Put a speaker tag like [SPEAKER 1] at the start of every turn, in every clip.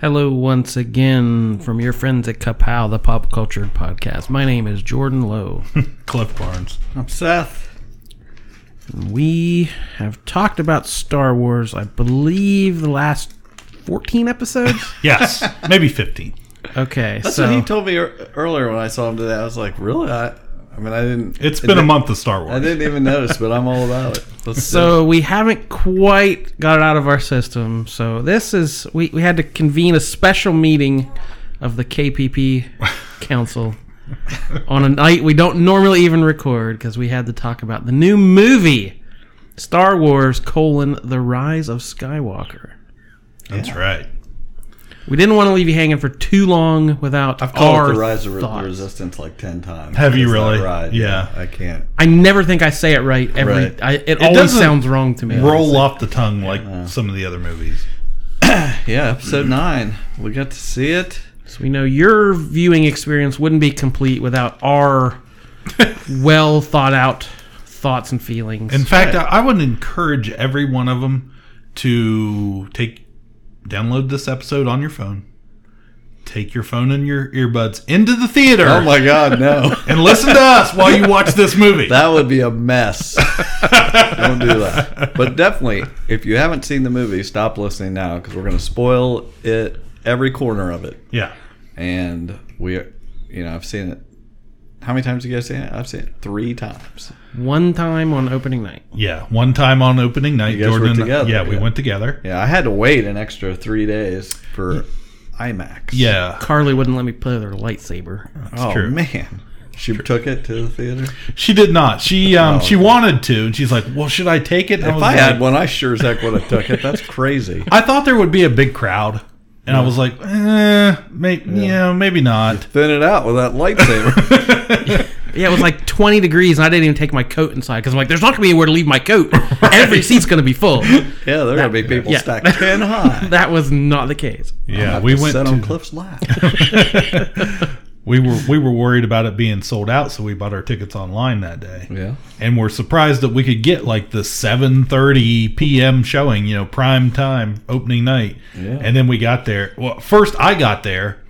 [SPEAKER 1] Hello, once again, from your friends at Kapow, the Pop Culture Podcast. My name is Jordan Lowe.
[SPEAKER 2] Cliff Barnes.
[SPEAKER 3] I'm Seth.
[SPEAKER 1] we have talked about Star Wars, I believe, the last 14 episodes.
[SPEAKER 2] Yes, maybe 15.
[SPEAKER 1] Okay,
[SPEAKER 3] That's
[SPEAKER 1] so
[SPEAKER 3] what he told me ear- earlier when I saw him today. I was like, really? I, I mean, I didn't.
[SPEAKER 2] It's been a month of Star Wars.
[SPEAKER 3] I didn't even notice, but I'm all about it. Let's
[SPEAKER 1] so we haven't quite got it out of our system. So this is we, we had to convene a special meeting of the KPP Council on a night we don't normally even record because we had to talk about the new movie Star Wars colon The Rise of Skywalker.
[SPEAKER 2] That's right.
[SPEAKER 1] We didn't want to leave you hanging for too long without
[SPEAKER 3] I've called
[SPEAKER 1] our
[SPEAKER 3] it the Rise of Re- the
[SPEAKER 1] thoughts.
[SPEAKER 3] Resistance like ten times.
[SPEAKER 2] Have you
[SPEAKER 3] It's that
[SPEAKER 2] really?
[SPEAKER 3] Ride.
[SPEAKER 2] Yeah.
[SPEAKER 3] I can't.
[SPEAKER 1] I never think I say it right every.
[SPEAKER 3] Right.
[SPEAKER 1] I, it, always
[SPEAKER 2] doesn't
[SPEAKER 1] sounds wrong to me.
[SPEAKER 2] Roll off the tongue like some of the other movies.
[SPEAKER 3] Yeah, episode nine. We got to see it.
[SPEAKER 1] So we know your viewing experience wouldn't be complete without our well thought out thoughts and feelings.
[SPEAKER 2] In fact, I, I would encourage every one of them to take download this episode on your phone. Take your phone and your earbuds into the theater
[SPEAKER 3] Oh my God, no!
[SPEAKER 2] and listen to us while you watch this movie.
[SPEAKER 3] that would be a mess. Don't do that. But definitely, if you haven't seen the movie, stop listening now because we're going to spoil it every corner of it.
[SPEAKER 2] yeah.
[SPEAKER 3] And we, you know, I've seen it. How many times have you guys seen it? I've seen it three times.
[SPEAKER 1] One time on opening night.
[SPEAKER 2] Yeah. One time on opening night,
[SPEAKER 3] You guys were
[SPEAKER 2] Jordan.
[SPEAKER 3] together,
[SPEAKER 2] yeah, we
[SPEAKER 3] yeah.
[SPEAKER 2] went together.
[SPEAKER 3] Yeah, I had to wait an extra three days for IMAX.
[SPEAKER 2] Yeah.
[SPEAKER 1] Carly wouldn't let me play her lightsaber.
[SPEAKER 3] oh
[SPEAKER 2] true.
[SPEAKER 3] man, she took it to the theater.
[SPEAKER 2] She did not. She um
[SPEAKER 3] Oh.
[SPEAKER 2] she wanted to, and she's like, "Well, should I take it?" And
[SPEAKER 3] If
[SPEAKER 2] was
[SPEAKER 3] I
[SPEAKER 2] like-
[SPEAKER 3] had one, I sure as heck would have took it. That's crazy.
[SPEAKER 2] I thought there would be a big crowd, and I was like, "Eh, may, yeah, maybe not."
[SPEAKER 3] Thin it out with that lightsaber.
[SPEAKER 1] Yeah, it was like 20 degrees, and I didn't even take my coat inside because I'm like, there's not going to be anywhere to leave my coat. Every seat's going to be full.
[SPEAKER 3] yeah, there are gonna be people
[SPEAKER 1] yeah.
[SPEAKER 3] stacked ten high.
[SPEAKER 1] That was not the case.
[SPEAKER 2] Yeah,
[SPEAKER 3] Have
[SPEAKER 2] we
[SPEAKER 3] to
[SPEAKER 2] went
[SPEAKER 3] sit on
[SPEAKER 2] to,
[SPEAKER 3] Cliff's lap.
[SPEAKER 2] we were we were worried about it being sold out, so we bought our tickets online that day.
[SPEAKER 3] yeah,
[SPEAKER 2] And we're surprised that we could get like the 7:30 p.m. showing, you know, prime time opening night.
[SPEAKER 3] Yeah.
[SPEAKER 2] And then we got there. Well, first I got there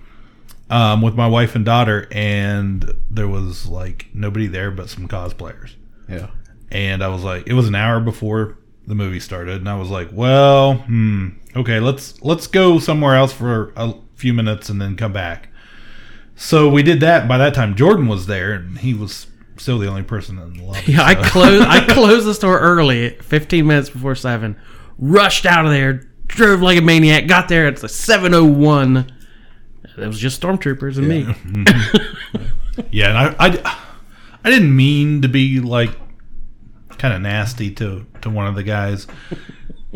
[SPEAKER 2] um, with my wife and daughter, and there was like nobody there but some cosplayers.
[SPEAKER 3] yeah.
[SPEAKER 2] and I was like, it was an hour before the movie started, and I was like, well, hmm, okay, let's let's go somewhere else for a few minutes and then come back. So we did that. By that time, Jordan was there, and he was still the only person in the lobby.
[SPEAKER 1] Yeah, I closed. I closed the store early, 15 minutes before seven. Rushed out of there, drove like a maniac. Got there at the 7:01. It was just stormtroopers and me.
[SPEAKER 2] yeah, and I, I, I didn't mean to be like kind of nasty to to one of the guys.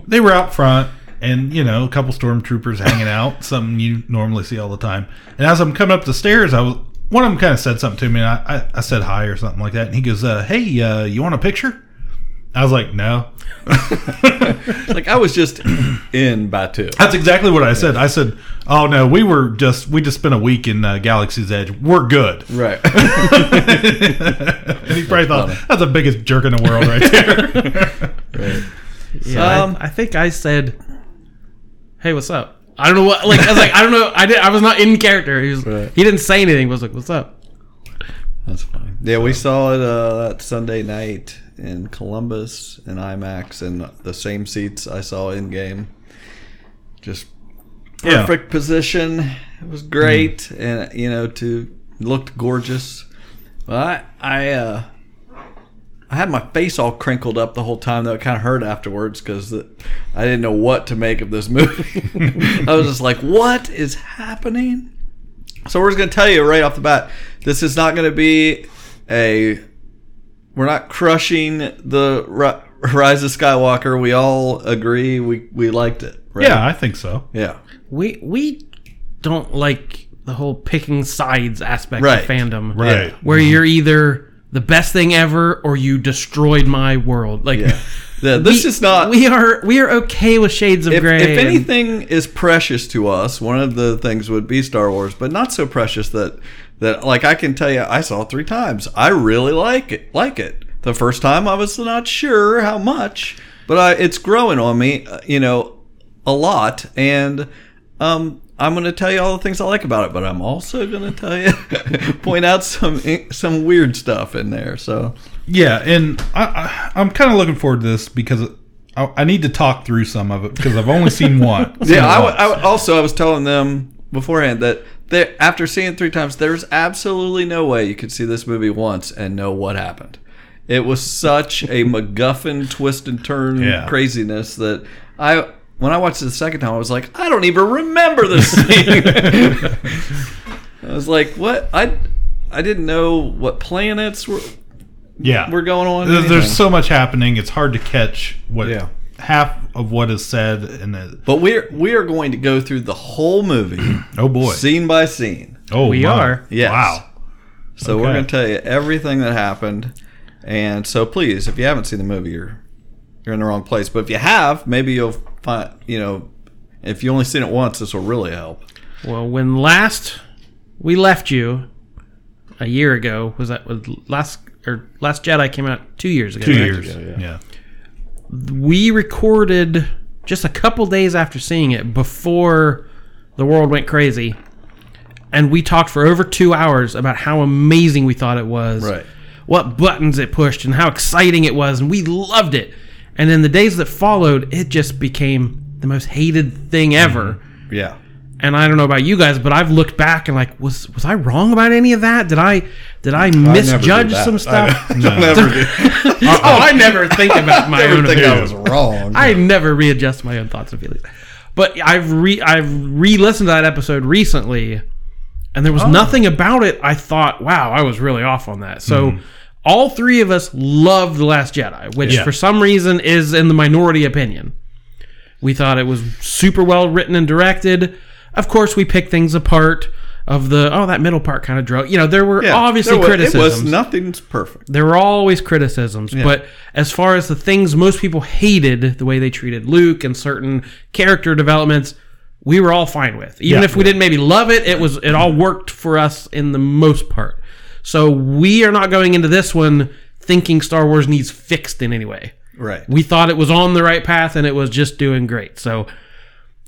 [SPEAKER 2] They were out front, and you know, a couple stormtroopers hanging out, something you normally see all the time. And as I'm coming up the stairs, I was one of them kind of said something to me, and I, I, I said hi or something like that, and he goes, uh, "Hey, uh, you want a picture?" I was like, "No."
[SPEAKER 3] Like I was just in Batuu.
[SPEAKER 2] That's exactly what I said. I said, "Oh no, we were just we just spent a week in uh, Galaxy's Edge. We're good."
[SPEAKER 3] Right.
[SPEAKER 2] and he probably thought that's the biggest jerk in the world right there.
[SPEAKER 3] right.
[SPEAKER 1] Yeah,
[SPEAKER 3] Um,
[SPEAKER 1] I, I think I said, "Hey, what's up?" I don't know what. Like I was like, I don't know. I did. I was not in character. He was.
[SPEAKER 3] Right.
[SPEAKER 1] He didn't say anything. But I was like, "What's up?"
[SPEAKER 3] That's fine. Yeah, we saw it uh, that Sunday night in Columbus in IMAX, and the same seats I saw in game. Just
[SPEAKER 2] Yeah.
[SPEAKER 3] perfect position. It was great, and you know, to looked gorgeous. Well, I I uh, I had my face all crinkled up the whole time. Though it kind of hurt afterwards because I didn't know what to make of this movie. I was just like, "What is happening?" So we're just going to tell you right off the bat, this is not going to be a. We're not crushing the Rise of Skywalker, we all agree we we liked it. Right?
[SPEAKER 2] Yeah, I think so.
[SPEAKER 3] yeah.
[SPEAKER 1] We we don't like the whole picking sides aspect
[SPEAKER 3] Right.
[SPEAKER 1] of fandom.
[SPEAKER 2] Right.
[SPEAKER 1] Where you're either the best thing ever or you destroyed my world. Like
[SPEAKER 3] Yeah. Yeah, this
[SPEAKER 1] we-
[SPEAKER 3] is not.
[SPEAKER 1] We are we are okay with Shades of
[SPEAKER 3] if,
[SPEAKER 1] Grey.
[SPEAKER 3] if anything is precious to us, one of the things would be Star Wars, but not so precious that that like I can tell you, I saw it three times. I really like it. Like it. The first time, I was not sure how much, but I, it's growing on me. uh, You know, a lot, and um, I'm going to tell you all the things I like about it. But I'm also going to tell you, point out some some weird stuff in there. So
[SPEAKER 2] Yeah, and I, I, I'm kind of looking forward to this because I, I need to talk through some of it because I've only seen one.
[SPEAKER 3] Yeah, I, I also I was telling them beforehand that they, after seeing it three times, there's absolutely no way you could see this movie once and know what happened. It was such a MacGuffin twist and turn
[SPEAKER 2] Yeah.
[SPEAKER 3] craziness that I when I watched it the second time, I was like, I don't even remember this scene. I was like, what? I I didn't know what planets were
[SPEAKER 2] yeah,
[SPEAKER 3] were going on.
[SPEAKER 2] There-
[SPEAKER 3] anything.
[SPEAKER 2] There's so much happening; it's hard to catch what
[SPEAKER 3] Yeah.
[SPEAKER 2] half of what is said. And
[SPEAKER 3] but we're we are going to go through the whole movie,
[SPEAKER 2] oh boy,
[SPEAKER 3] scene by scene.
[SPEAKER 2] oh
[SPEAKER 1] We
[SPEAKER 2] my.
[SPEAKER 1] are.
[SPEAKER 3] Yes.
[SPEAKER 2] Wow.
[SPEAKER 3] So we're going to tell you everything that happened. And so please, if you haven't seen the movie, you're you're in the wrong place. But if you have, maybe you'll find, you know, if you only seen it once, this will really help.
[SPEAKER 1] Well, when last we left you a year ago, was that was last or last Jedi came out two years ago?
[SPEAKER 2] Two
[SPEAKER 1] right?
[SPEAKER 2] years.
[SPEAKER 3] yeah.
[SPEAKER 2] yeah.
[SPEAKER 1] We recorded just a couple days after seeing it before the world went crazy, and we talked for over two hours about how amazing we thought it was,
[SPEAKER 3] Right.
[SPEAKER 1] What buttons it pushed, and how exciting it was, and we loved it. And in the days that followed, it just became the most hated thing mm-hmm. ever.
[SPEAKER 3] Yeah.
[SPEAKER 1] and I don't know about you guys, but I've looked back and like, was was I wrong about any of that? Did I did I misjudge
[SPEAKER 3] that.
[SPEAKER 1] some stuff?
[SPEAKER 3] I do.
[SPEAKER 1] oh, I never think about my
[SPEAKER 3] I
[SPEAKER 1] own.
[SPEAKER 3] think I
[SPEAKER 1] opinions.
[SPEAKER 3] was wrong.
[SPEAKER 1] I never readjust my own thoughts and feelings. But I've re I've re-listened to that episode recently, and there was oh. nothing about it. I thought, wow, I was really off on that. So. Mm-hmm. All three of us loved The Last Jedi, which
[SPEAKER 2] Yeah.
[SPEAKER 1] for some reason is in the minority opinion. We thought it was super well written and directed. Of course, we picked things apart of the oh that middle part kind of drove. You know, there were
[SPEAKER 3] Yeah,
[SPEAKER 1] obviously
[SPEAKER 3] there was,
[SPEAKER 1] criticisms.
[SPEAKER 3] It was nothing's perfect.
[SPEAKER 1] there were always criticisms, but as far as the things most people hated, the way they treated Luke and certain character developments, we were all fine with. Even
[SPEAKER 2] Yeah.
[SPEAKER 1] if we didn't maybe love it, it was it all worked for us in the most part. So we are not going into this one thinking Star Wars needs fixed in any way.
[SPEAKER 3] Right.
[SPEAKER 1] We thought it was on the right path and it was just doing great. So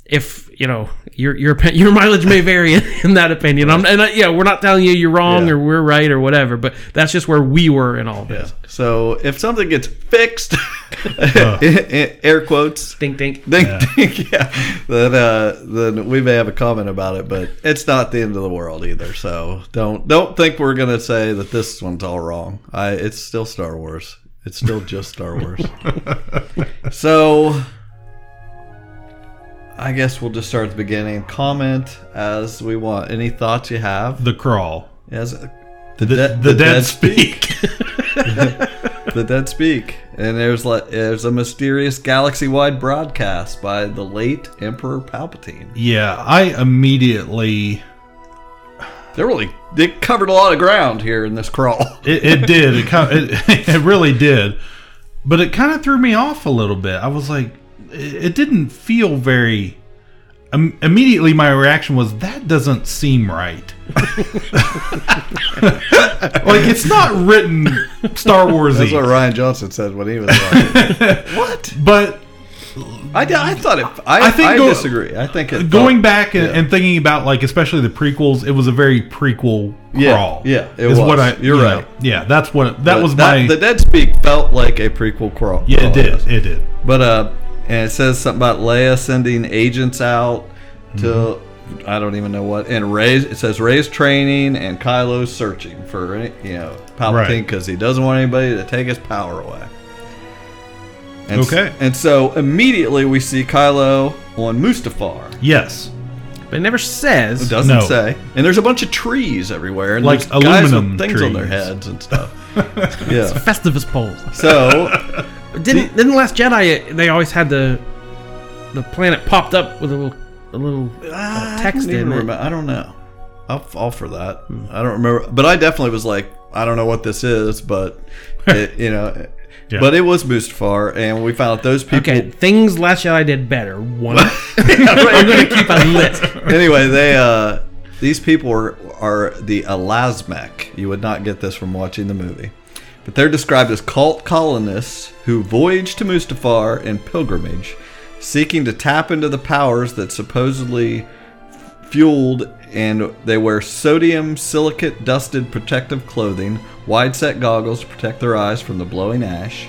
[SPEAKER 1] if you know your your your mileage may vary in, in that opinion, I'm, and uh, yeah, we're not telling you you're wrong
[SPEAKER 3] Yeah.
[SPEAKER 1] or we're right or whatever, but that's just where we were in all of this.
[SPEAKER 3] So if something gets fixed, air quotes,
[SPEAKER 1] Dink dink.
[SPEAKER 3] Think, think, yeah. Then, uh, then we may have a comment about it, but it's not the end of the world either. So don't don't think we're gonna say that this one's all wrong. I it's still Star Wars. It's still just Star Wars. so I guess we'll just start at the beginning. Comment as we want. Any thoughts you have?
[SPEAKER 2] The crawl.
[SPEAKER 3] As
[SPEAKER 2] The,
[SPEAKER 3] de-
[SPEAKER 2] the,
[SPEAKER 3] the
[SPEAKER 2] dead,
[SPEAKER 3] dead
[SPEAKER 2] speak.
[SPEAKER 3] the dead speak, and there's like there's a mysterious galaxy-wide broadcast by the late Emperor Palpatine.
[SPEAKER 2] yeah, I immediately.
[SPEAKER 3] They really they covered a lot of ground here in this crawl.
[SPEAKER 2] It, it did. It, it it really did, but it kind of threw me off a little bit. I was like, it, didn't feel very. Um, immediately, my reaction was that doesn't seem right. like it's not written Star Wars
[SPEAKER 3] That's what Rian Johnson said when he was like, "What?"
[SPEAKER 2] but
[SPEAKER 3] I, I thought it. I,
[SPEAKER 2] I think
[SPEAKER 3] I
[SPEAKER 2] go-
[SPEAKER 3] disagree. I think it
[SPEAKER 2] going back and,
[SPEAKER 3] yeah.
[SPEAKER 2] and thinking about like especially the prequels, it was a very prequel
[SPEAKER 3] Yeah,
[SPEAKER 2] crawl.
[SPEAKER 3] yeah, it
[SPEAKER 2] is
[SPEAKER 3] was.
[SPEAKER 2] what I.
[SPEAKER 3] You're
[SPEAKER 2] you
[SPEAKER 3] right.
[SPEAKER 2] know, yeah, that's what that
[SPEAKER 3] but
[SPEAKER 2] was
[SPEAKER 3] that-
[SPEAKER 2] my.
[SPEAKER 3] the dead speak felt like a prequel crawl.
[SPEAKER 2] yeah,
[SPEAKER 3] crawl
[SPEAKER 2] it did. It did.
[SPEAKER 3] But uh, and it says something about Leia sending agents out to
[SPEAKER 2] Mm-hmm.
[SPEAKER 3] I don't even know what. And Rey's it says Rey's training and Kylo's searching for you know Palpatine
[SPEAKER 2] Right.
[SPEAKER 3] because he doesn't want anybody to take his power away. And s-
[SPEAKER 2] Okay.
[SPEAKER 3] and so immediately we see Kylo on Mustafar.
[SPEAKER 2] Yes.
[SPEAKER 1] But it never says.
[SPEAKER 3] It doesn't
[SPEAKER 2] No.
[SPEAKER 3] say. And there's a bunch of trees everywhere, and
[SPEAKER 2] Like
[SPEAKER 3] there's guys
[SPEAKER 2] aluminum
[SPEAKER 3] with things on their heads and stuff. yeah.
[SPEAKER 1] Festivus poles.
[SPEAKER 3] So
[SPEAKER 1] didn't didn't Last Jedi they always had the the planet popped up with a little a little uh, text
[SPEAKER 3] I
[SPEAKER 1] in it.
[SPEAKER 3] remember- I don't know. I'll fall for that. I don't remember, but I definitely was like, I don't know what this is, but it, you know,
[SPEAKER 2] Yeah.
[SPEAKER 3] but it was Mustafar, and we found out those people.
[SPEAKER 1] Okay, things Last Jedi did better. One, I'm going to keep a list.
[SPEAKER 3] anyway, they uh, these people are are the Alazmec. You would not get this from watching the movie, but they're described as cult colonists who voyage to Mustafar in pilgrimage, seeking to tap into the powers that supposedly fueled and they wear sodium silicate dusted protective clothing, wide set goggles to protect their eyes from the blowing ash.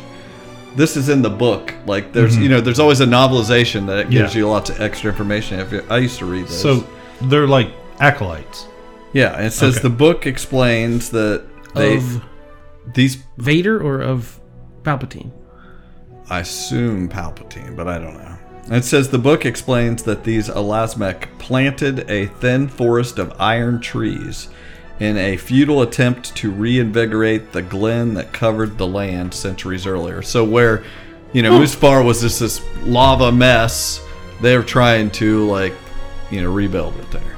[SPEAKER 3] This is in the book. Like there's mm-hmm. you know there's always a novelization that gives
[SPEAKER 2] Yeah.
[SPEAKER 3] you lots of extra information. If I used to read this.
[SPEAKER 2] So they're like acolytes.
[SPEAKER 3] yeah, and it says
[SPEAKER 2] Okay.
[SPEAKER 3] the book explains that they
[SPEAKER 1] Of
[SPEAKER 3] these
[SPEAKER 1] Vader or of Palpatine?
[SPEAKER 3] I assume Palpatine, but I don't know. It says the book explains that these Alazmec planted a thin forest of iron trees in a futile attempt to reinvigorate the glen that covered the land centuries earlier. So where, you know, Mustafar was just this lava mess, they're trying to like, you know, rebuild it there.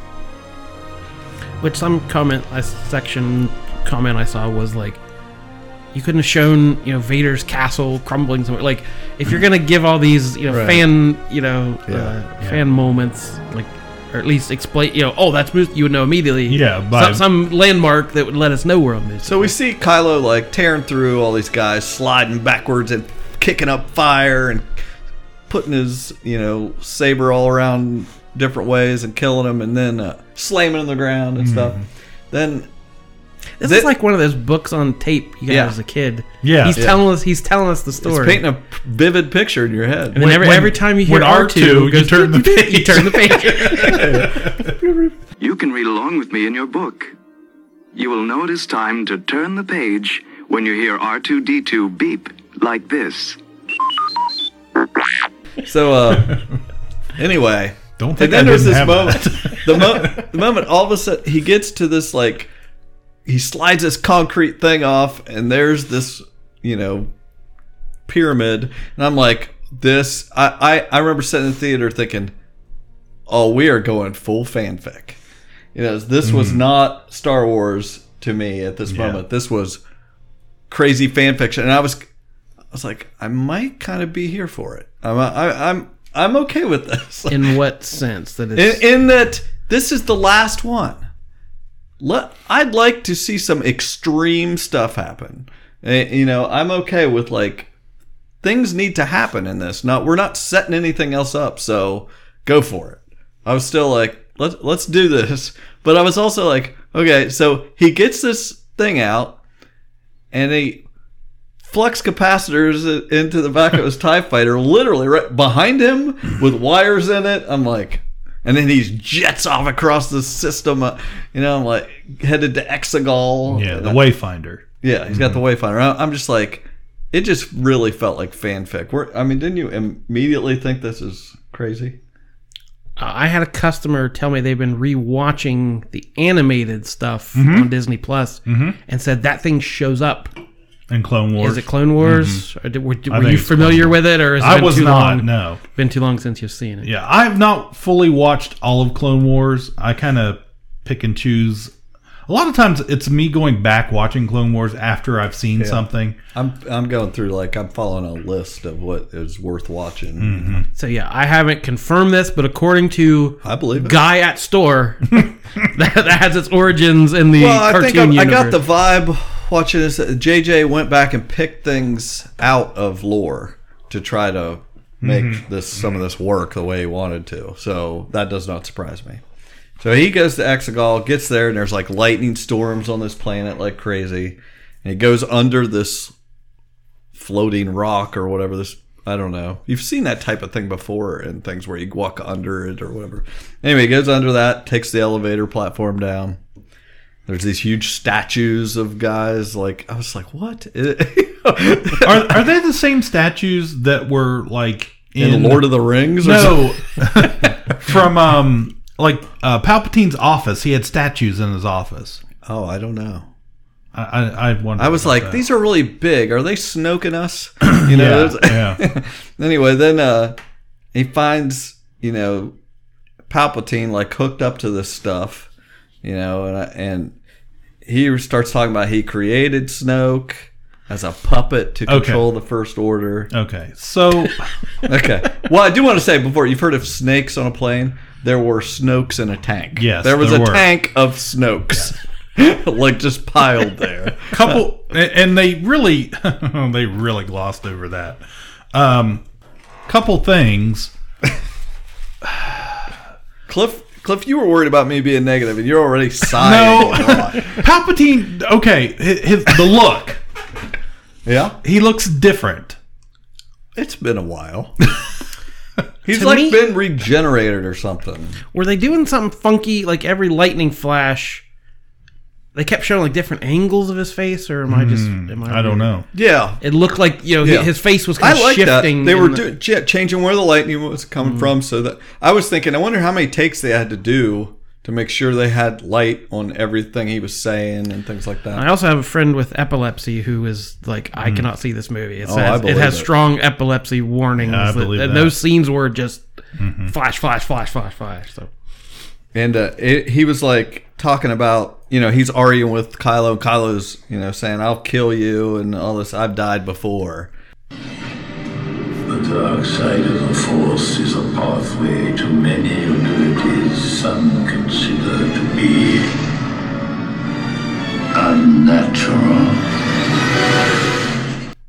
[SPEAKER 1] Which some comment, a section comment I saw was like, you couldn't have shown you know Vader's castle crumbling somewhere. Like, if you're gonna give all these you know
[SPEAKER 3] Right.
[SPEAKER 1] fan you know uh,
[SPEAKER 3] Yeah,
[SPEAKER 1] fan moments, like, or at least explain you know oh that's Moose, you would know immediately.
[SPEAKER 2] Yeah, by-
[SPEAKER 1] some, some landmark that would let us know we're on Moose.
[SPEAKER 3] So we see Kylo like tearing through all these guys, sliding backwards and kicking up fire and putting his, you know, saber all around different ways and killing them and then uh, slamming on the ground and stuff. Then
[SPEAKER 1] this
[SPEAKER 3] Thi-
[SPEAKER 1] is like one of those books on tape you got
[SPEAKER 3] Yeah.
[SPEAKER 1] as a kid.
[SPEAKER 2] Yeah.
[SPEAKER 1] he's
[SPEAKER 2] Yeah.
[SPEAKER 1] telling us he's telling us the
[SPEAKER 3] it's
[SPEAKER 1] story.
[SPEAKER 3] painting a vivid picture in your head.
[SPEAKER 1] and then every,
[SPEAKER 2] When-
[SPEAKER 1] every time you hear R
[SPEAKER 2] R2, you turn the page.
[SPEAKER 1] you turn the page.
[SPEAKER 4] You can read along with me in your book. You will know it is time to turn the page when you hear R2D2 beep like this.
[SPEAKER 3] So uh anyway,
[SPEAKER 2] Don't think
[SPEAKER 3] and
[SPEAKER 2] think
[SPEAKER 3] then
[SPEAKER 2] I
[SPEAKER 3] there's
[SPEAKER 2] didn't
[SPEAKER 3] this
[SPEAKER 2] have
[SPEAKER 3] moment. the, mo- the moment all of a sudden he gets to this like he slides this concrete thing off, and there's this you know pyramid, and I'm like, this. I I, I remember sitting in the theater thinking, oh, we are going full fanfic. You know, this was not Star Wars to me at this
[SPEAKER 2] Mm-hmm. Yeah.
[SPEAKER 3] moment. This was crazy fan fiction, and I was I was like, I might kind of be here for it. I'm I, I'm I'm okay with this.
[SPEAKER 1] In what sense that
[SPEAKER 3] in, in that this is the last one. Let I'd like to see some extreme stuff happen. Eh, You know, I'm okay with like things need to happen in this. Not we're not setting anything else up, so go for it. I was still like, let's let's do this. But I was also like, okay, so he gets this thing out and he flux capacitors into the back of his TIE fighter, literally right behind him with wires in it. I'm like, and then he jets off across the system. Uh, you know, I'm like headed to Exegol.
[SPEAKER 2] Yeah, the Wayfinder.
[SPEAKER 3] Yeah, he's got the Wayfinder. I- I'm just like, it just really felt like fanfic. We're, I mean, didn't you immediately think this is crazy?
[SPEAKER 1] Uh, I had a customer tell me they've been rewatching the animated stuff on Disney Plus and said that thing shows up.
[SPEAKER 2] And Clone Wars.
[SPEAKER 1] Is it Clone Wars? Or did, were, were you familiar
[SPEAKER 2] Clone
[SPEAKER 1] with it, or has it
[SPEAKER 2] I
[SPEAKER 1] been
[SPEAKER 2] was
[SPEAKER 1] too
[SPEAKER 2] not.
[SPEAKER 1] long?
[SPEAKER 2] No.
[SPEAKER 1] Been too long since you've seen it.
[SPEAKER 2] Yeah, I have not fully watched all of Clone Wars. I kind of pick and choose. A lot of times, it's me going back watching Clone Wars after I've seen something.
[SPEAKER 3] I'm I'm going through like I'm following a list of what is worth watching.
[SPEAKER 2] Mm-hmm.
[SPEAKER 1] So yeah, I haven't confirmed this, but according to
[SPEAKER 3] I believe it.
[SPEAKER 1] guy at store, that, that has its origins in the
[SPEAKER 3] Well, I
[SPEAKER 1] cartoon
[SPEAKER 3] think I, I got the vibe watching this. JJ went back and picked things out of lore to try to make mm-hmm. this some of this work the way he wanted to. So that does not surprise me. So he goes to Exegol, gets there, and there's like lightning storms on this planet like crazy. And he goes under this floating rock or whatever this I don't know. You've seen that type of thing before in things where you walk under it or whatever. Anyway, he goes under that, takes the elevator platform down. There's these huge statues of guys. Like I was like, what?
[SPEAKER 2] Are, are they the same statues that were like in,
[SPEAKER 3] in Lord of the Rings? Or
[SPEAKER 2] No, from um like uh, Palpatine's office. He had statues in his office.
[SPEAKER 3] Oh, I don't know.
[SPEAKER 2] I I, I wonder.
[SPEAKER 3] I was like,
[SPEAKER 2] that.
[SPEAKER 3] these are really big. Are they snoking us? You know.
[SPEAKER 2] Yeah,
[SPEAKER 3] anyway, then uh, he finds you know Palpatine like hooked up to this stuff, you know, and, I- and he starts talking about he created Snoke as a puppet to
[SPEAKER 2] Okay.
[SPEAKER 3] control the First Order.
[SPEAKER 2] Okay, so
[SPEAKER 3] Okay. well, I do want to say before you've heard of snakes on a plane. There were Snokes in a tank.
[SPEAKER 2] Yes,
[SPEAKER 3] there was
[SPEAKER 2] there
[SPEAKER 3] a
[SPEAKER 2] were.
[SPEAKER 3] tank of Snokes, like just piled there.
[SPEAKER 2] couple and they really they really glossed over that um couple things
[SPEAKER 3] Cliff, Cliff, you were worried about me being negative, and you're already
[SPEAKER 2] no
[SPEAKER 3] sighing. a lot.
[SPEAKER 2] palpatine okay his, his the look
[SPEAKER 3] yeah,
[SPEAKER 2] he looks different
[SPEAKER 3] it's been a while. He's
[SPEAKER 1] To
[SPEAKER 3] like
[SPEAKER 1] me-
[SPEAKER 3] been regenerated or something.
[SPEAKER 1] Were they doing something funky like every lightning flash? They kept showing like different angles of his face, or am I just? Am I?
[SPEAKER 2] i don't know
[SPEAKER 3] Yeah,
[SPEAKER 1] It looked like you know
[SPEAKER 3] Yeah.
[SPEAKER 1] his face was
[SPEAKER 3] I
[SPEAKER 1] kind of
[SPEAKER 3] like that.
[SPEAKER 1] shifting.
[SPEAKER 3] They
[SPEAKER 1] in
[SPEAKER 3] were
[SPEAKER 1] the-
[SPEAKER 3] doing yeah, changing where the lightning was coming from, so that I was thinking, I wonder how many takes they had to do to make sure they had light on everything he was saying and things like that.
[SPEAKER 1] I also have a friend with epilepsy who is like, I cannot see this movie. It,
[SPEAKER 3] Hmm. Oh, I
[SPEAKER 1] says, it
[SPEAKER 3] believe
[SPEAKER 1] has
[SPEAKER 3] it.
[SPEAKER 1] strong epilepsy warnings.
[SPEAKER 2] I
[SPEAKER 1] that-
[SPEAKER 2] believe
[SPEAKER 1] and
[SPEAKER 2] that.
[SPEAKER 1] those scenes were just flash, flash, flash, flash, flash. So
[SPEAKER 3] And uh, it, he was like talking about, you know, he's arguing with Kylo. and Kylo's, you know, saying, "I'll kill you" and all this. I've died before.
[SPEAKER 5] The dark side of the Force is a pathway to many abilities some consider to be unnatural.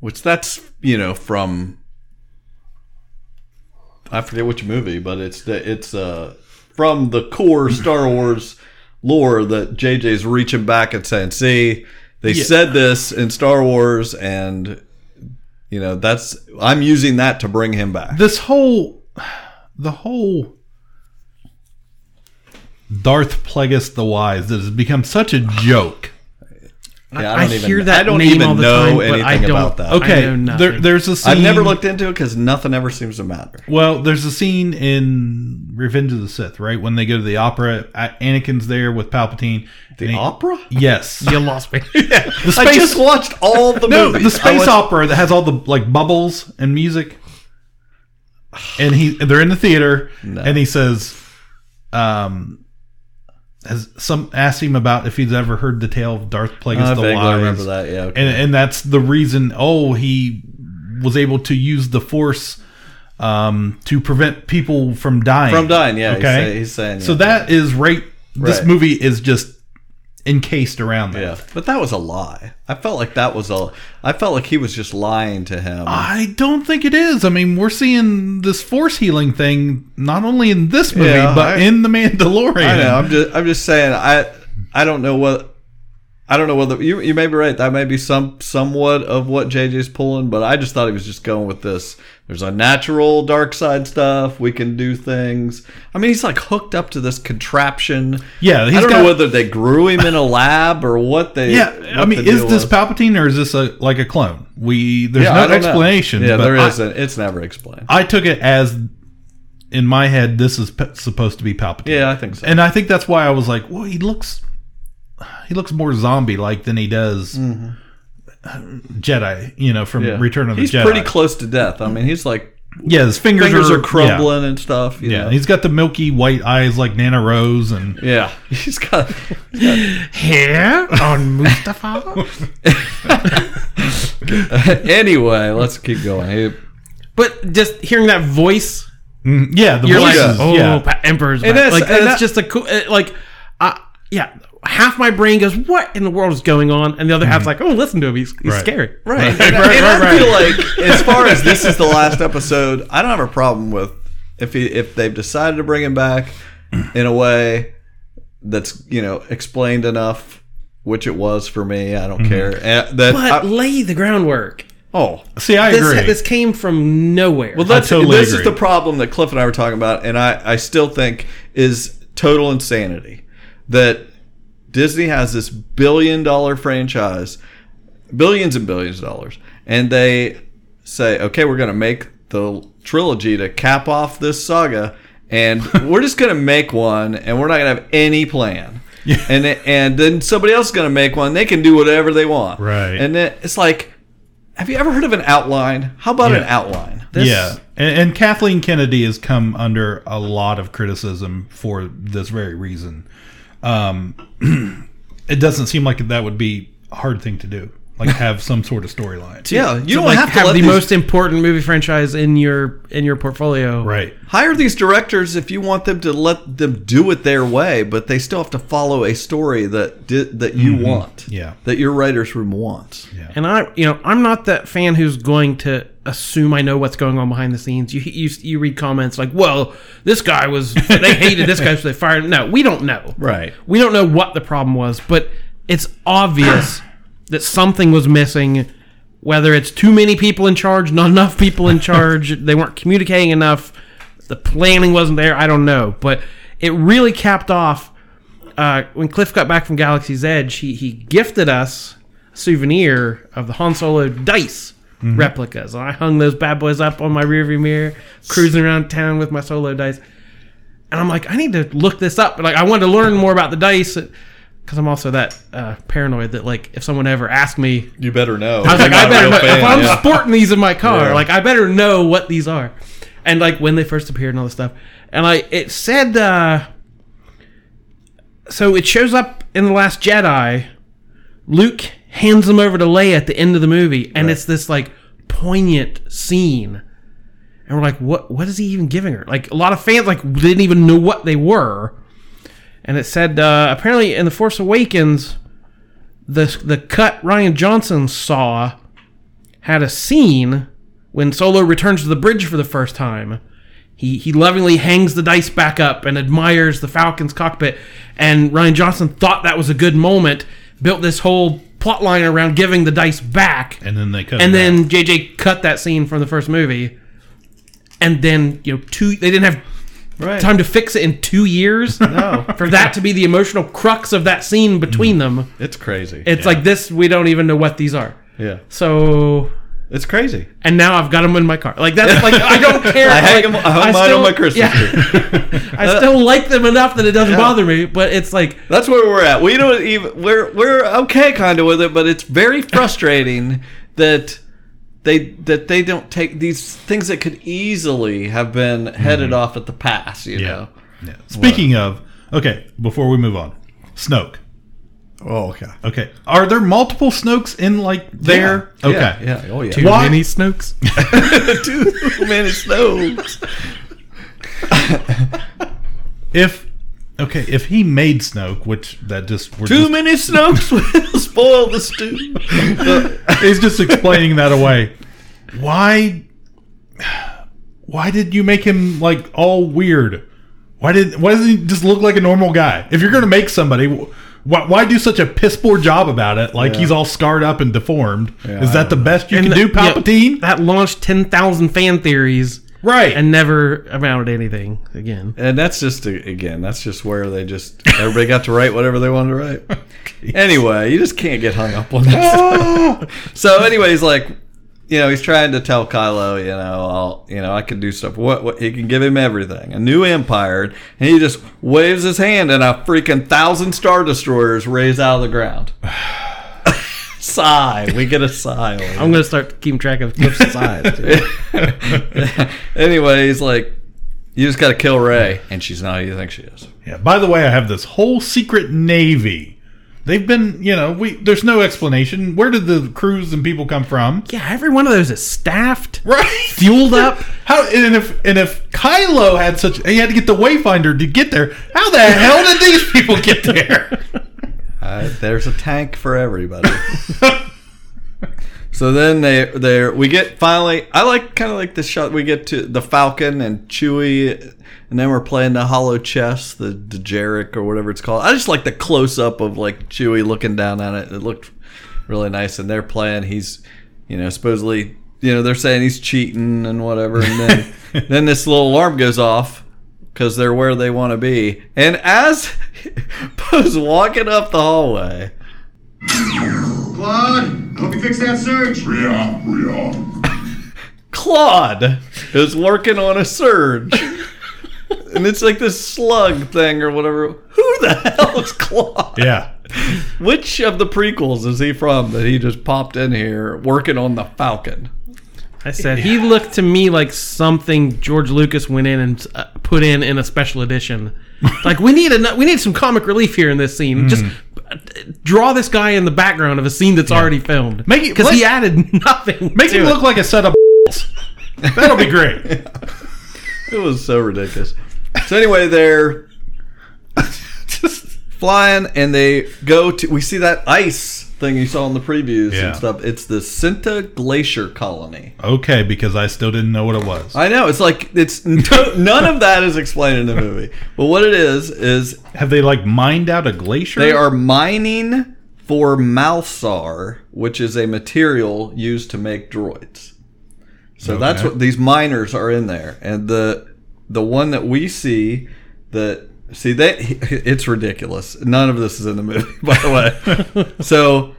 [SPEAKER 3] Which that's you know from I forget which movie, but it's the it's uh from the core Star Wars lore that JJ's reaching back and saying, "See, they said this in Star Wars, and you know that's I'm using that to bring him back."
[SPEAKER 2] this whole the whole Darth Plagueis the Wise that has become such a joke.
[SPEAKER 3] Yeah,
[SPEAKER 1] I,
[SPEAKER 3] don't even-
[SPEAKER 1] hear that
[SPEAKER 3] I don't
[SPEAKER 1] name
[SPEAKER 3] even
[SPEAKER 1] all the
[SPEAKER 3] know
[SPEAKER 1] time,
[SPEAKER 3] anything
[SPEAKER 1] I don't,
[SPEAKER 3] about that.
[SPEAKER 1] I
[SPEAKER 2] Okay,
[SPEAKER 1] know
[SPEAKER 2] there, there's a scene.
[SPEAKER 3] I've never looked into it because nothing ever seems to matter.
[SPEAKER 2] Well, there's a scene in Revenge of the Sith, right? When they go to the opera, Anakin's there with Palpatine.
[SPEAKER 3] The
[SPEAKER 2] he-
[SPEAKER 3] opera?
[SPEAKER 2] Yes.
[SPEAKER 1] you lost me.
[SPEAKER 2] The
[SPEAKER 3] I just watched all the
[SPEAKER 2] no,
[SPEAKER 3] movies.
[SPEAKER 2] the space
[SPEAKER 3] watched-
[SPEAKER 2] opera that has all the like bubbles and music. And he, they're in the theater, and he says, um, has some asked him about if he's ever heard the tale of Darth Plagueis
[SPEAKER 3] I
[SPEAKER 2] the Wise.
[SPEAKER 3] remember that. Yeah, okay.
[SPEAKER 2] and and that's the reason. Oh, he was able to use the Force um, to prevent people from dying.
[SPEAKER 3] From dying, yeah, he's
[SPEAKER 2] Okay,
[SPEAKER 3] say- he's saying,
[SPEAKER 2] So
[SPEAKER 3] yeah.
[SPEAKER 2] that is right. This
[SPEAKER 3] Right.
[SPEAKER 2] movie is just encased around that.
[SPEAKER 3] Yeah, but that was a lie. I felt like that was a. I felt like he was just lying to him.
[SPEAKER 2] I don't think it is. I mean, we're seeing this force healing thing not only in this movie
[SPEAKER 3] Yeah,
[SPEAKER 2] but
[SPEAKER 3] I-
[SPEAKER 2] in the Mandalorian.
[SPEAKER 3] I know. I'm just. I'm just saying. I. I don't know what. I don't know whether you. You may be right. That may be some somewhat of what JJ's pulling, but I just thought he was just going with this. There's a natural dark side stuff. We can do things. I mean, he's like hooked up to this contraption.
[SPEAKER 2] Yeah,
[SPEAKER 3] I don't
[SPEAKER 2] got-
[SPEAKER 3] know whether they grew him in a lab or what they.
[SPEAKER 2] Yeah,
[SPEAKER 3] what
[SPEAKER 2] I mean, is this
[SPEAKER 3] was.
[SPEAKER 2] Palpatine or is this a like a clone? We there's
[SPEAKER 3] Yeah,
[SPEAKER 2] no explanation.
[SPEAKER 3] Yeah, there isn't. It's never explained.
[SPEAKER 2] I took it as in my head this is supposed to be Palpatine.
[SPEAKER 3] Yeah, I think so.
[SPEAKER 2] and I think that's why I was like, well, he looks he looks more zombie like than he does Jedi. You know, from
[SPEAKER 3] Mm-hmm. Yeah.
[SPEAKER 2] Return of the
[SPEAKER 3] he's
[SPEAKER 2] Jedi.
[SPEAKER 3] pretty close to death. I mean, he's like
[SPEAKER 2] Yeah, his fingers,
[SPEAKER 3] fingers
[SPEAKER 2] are,
[SPEAKER 3] are crumbling and stuff. You
[SPEAKER 2] Yeah, yeah.
[SPEAKER 3] know?
[SPEAKER 2] he's got the milky white eyes like Nana Rose, and
[SPEAKER 3] yeah. He's got.
[SPEAKER 1] hair. on Mustafar.
[SPEAKER 3] anyway, let's keep going. He-
[SPEAKER 1] but just hearing that voice,
[SPEAKER 2] Mm, yeah, the
[SPEAKER 1] you're
[SPEAKER 2] voices.
[SPEAKER 1] like, oh,
[SPEAKER 2] yeah.
[SPEAKER 1] Pa- Emperor's
[SPEAKER 3] And
[SPEAKER 1] back.
[SPEAKER 3] that's-
[SPEAKER 1] like
[SPEAKER 3] and
[SPEAKER 1] that's
[SPEAKER 3] that-
[SPEAKER 1] just a cool. uh, Like, uh, yeah. Half my brain goes, "What in the world is going on?" And the other half's mm-hmm. like, "Oh, listen to him. He's, he's
[SPEAKER 2] Right.
[SPEAKER 1] scary."
[SPEAKER 3] Right. And,
[SPEAKER 2] right,
[SPEAKER 3] and I
[SPEAKER 2] right,
[SPEAKER 3] feel like, as far as this is the last episode, I don't have a problem with if he, if they've decided to bring him back in a way that's you know explained enough, which it was for me. I don't mm-hmm. care. And that
[SPEAKER 1] But
[SPEAKER 3] I-
[SPEAKER 1] lay the groundwork.
[SPEAKER 3] oh,
[SPEAKER 2] See, I
[SPEAKER 1] This,
[SPEAKER 2] agree.
[SPEAKER 1] this came from nowhere.
[SPEAKER 3] Well, that's
[SPEAKER 2] totally
[SPEAKER 3] this
[SPEAKER 2] agree.
[SPEAKER 3] is the problem that Cliff and I were talking about, and I, I still think is total insanity that Disney has this billion dollar franchise, billions and billions of dollars, and they say, okay, we're going to make the trilogy to cap off this saga, and we're just going to make one, and we're not going to have any plan. and and then somebody else is going to make one. They can do whatever they want,
[SPEAKER 2] Right.
[SPEAKER 3] And then it's like, have you ever heard of an outline? How about an
[SPEAKER 2] Yeah.
[SPEAKER 3] outline?
[SPEAKER 2] yeah, and, and Kathleen Kennedy has come under a lot of criticism for this very reason. Um, it doesn't seem like that would be a hard thing to do, like have some sort of storyline.
[SPEAKER 3] Yeah, you
[SPEAKER 1] To,
[SPEAKER 3] don't
[SPEAKER 1] like,
[SPEAKER 3] have to
[SPEAKER 1] have
[SPEAKER 3] let
[SPEAKER 1] the
[SPEAKER 3] these-
[SPEAKER 1] most important movie franchise in your in your portfolio.
[SPEAKER 2] Right.
[SPEAKER 3] hire these directors if you want them to let them do it their way, but they still have to follow a story that di- that you want.
[SPEAKER 2] Mm-hmm. Yeah.
[SPEAKER 3] that your writers room wants.
[SPEAKER 2] Yeah.
[SPEAKER 1] And I, you know, I'm not that fan who's going to assume I know what's going on behind the scenes. You you, you read comments like, "Well, this guy was they hated this guy, so they fired." him." No, we don't know.
[SPEAKER 3] Right.
[SPEAKER 1] We don't know what the problem was, but it's obvious that something was missing. Whether it's too many people in charge, not enough people in charge, they weren't communicating enough, the planning wasn't there. I don't know, but it really capped off uh, when Cliff got back from Galaxy's Edge. He he gifted us a souvenir of the Han Solo dice replicas, and I hung those bad boys up on my rearview mirror, cruising around town with my Solo dice. And I'm like, I need to look this up. Like, I wanted to learn more about the dice because I'm also that uh, paranoid that like if someone ever asked me
[SPEAKER 3] You better know.
[SPEAKER 1] I was like, I better know,
[SPEAKER 3] fan,
[SPEAKER 1] if I'm
[SPEAKER 3] yeah.
[SPEAKER 1] sporting these in my car,
[SPEAKER 3] Yeah.
[SPEAKER 1] like I better know what these are. And like when they first appeared and all this stuff. And like it said uh so it shows up in The Last Jedi. Luke hands them over to Leia at the end of the movie, and it's this like poignant scene. And we're like, what what is he even giving her? Like a lot of fans like didn't even know what they were. And it said uh, apparently in The Force Awakens, the the cut Rian Johnson saw had a scene when Solo returns to the bridge for the first time. He he lovingly hangs the dice back up and admires the Falcon's cockpit. And Rian Johnson thought that was a good moment, built this whole plot line around giving the dice back.
[SPEAKER 2] And then they cut.
[SPEAKER 1] And then
[SPEAKER 2] out.
[SPEAKER 1] JJ cut that scene from the first movie. And then, you know, two they didn't have
[SPEAKER 3] Right.
[SPEAKER 1] time to fix it in two years.
[SPEAKER 3] No.
[SPEAKER 1] For that to be the emotional crux of that scene between mm. them.
[SPEAKER 3] It's crazy.
[SPEAKER 1] It's like this we don't even know what these are.
[SPEAKER 3] yeah.
[SPEAKER 1] So
[SPEAKER 3] It's crazy.
[SPEAKER 1] and now I've got them in my car. Like that's like I don't care.
[SPEAKER 3] I hang
[SPEAKER 1] Like,
[SPEAKER 3] 'em- I hung mine on my Christmas
[SPEAKER 1] yeah. I still like them enough that it doesn't bother me. But it's like
[SPEAKER 3] That's where we're at. We don't even we're we're okay kind of with it, but it's very frustrating that they that they don't take these things that could easily have been headed mm-hmm. off at the pass. You
[SPEAKER 2] yeah.
[SPEAKER 3] know.
[SPEAKER 2] yeah. Speaking of, okay, before we move on, Snoke.
[SPEAKER 3] Oh okay.
[SPEAKER 2] Okay, are there multiple Snokes in like there?
[SPEAKER 3] Yeah.
[SPEAKER 2] Okay.
[SPEAKER 3] Yeah. yeah. Oh yeah.
[SPEAKER 1] too
[SPEAKER 2] Why-
[SPEAKER 1] many Snokes.
[SPEAKER 3] Too many Snokes.
[SPEAKER 2] If okay, if he made Snoke, which that just we're
[SPEAKER 3] Too
[SPEAKER 2] just,
[SPEAKER 3] many Snokes will spoil the stew.
[SPEAKER 2] he's just explaining that away. Why? Why did you make him like all weird? Why did? Why doesn't he just look like a normal guy? If you're gonna make somebody, why, why do such a piss poor job about it? Like he's all scarred up and deformed.
[SPEAKER 3] Yeah,
[SPEAKER 2] Is that the best you
[SPEAKER 1] And
[SPEAKER 2] can
[SPEAKER 1] the-
[SPEAKER 2] do, Palpatine?
[SPEAKER 1] yeah, that launched ten thousand fan theories
[SPEAKER 2] right.
[SPEAKER 1] and never amounted to anything again.
[SPEAKER 3] And that's just again, that's just where they just everybody got to write whatever they wanted to write. Anyway, you just can't get hung up on that. so, anyways, like you know, he's trying to tell Kylo, you know, I'll, you know, I can do stuff. What, what he can give him everything, a new empire, and he just waves his hand, and a freaking thousand star destroyers raise out of the ground. sigh. We get a sigh. over
[SPEAKER 1] I'm gonna start keeping track of Cliff's size.
[SPEAKER 3] anyway, he's like, you just got to kill Rey, and she's not who you think she is.
[SPEAKER 2] Yeah. By the way, I have this whole secret navy. They've been, you know, we there's no explanation. Where did the crews and people come from?
[SPEAKER 1] yeah, every one of those is staffed,
[SPEAKER 2] Right.
[SPEAKER 1] fueled up.
[SPEAKER 2] How and if and if Kylo had such he had to get the Wayfinder to get there, how the hell did these people get there?
[SPEAKER 3] Uh, there's a tank for everybody. so then they they we get finally. I like kind of like the shot. We get to the Falcon and Chewie, and then we're playing the hollow chess, the the Jarek or whatever it's called. I just like the close up of like Chewie looking down on it. It looked really nice. And they're playing. He's you know supposedly you know they're saying he's cheating and whatever. And then then this little alarm goes off because they're where they want to be. And as Poe's walking up the hallway,
[SPEAKER 6] Klaud, I hope you fix that surge.
[SPEAKER 5] Yeah, yeah.
[SPEAKER 3] Klaud is working on a surge. and it's like this slug thing or whatever. Who the hell is Klaud?
[SPEAKER 2] Yeah.
[SPEAKER 3] Which of the prequels is he from that he just popped in here working on the Falcon?
[SPEAKER 1] I said he looked to me like something George Lucas went in and uh, put in in a special edition. like we need a we need some comic relief here in this scene. Just uh, draw this guy in the background of a scene that's already filmed.
[SPEAKER 2] Make it-
[SPEAKER 1] because he added nothing.
[SPEAKER 2] Make him
[SPEAKER 1] it.
[SPEAKER 2] look like a set of That'll be great.
[SPEAKER 3] It was so ridiculous. So anyway, they're just flying, and they go to. We see that ice thing you saw in the previews
[SPEAKER 2] Yeah.
[SPEAKER 3] and stuff. It's the Sinta Glacier Colony.
[SPEAKER 2] Okay, because I still didn't know what it was.
[SPEAKER 3] I know it's like it's no, none of that is explained in the movie. But what it is is
[SPEAKER 2] Have they like mined out a glacier?
[SPEAKER 3] they are mining for Malsar, which is a material used to make droids. So that's
[SPEAKER 2] Okay.
[SPEAKER 3] what these miners are in there, and the the one that we see that see that it's ridiculous. None of this is in the movie, by the way. so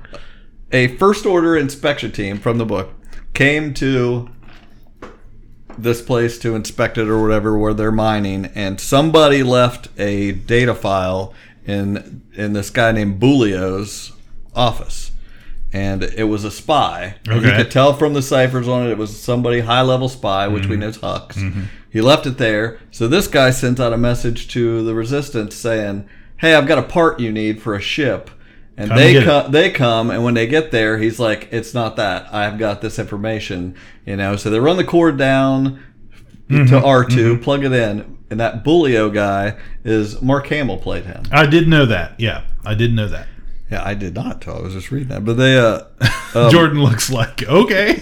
[SPEAKER 3] a first order inspection team from the book came to this place to inspect it or whatever where they're mining and somebody left a data file in in this guy named Boolio's office and it was a spy And you could tell from the ciphers on it it was somebody high level spy which
[SPEAKER 2] Mm-hmm.
[SPEAKER 3] we know is Hux he left it there so this guy sent out a message to the resistance saying hey I've got a part you need for a ship and
[SPEAKER 2] Come
[SPEAKER 3] they
[SPEAKER 2] it.
[SPEAKER 3] come they come and when they get there he's like it's not that i've got this information you know so they run the cord down
[SPEAKER 2] Mm-hmm.
[SPEAKER 3] to r2 plug it in and that Boolio guy is mark hamill played him
[SPEAKER 2] I did know that. Yeah, I did know that.
[SPEAKER 3] yeah i did not till i was just reading that but they uh um,
[SPEAKER 2] Jordan looks like okay.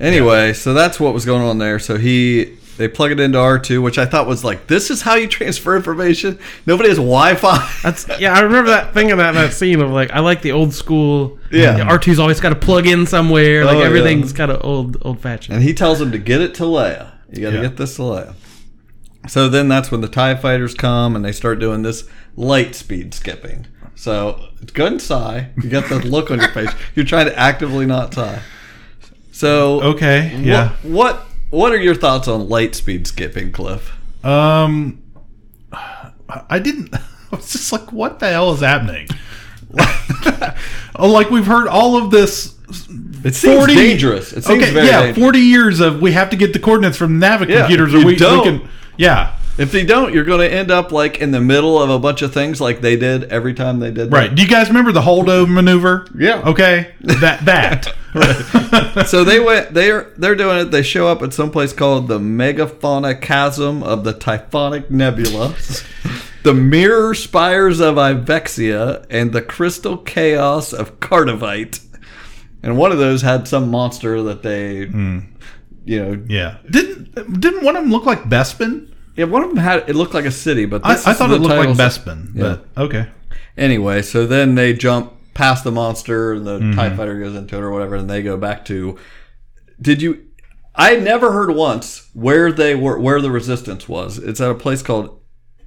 [SPEAKER 3] anyway so that's what was going on there so he they plug it into r2 which i thought was like this is how you transfer information nobody has wi-fi
[SPEAKER 1] That's yeah. I remember that thing in that that scene of like I like the old school.
[SPEAKER 3] Yeah.
[SPEAKER 1] R 2s always got to plug in somewhere. Like
[SPEAKER 3] Oh, yeah.
[SPEAKER 1] everything's kind of old old fashioned.
[SPEAKER 3] And he tells him to get it to Leia. You got to
[SPEAKER 2] Yeah.
[SPEAKER 3] get this to Leia. So then that's when the TIE fighters come and they start doing this light speed skipping. So go ahead and sigh. You got the look on your face. You're trying to actively not sigh. So
[SPEAKER 2] okay. Yeah.
[SPEAKER 3] What, what are your thoughts on light speed skipping, Cliff?
[SPEAKER 2] Um, I didn't. I was just like, what the hell is happening? oh, like we've heard all of this.
[SPEAKER 3] It seems dangerous. It seems
[SPEAKER 2] okay,
[SPEAKER 3] very
[SPEAKER 2] yeah,
[SPEAKER 3] dangerous.
[SPEAKER 2] forty years of we have to get the coordinates from the Navi
[SPEAKER 3] Yeah,
[SPEAKER 2] computers, or we, we
[SPEAKER 3] don't-
[SPEAKER 2] can. Yeah,
[SPEAKER 3] If they don't, you're going to end up like in the middle of a bunch of things like they did every time they did that.
[SPEAKER 2] right. Do you guys remember the Holdo maneuver?
[SPEAKER 3] Yeah.
[SPEAKER 2] Okay, that that.
[SPEAKER 3] so they went they're they're doing it they show up at some place called the megafauna chasm of the typhonic nebula the mirror spires of ivexia and the crystal chaos of cardivite and one of those had some monster that they hmm. you know
[SPEAKER 2] Yeah. Didn't didn't one of them look like Bespin?
[SPEAKER 3] yeah one of them had it looked like a city but
[SPEAKER 2] I, I thought it looked like Bespin,
[SPEAKER 3] Yeah.
[SPEAKER 2] but okay.
[SPEAKER 3] Anyway, so then they jump past the monster and the mm-hmm. TIE fighter goes into it or whatever, and they go back to. Did you. I never heard once where they were, where the resistance was. It's at a place called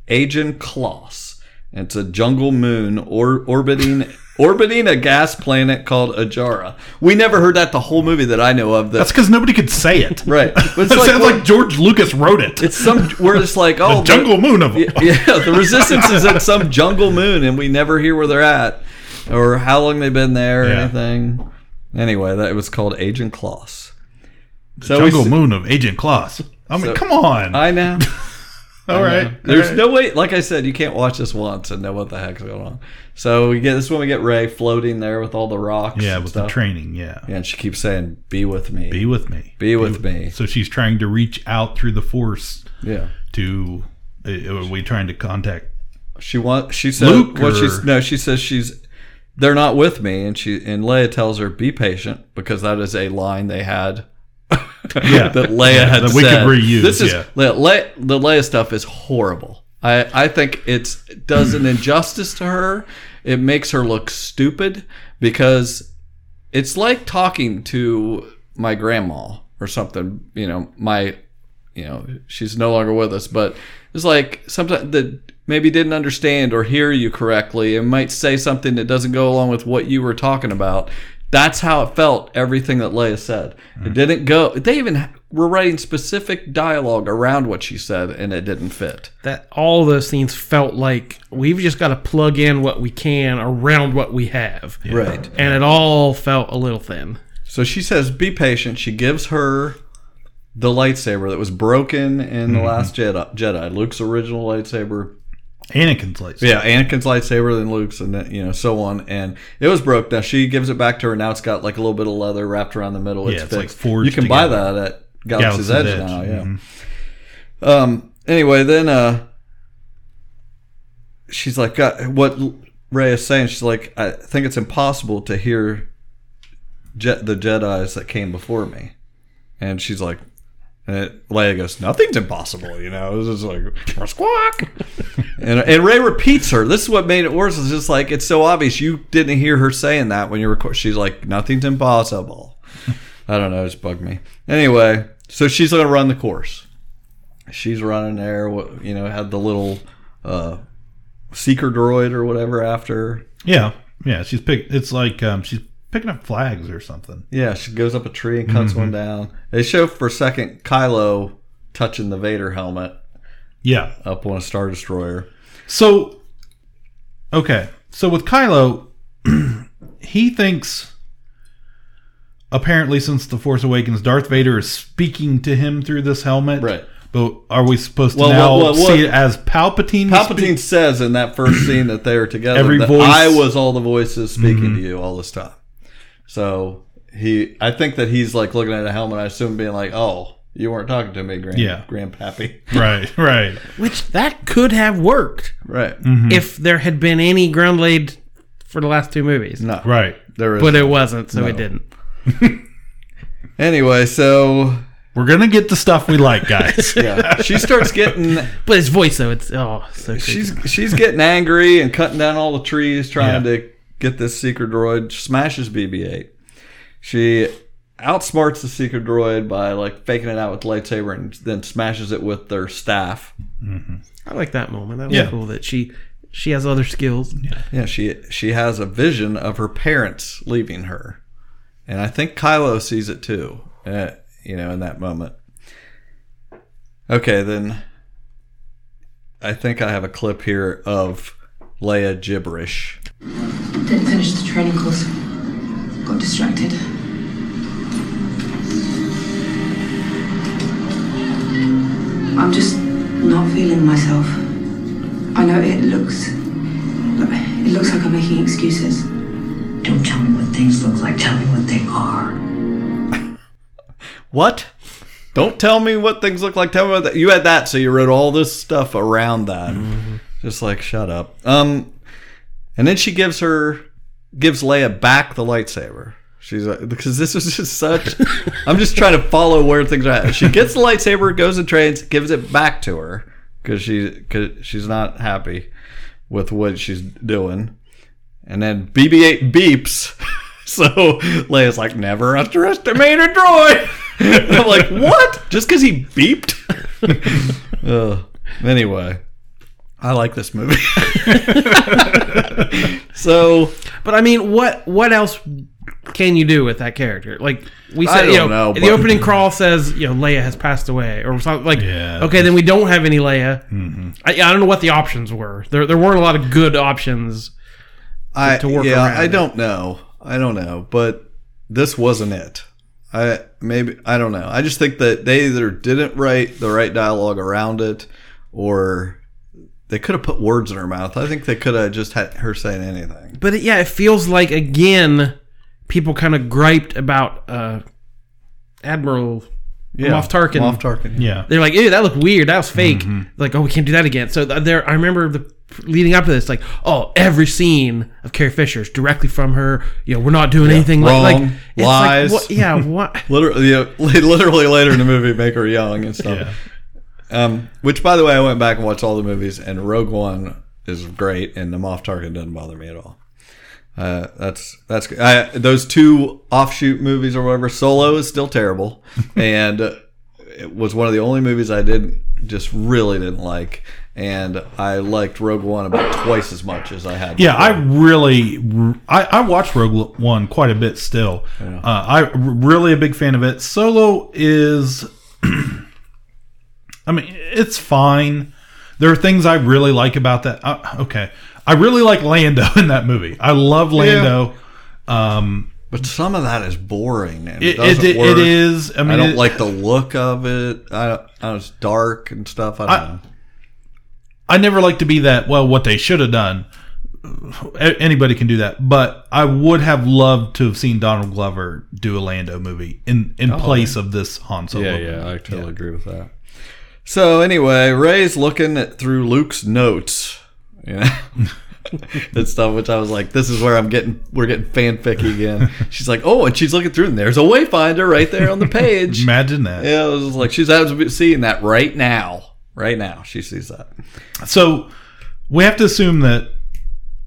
[SPEAKER 3] Ajan Kloss. It's a jungle moon or, orbiting orbiting a gas planet called Ajara. We never heard that the whole movie that I know of. That,
[SPEAKER 2] That's because nobody could say it.
[SPEAKER 3] right. But
[SPEAKER 2] It
[SPEAKER 3] like,
[SPEAKER 2] sounds
[SPEAKER 3] well,
[SPEAKER 2] like George Lucas wrote it.
[SPEAKER 3] it's some where it's like oh
[SPEAKER 2] the jungle moon of
[SPEAKER 3] yeah, yeah, the resistance is at some jungle moon, and we never hear where they're at or how long they've been there or
[SPEAKER 2] Yeah.
[SPEAKER 3] anything. Anyway, that it was called Ajan Kloss. So we
[SPEAKER 2] jungle
[SPEAKER 3] s-
[SPEAKER 2] moon of Agent Kloss. I mean,
[SPEAKER 3] So-
[SPEAKER 2] come on.
[SPEAKER 3] I know.
[SPEAKER 2] All right.
[SPEAKER 3] There's
[SPEAKER 2] All right.
[SPEAKER 3] no way. Like I said, you can't watch this once and know what the heck's going on. So we get this is when we get Rey floating there with all the rocks.
[SPEAKER 2] Yeah,
[SPEAKER 3] and
[SPEAKER 2] with the
[SPEAKER 3] stuff.
[SPEAKER 2] training. Yeah.
[SPEAKER 3] Yeah, and she keeps saying, "Be with me."
[SPEAKER 2] Be with me.
[SPEAKER 3] Be with me.
[SPEAKER 2] So she's trying to reach out through the force
[SPEAKER 3] Yeah.
[SPEAKER 2] to. uh, Are we trying to contact?
[SPEAKER 3] She wants. She said.
[SPEAKER 2] Luke
[SPEAKER 3] Well,
[SPEAKER 2] or-
[SPEAKER 3] she's no. She says she's. They're not with me, and she and Leia tells her, "Be patient," because that is a line they had.
[SPEAKER 2] Yeah.
[SPEAKER 3] that Leia
[SPEAKER 2] Yeah,
[SPEAKER 3] had
[SPEAKER 2] that we could
[SPEAKER 3] said.
[SPEAKER 2] reuse,
[SPEAKER 3] This is
[SPEAKER 2] yeah.
[SPEAKER 3] Le- Le- the Leia stuff is horrible. I I think it's it does an injustice to her. It makes her look stupid because it's like talking to my grandma or something. You know, my you know she's no longer with us, but it's like sometimes that maybe didn't understand or hear you correctly and might say something that doesn't go along with what you were talking about. That's how it felt. Everything that Leia said, it mm-hmm. didn't go. They even were writing specific dialogue around what she said, and it didn't fit.
[SPEAKER 1] that all those scenes felt like we've just got to plug in what we can around what we have.
[SPEAKER 3] Right.
[SPEAKER 1] And it all felt a little thin.
[SPEAKER 3] So she says, "Be patient." She gives her the lightsaber that was broken in the mm-hmm. Last Jedi, Jedi, Luke's original lightsaber.
[SPEAKER 2] Anakin's lightsaber.
[SPEAKER 3] Yeah, Anakin's lightsaber, then Luke's, and then, you know so on. And it was broke. Now she gives it back to her. Now it's got like a little bit of leather wrapped around the middle.
[SPEAKER 2] Yeah,
[SPEAKER 3] It's,
[SPEAKER 2] it's, like,
[SPEAKER 3] fixed.
[SPEAKER 2] forged
[SPEAKER 3] You can buy that at Galaxy's,
[SPEAKER 2] Galaxy's
[SPEAKER 3] Edge,
[SPEAKER 2] Edge,
[SPEAKER 3] now. Yeah.
[SPEAKER 2] mhm.
[SPEAKER 3] Um. Anyway, then uh, she's like, uh, what Rey is saying. She's like, I think it's impossible to hear Je- the Jedi's that came before me, and she's like. And Leia goes, "Nothing's impossible," you know. It's just like squawk, and, and Rey repeats her. This is what made it worse. It's just like it's so obvious you didn't hear her saying that when you record. She's like, "Nothing's impossible." I don't know. It's bugged me. Anyway, so she's gonna run the course she's running there. You know, had the little uh, seeker droid or whatever after.
[SPEAKER 2] Yeah, yeah. She's pick. It's like um, she's picking up flags or something.
[SPEAKER 3] Yeah, she goes up a tree and cuts one mm-hmm. down. They show for a second Kylo touching the Vader helmet
[SPEAKER 2] Yeah.
[SPEAKER 3] up on a star destroyer.
[SPEAKER 2] So, okay. So with Kylo, he thinks apparently since the Force Awakens, Darth Vader is speaking to him through this helmet.
[SPEAKER 3] Right.
[SPEAKER 2] But are we supposed to
[SPEAKER 3] Well,
[SPEAKER 2] now
[SPEAKER 3] what- what-
[SPEAKER 2] see it as Palpatine?
[SPEAKER 3] Palpatine says in that first scene that they are together
[SPEAKER 2] Every
[SPEAKER 3] that
[SPEAKER 2] voice-
[SPEAKER 3] I was all the voices speaking mm-hmm. to you all this time. So he, I think that he's like looking at a helmet. I assume being like, "Oh, you weren't talking to me, grand,
[SPEAKER 2] Yeah.
[SPEAKER 3] grandpappy."
[SPEAKER 2] Right. Right.
[SPEAKER 1] Which that could have worked
[SPEAKER 3] right? Mm-hmm.
[SPEAKER 1] if there had been any ground laid for the last two movies.
[SPEAKER 3] No,
[SPEAKER 2] Right.
[SPEAKER 3] there is.
[SPEAKER 1] But it wasn't, so
[SPEAKER 3] No.
[SPEAKER 1] it didn't.
[SPEAKER 3] anyway, so
[SPEAKER 2] We're gonna get the stuff we like, guys.
[SPEAKER 3] yeah, she starts getting
[SPEAKER 1] But his voice, though, it's oh, so creepy.
[SPEAKER 3] she's she's getting angry and cutting down all the trees trying
[SPEAKER 2] Yeah.
[SPEAKER 3] to get this seeker droid smashes bb8 she outsmarts the seeker droid by like faking it out with the lightsaber and then smashes it with their staff.
[SPEAKER 1] I like that moment. That was
[SPEAKER 2] Yeah.
[SPEAKER 1] cool that she she has other skills.
[SPEAKER 3] yeah she she has a vision of her parents leaving her. And i think kylo sees it too uh, you know in that moment. Okay then i think i have a clip here of leia gibberish
[SPEAKER 7] Didn't finish the training course. Got distracted. I'm just not feeling myself. I know it looks. It looks like I'm making excuses.
[SPEAKER 8] Don't tell me what things look like. Tell me what they are.
[SPEAKER 3] What? Don't tell me what things look like. Tell me what that. You had that, so you wrote all this stuff around that. Just like shut up. Um, and then she gives her gives Leia back the lightsaber. She's like, because this is just such. I'm just trying to follow where things are at. She gets the lightsaber, goes and trains, gives it back to her because she because she's not happy with what she's doing. And then BB-8 beeps. So Leia's like, never underestimate a droid. I'm like, what? Just because he beeped? Ugh. Anyway, I like this movie. so
[SPEAKER 1] But I mean, what what else can you do with that character? Like we said, you know,
[SPEAKER 3] know,
[SPEAKER 1] the opening crawl says, you know, Leia has passed away, or something like.
[SPEAKER 2] Yeah.
[SPEAKER 1] Okay, then we don't have any Leia. Mm-hmm. I, I don't know what the options were. There there weren't a lot of good options.
[SPEAKER 3] I
[SPEAKER 1] to work
[SPEAKER 3] yeah,
[SPEAKER 1] around
[SPEAKER 3] I don't know. I don't know, but this wasn't it. I maybe I don't know. I just think that they either didn't write the right dialogue around it, or they could have put words in her mouth. I think they could have just had her saying anything.
[SPEAKER 1] But it, yeah, it feels like again, people kind of griped about uh, Admiral Moff Tarkin.
[SPEAKER 3] Moff Tarkin.
[SPEAKER 2] Yeah.
[SPEAKER 1] They're like, ew, that looked weird. That was fake.
[SPEAKER 3] Mm-hmm.
[SPEAKER 1] Like, oh, we can't do that again. So there, I remember the leading up to this, like, oh, every scene of Carrie Fisher is directly from her. You know, we're not doing anything like, like
[SPEAKER 3] Wrong.
[SPEAKER 1] it's
[SPEAKER 3] Lies.
[SPEAKER 1] Like, what, yeah, what?
[SPEAKER 3] Literally, yeah, literally later in the movie, make her young and stuff.
[SPEAKER 2] Yeah.
[SPEAKER 3] Um, which, by the way, I went back and watched all the movies, and Rogue One is great, and the Moff Tarkin doesn't bother me at all. Uh, that's that's I, those two offshoot movies or whatever. Solo is still terrible, and uh, it was one of the only movies I didn't just really didn't like, and I liked Rogue One about twice as much as I had.
[SPEAKER 2] Yeah, I really, I, I watch Rogue One quite a bit still. Uh, I really a big fan of it. Solo is I mean, it's fine. There are things I really like about that. Uh, okay, I really like Lando in that movie. I love Lando. Um,
[SPEAKER 3] But some of that is boring and
[SPEAKER 2] it,
[SPEAKER 3] it, doesn't
[SPEAKER 2] it,
[SPEAKER 3] work.
[SPEAKER 2] it is. I mean,
[SPEAKER 3] I don't
[SPEAKER 2] it-
[SPEAKER 3] like the look of it. I, I it's dark and stuff. I don't
[SPEAKER 2] I-
[SPEAKER 3] know.
[SPEAKER 2] I never like to be that. Well, what they should have done. Anybody can do that, but I would have loved to have seen Donald Glover do a Lando movie in in place of this Han Solo.
[SPEAKER 3] Oh, Yeah, yeah,
[SPEAKER 2] movie.
[SPEAKER 3] I totally agree with that. So anyway, Rey's looking at through Luke's notes, you know, and stuff. Which I was like, this is where I'm getting we're getting fanficky again. She's like, oh, and she's looking through, and there's a wayfinder right there on the page.
[SPEAKER 2] Imagine that.
[SPEAKER 3] yeah, it was like, she's absolutely seeing that right now. Right now, she sees that.
[SPEAKER 2] So we have to assume that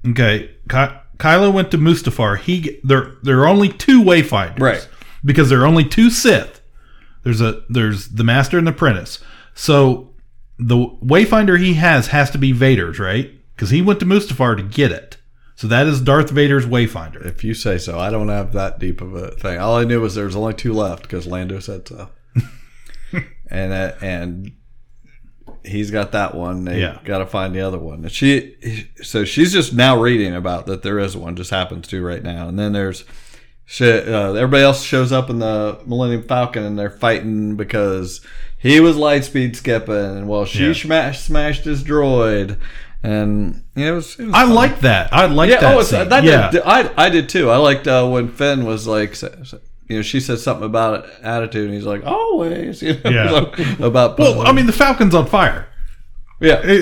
[SPEAKER 2] okay, Ky- Kylo went to Mustafar. He there there are only two wayfinders,
[SPEAKER 3] Right.
[SPEAKER 2] Because there are only two Sith. There's a there's the Master and the Apprentice. So the wayfinder he has has to be Vader's, right? Because he went to Mustafar to get it. So that is Darth Vader's wayfinder.
[SPEAKER 3] If you say so, I don't have that deep of a thing. All I knew was there was only two left because Lando said so, and uh, and he's got that one. They
[SPEAKER 2] Yeah.
[SPEAKER 3] got to find the other one. And she, so she's just now reading about that there is one. Just happens to right now, and then there's. She, uh, everybody else shows up in the Millennium Falcon and they're fighting because he was lightspeed skipping and well she
[SPEAKER 2] Yeah.
[SPEAKER 3] smashed smashed his droid and you know, it was, it was
[SPEAKER 2] I
[SPEAKER 3] fun.
[SPEAKER 2] like that. I like
[SPEAKER 3] Yeah,
[SPEAKER 2] that.
[SPEAKER 3] oh, it's,
[SPEAKER 2] scene.
[SPEAKER 3] that
[SPEAKER 2] yeah.
[SPEAKER 3] did, I I did too. I liked uh, when Finn was like, sa- sa- you know, she said something about attitude, and he's like, always, you know,
[SPEAKER 2] Yeah.
[SPEAKER 3] about.
[SPEAKER 2] well, I mean, the Falcon's on fire.
[SPEAKER 3] yeah,
[SPEAKER 2] Eh,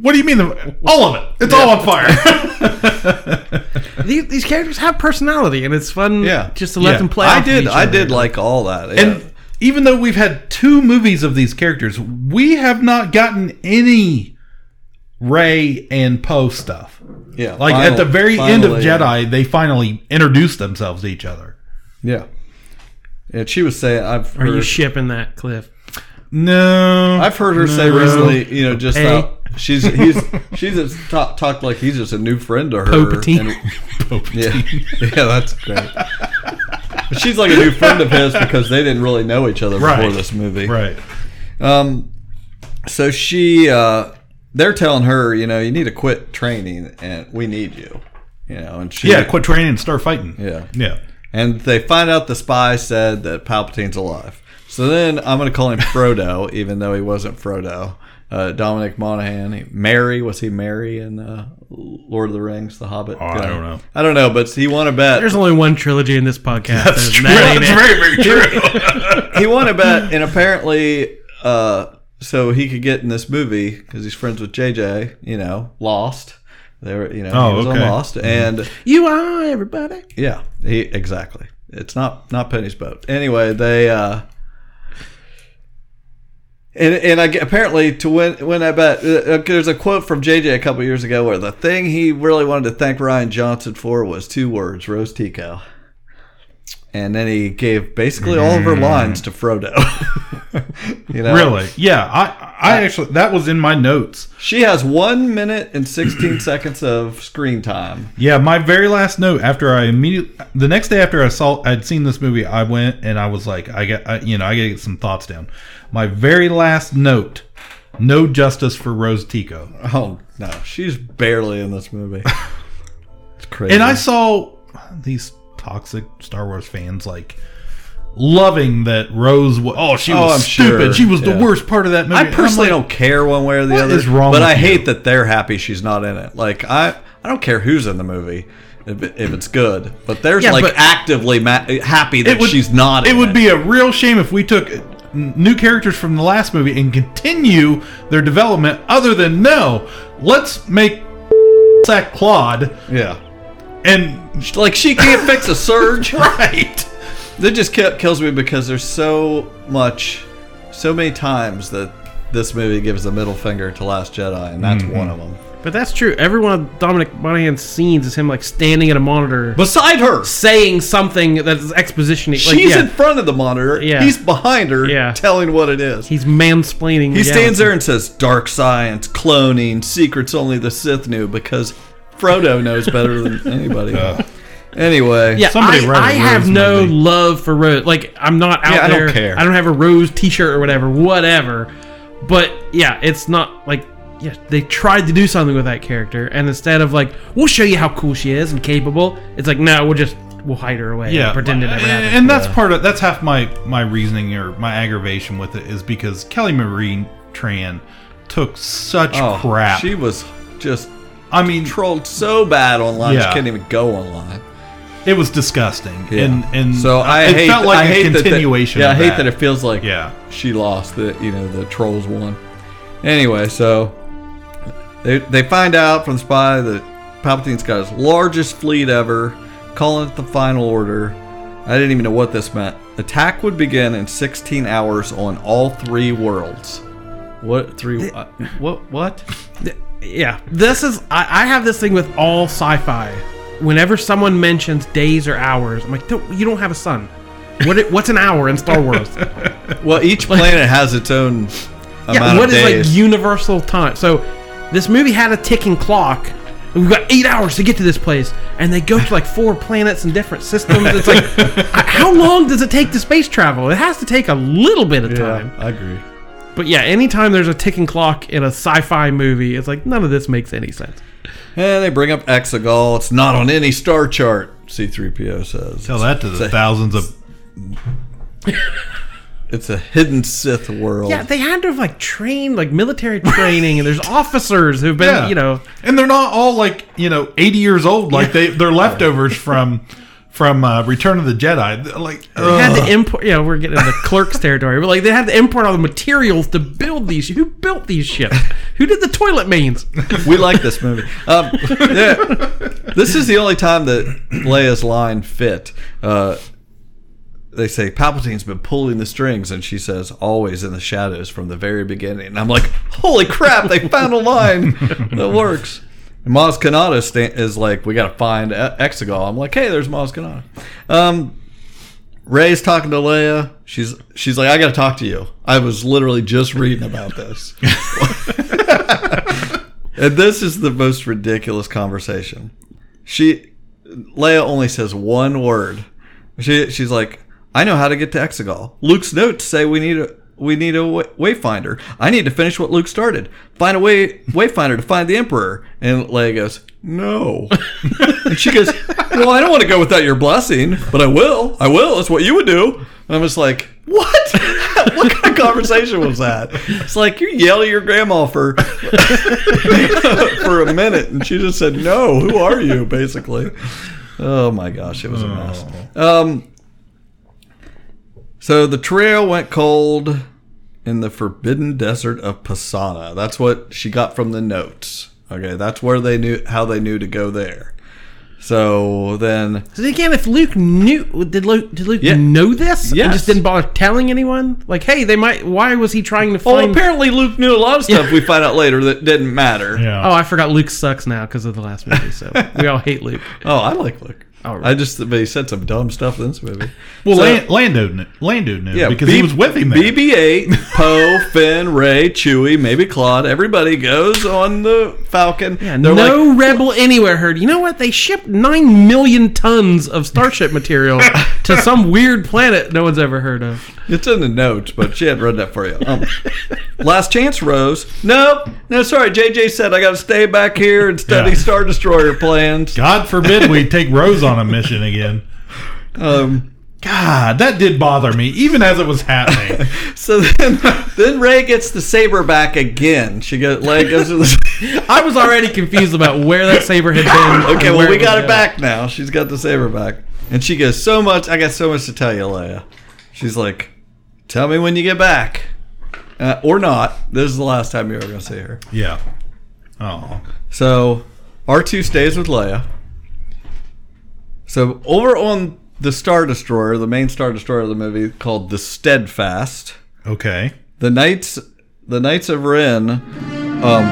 [SPEAKER 2] What do you mean? The, all of it. It's all on fire.
[SPEAKER 1] These, these characters have personality, and it's fun.
[SPEAKER 3] Yeah.
[SPEAKER 1] just to let
[SPEAKER 2] Yeah.
[SPEAKER 1] them play.
[SPEAKER 3] I
[SPEAKER 1] off
[SPEAKER 3] did,
[SPEAKER 1] each
[SPEAKER 3] I
[SPEAKER 1] other.
[SPEAKER 3] did like all that. Yeah.
[SPEAKER 2] And even though we've had two movies of these characters, we have not gotten any Rey and Poe stuff.
[SPEAKER 3] yeah,
[SPEAKER 2] Like
[SPEAKER 3] final-
[SPEAKER 2] at the very end of
[SPEAKER 3] finally, uh,
[SPEAKER 2] Jedi, they finally introduced themselves to each other.
[SPEAKER 3] yeah. And she was saying, I've
[SPEAKER 1] Are you shipping that, Cliff?
[SPEAKER 2] No,
[SPEAKER 3] I've heard her say recently, you know, just
[SPEAKER 1] Hey.
[SPEAKER 3] how she's he's she's just talk, talked like he's just a new friend to her.
[SPEAKER 1] Palpatine.
[SPEAKER 3] and- Yeah, yeah, that's great. But she's like a new friend of his because they didn't really know each other
[SPEAKER 2] Right.
[SPEAKER 3] before this movie.
[SPEAKER 2] right.
[SPEAKER 3] Um, so she, uh, they're telling her, you know, you need to quit training, and we need you. You know, and she,
[SPEAKER 2] Yeah, quit training and start fighting.
[SPEAKER 3] yeah,
[SPEAKER 2] yeah.
[SPEAKER 3] and they find out the spy said that Palpatine's alive. So then I'm going to call him Frodo, even though he wasn't Frodo. Uh, Dominic Monaghan, he, Merry was he Merry in uh, Lord of the Rings, The Hobbit?
[SPEAKER 2] Oh, I don't know.
[SPEAKER 3] I don't know, but he won a bet.
[SPEAKER 1] There's only one trilogy in this podcast.
[SPEAKER 2] That's true.
[SPEAKER 1] that
[SPEAKER 2] That's very, very true.
[SPEAKER 3] he won a bet, and apparently, uh, so he could get in this movie because he's friends with JJ. You know, Lost. They were, you know,
[SPEAKER 2] Oh,
[SPEAKER 3] he was on. Lost, and
[SPEAKER 1] You are everybody.
[SPEAKER 3] yeah, he exactly. It's not not Penny's boat. Anyway, they uh, and and I apparently to win win that bet. Uh, there's a quote from JJ a couple years ago where the thing he really wanted to thank Rian Johnson for was two words: Rose Tico. And then he gave basically all of her mm. lines to Frodo. you know,
[SPEAKER 2] Really? Yeah. I I actually that was in my notes.
[SPEAKER 3] She has one minute and sixteen seconds of screen time.
[SPEAKER 2] Yeah, my very last note after I immediately the next day after I saw I'd seen this movie, I went and I was like, I got I, you know, I gotta get some thoughts down. My very last note: no justice for Rose Tico.
[SPEAKER 3] Oh no, she's barely in this movie. It's crazy.
[SPEAKER 2] And I saw these toxic Star Wars fans like loving that Rose. Oh, was, oh, she
[SPEAKER 3] Oh,
[SPEAKER 2] was
[SPEAKER 3] I'm
[SPEAKER 2] stupid.
[SPEAKER 3] sure.
[SPEAKER 2] She was the worst part of that movie.
[SPEAKER 3] I personally
[SPEAKER 2] like,
[SPEAKER 3] don't care one way or the other.
[SPEAKER 2] wrong
[SPEAKER 3] But I
[SPEAKER 2] you?
[SPEAKER 3] hate that they're happy she's not in it. Like I, I don't care who's in the movie if, if it's good. But there's
[SPEAKER 1] Yeah,
[SPEAKER 3] like
[SPEAKER 1] but-
[SPEAKER 3] actively ma- happy that she's not.
[SPEAKER 2] It would be a real shame if we took new characters from the last movie and continue their development. Other than no, let's make Sack Klaud
[SPEAKER 3] yeah.
[SPEAKER 2] And
[SPEAKER 3] Like she can't fix a surge.
[SPEAKER 2] right.
[SPEAKER 3] That just ki- kills me because there's so much, so many times that this movie gives the middle finger to Last Jedi, and that's
[SPEAKER 2] Mm-hmm.
[SPEAKER 3] one of them.
[SPEAKER 1] But that's true. Every one of Dominic Monaghan's scenes is him like standing at a monitor,
[SPEAKER 3] Beside her,
[SPEAKER 1] saying something that's exposition.
[SPEAKER 3] she's
[SPEAKER 1] like, yeah,
[SPEAKER 3] in front of the monitor.
[SPEAKER 1] Yeah.
[SPEAKER 3] He's behind her,
[SPEAKER 1] Yeah.
[SPEAKER 3] telling what it is.
[SPEAKER 1] he's mansplaining.
[SPEAKER 3] He
[SPEAKER 1] the
[SPEAKER 3] stands there and says, "Dark science, cloning, secrets only the Sith knew," because Frodo knows better than anybody. Uh, anyway,
[SPEAKER 1] Yeah,
[SPEAKER 2] Somebody
[SPEAKER 1] I,
[SPEAKER 2] write a
[SPEAKER 1] I have
[SPEAKER 2] Rose
[SPEAKER 1] no
[SPEAKER 2] movie.
[SPEAKER 1] love for Rose. Like I'm not out
[SPEAKER 3] Yeah, I don't
[SPEAKER 1] there.
[SPEAKER 3] care.
[SPEAKER 1] I don't have a Rose T-shirt or whatever, whatever. But yeah, it's not like yeah, they tried to do something with that character, and instead of like we'll show you how cool she is and capable, it's like no, we'll just we'll hide her away.
[SPEAKER 2] yeah,
[SPEAKER 1] and pretend it never
[SPEAKER 2] and,
[SPEAKER 1] happened.
[SPEAKER 2] and that's part of that's half my my reasoning or my aggravation with it is because Kelly Marie Tran took such
[SPEAKER 3] Oh,
[SPEAKER 2] crap.
[SPEAKER 3] She was just
[SPEAKER 2] I mean,
[SPEAKER 3] trolled so bad online.
[SPEAKER 2] Yeah.
[SPEAKER 3] She couldn't even go online.
[SPEAKER 2] it was disgusting,
[SPEAKER 3] Yeah.
[SPEAKER 2] and and
[SPEAKER 3] so I
[SPEAKER 2] it
[SPEAKER 3] hate,
[SPEAKER 2] felt like
[SPEAKER 3] I
[SPEAKER 2] a
[SPEAKER 3] hate that-
[SPEAKER 2] continuation.
[SPEAKER 3] yeah,
[SPEAKER 2] of
[SPEAKER 3] I hate
[SPEAKER 2] that.
[SPEAKER 3] that it feels like
[SPEAKER 2] Yeah.
[SPEAKER 3] she lost. That you know the trolls won. Anyway, so they they find out from the spy that Palpatine's got his largest fleet ever, calling it the Final Order. I didn't even know what this meant. Attack would begin in 16 hours on all three worlds. What three? uh, what what?
[SPEAKER 1] Yeah, this is I, I have this thing with all sci-fi. Whenever someone mentions days or hours, I'm like, don't, you don't have a sun. What it- what's an hour in Star Wars?
[SPEAKER 3] Well, each planet has its own amount
[SPEAKER 1] yeah, what is
[SPEAKER 3] days.
[SPEAKER 1] like universal time? So this movie had a ticking clock. and We've got eight hours to get to this place, and they go to like four planets and different systems. It's like, how long does it take to space travel? It has to take a little bit of time.
[SPEAKER 3] Yeah, I agree.
[SPEAKER 1] But yeah, anytime there's a ticking clock in a sci-fi movie, it's like none of this makes any sense.
[SPEAKER 3] And they bring up Exegol. It's not on any star chart. C3PO says.
[SPEAKER 2] Tell that to the
[SPEAKER 3] a-
[SPEAKER 2] thousands of
[SPEAKER 3] It's a hidden Sith world.
[SPEAKER 1] Yeah, they had to have like trained, like military training, and there's officers who've been,
[SPEAKER 2] Yeah.
[SPEAKER 1] you know,
[SPEAKER 2] and they're not all like you know 80 years old like they they're leftovers from from uh, return of the jedi like
[SPEAKER 1] they had
[SPEAKER 2] ugh.
[SPEAKER 1] to import. You know, we're getting into clerks territory, but like they had to import all the materials to build these. Who built these ships? Who did the toilet mains?
[SPEAKER 3] we like this movie. Um, yeah, this is the only time that Leia's line fit. Uh, they say Palpatine's been pulling the strings, and she says, "Always in the shadows from the very beginning." And I'm like, "Holy crap! They found a line that works." And Maz Kanata sta- is like, "We got to find Exegol." I'm like, "Hey, there's Maz Kanata." Um, Rey's talking to Leia. She's she's like, "I got to talk to you." I was literally just reading about this. And this is the most ridiculous conversation. She, Leia only says one word. She, she's like, "I know how to get to Exegol." Luke's notes say we need a we need a wayfinder. I need to finish what Luke started. Find a way wayfinder to find the Emperor. And Leia goes, "No." and she goes, "Well, I don't want to go without your blessing, but I will. I will. That's what you would do." And I'm just like, "What? what kind of conversation was that?" It's like you yell at your grandma for for a minute, and she just said, "No, who are you?" Basically. Oh my gosh, it was a mess. Um, so the trail went cold in the forbidden desert of Pasana. That's what she got from the notes. Okay, that's where they knew how they knew to go there. So then,
[SPEAKER 1] So again, if Luke knew, did Luke did Luke
[SPEAKER 3] Yeah.
[SPEAKER 1] know this? and just didn't bother telling anyone. Like, hey, they might. Why was he trying to
[SPEAKER 3] well, apparently Luke knew a lot of stuff. We find out later that didn't matter.
[SPEAKER 2] yeah
[SPEAKER 1] oh, I forgot. Luke sucks now because of the last movie. So we all hate Luke.
[SPEAKER 3] Oh, I like Luke.
[SPEAKER 1] Oh, right.
[SPEAKER 3] I just, but he said some dumb stuff in this movie.
[SPEAKER 2] well
[SPEAKER 3] So-
[SPEAKER 2] Lan- lando knew, lando knew
[SPEAKER 3] Yeah,
[SPEAKER 2] because
[SPEAKER 3] B-
[SPEAKER 2] he was with him there.
[SPEAKER 3] BB-8, Poe, Finn, Rey, Chewie, maybe Klaud. Everybody goes on the Falcon.
[SPEAKER 1] Yeah,
[SPEAKER 3] They're
[SPEAKER 1] no
[SPEAKER 3] like,
[SPEAKER 1] rebel anywhere heard. You know what? They shipped nine million tons of Starship material to some weird planet no one's ever heard of.
[SPEAKER 3] It's in the notes, but she had read that for you. Um, last chance, Rose. Nope. No, sorry. JJ said I got to stay back here and study
[SPEAKER 2] Yeah.
[SPEAKER 3] Star Destroyer plans.
[SPEAKER 2] god forbid we take rose on a mission again
[SPEAKER 3] Um,
[SPEAKER 2] god that did bother me even as it was happening
[SPEAKER 3] so then, then Rey gets the saber back again. She goes, like, goes to the.
[SPEAKER 1] I was already confused about where that saber had been.
[SPEAKER 3] Okay, well, we got it
[SPEAKER 1] going.
[SPEAKER 3] back now. She's got the saber back. And she goes, So much. I got so much to tell you, Leia. She's like, Tell me when you get back. Uh, or not. This is the last time you're ever going to see her.
[SPEAKER 2] yeah oh
[SPEAKER 3] So R2 stays with Leia. So over on the Star Destroyer, the main Star Destroyer of the movie called the Steadfast,
[SPEAKER 2] okay
[SPEAKER 3] the Knights the Knights of Ren um,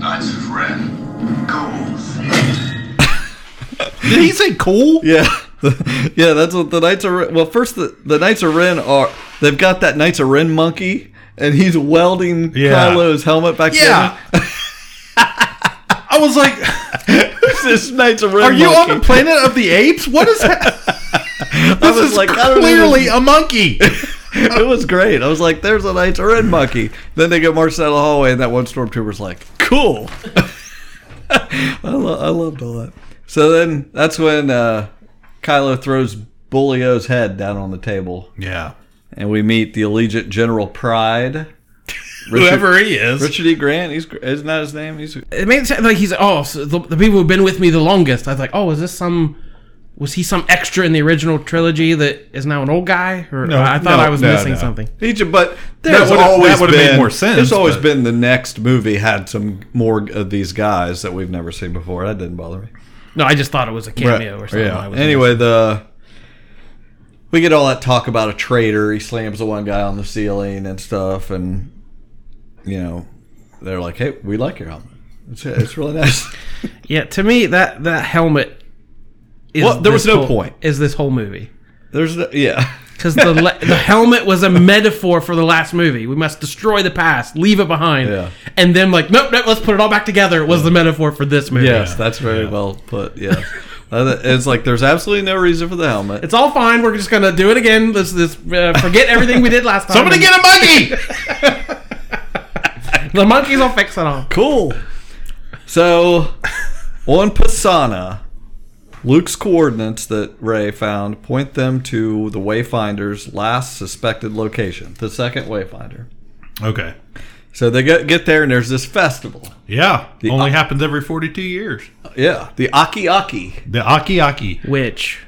[SPEAKER 5] Knights of Ren. Goals.
[SPEAKER 2] did he say cool
[SPEAKER 3] Yeah, yeah, that's what the Knights of Ren. Well, first the, the Knights of Ren are they've got that Knights of Ren monkey, and he's welding
[SPEAKER 2] Yeah.
[SPEAKER 3] Kylo's helmet back
[SPEAKER 2] yeah i was like
[SPEAKER 3] this Knights of Ren.
[SPEAKER 2] are you on the planet of the apes what is that
[SPEAKER 3] I
[SPEAKER 2] this
[SPEAKER 3] was
[SPEAKER 2] is
[SPEAKER 3] like,
[SPEAKER 2] clearly a monkey
[SPEAKER 3] it was great. I was like, "There's a Knights of Ren monkey." Then they get marched out of the hallway, and that one stormtrooper's like, "Cool." I, lo- I loved all that. So then that's when uh, Kylo throws Boolio's head down on the table,
[SPEAKER 2] Yeah.
[SPEAKER 3] and we meet the Allegiant General Pride.
[SPEAKER 2] Whoever he is.
[SPEAKER 3] Richard E. Grant. He's isn't that his name? He's
[SPEAKER 1] It made it sound like he's oh so the, the people who've been with me the longest. I was like, oh, is this some? Was he some extra in the original trilogy that is now an old guy? Or
[SPEAKER 2] No,
[SPEAKER 1] I thought
[SPEAKER 2] no,
[SPEAKER 1] I was
[SPEAKER 2] no,
[SPEAKER 1] missing
[SPEAKER 2] no.
[SPEAKER 1] something.
[SPEAKER 3] He but there's
[SPEAKER 2] would've-
[SPEAKER 3] always
[SPEAKER 2] that would've made more sense,
[SPEAKER 3] There's always
[SPEAKER 2] but-
[SPEAKER 3] been the next movie had some more of these guys that we've never seen before. That didn't bother me.
[SPEAKER 1] No, I just thought it was a cameo or something.
[SPEAKER 3] Yeah. Anyway, the we get all that talk about a traitor. He slams the one guy on the ceiling and stuff, and you know they're like, "Hey, we like your helmet. It's, it's really nice."
[SPEAKER 1] yeah. To me, that that helmet. Is
[SPEAKER 3] Well, there was no
[SPEAKER 1] whole-
[SPEAKER 3] point.
[SPEAKER 1] Is this whole movie?
[SPEAKER 3] There's no, yeah.
[SPEAKER 1] Because the le- the helmet was a metaphor for the last movie. We must destroy the past, leave it behind,
[SPEAKER 3] Yeah.
[SPEAKER 1] and then like nope, nope, let's put it all back together. Was the metaphor for this movie?
[SPEAKER 3] Yes, that's very well put. Yes, Uh, it's like there's absolutely no reason for the helmet.
[SPEAKER 1] It's all fine. We're just gonna do it again. Let's, let's uh, forget everything we did last time.
[SPEAKER 2] Somebody get a monkey!
[SPEAKER 1] the monkeys. will fix it all.
[SPEAKER 3] Cool. So, on Pasana, Luke's coordinates that Rey found point them to the Wayfinder's last suspected location, the second Wayfinder.
[SPEAKER 2] okay.
[SPEAKER 3] So they get get there, and there's this festival.
[SPEAKER 2] Yeah.
[SPEAKER 3] The-
[SPEAKER 2] Only happens every 42 years.
[SPEAKER 3] Yeah, the Aki Aki.
[SPEAKER 2] The Aki Aki.
[SPEAKER 1] Which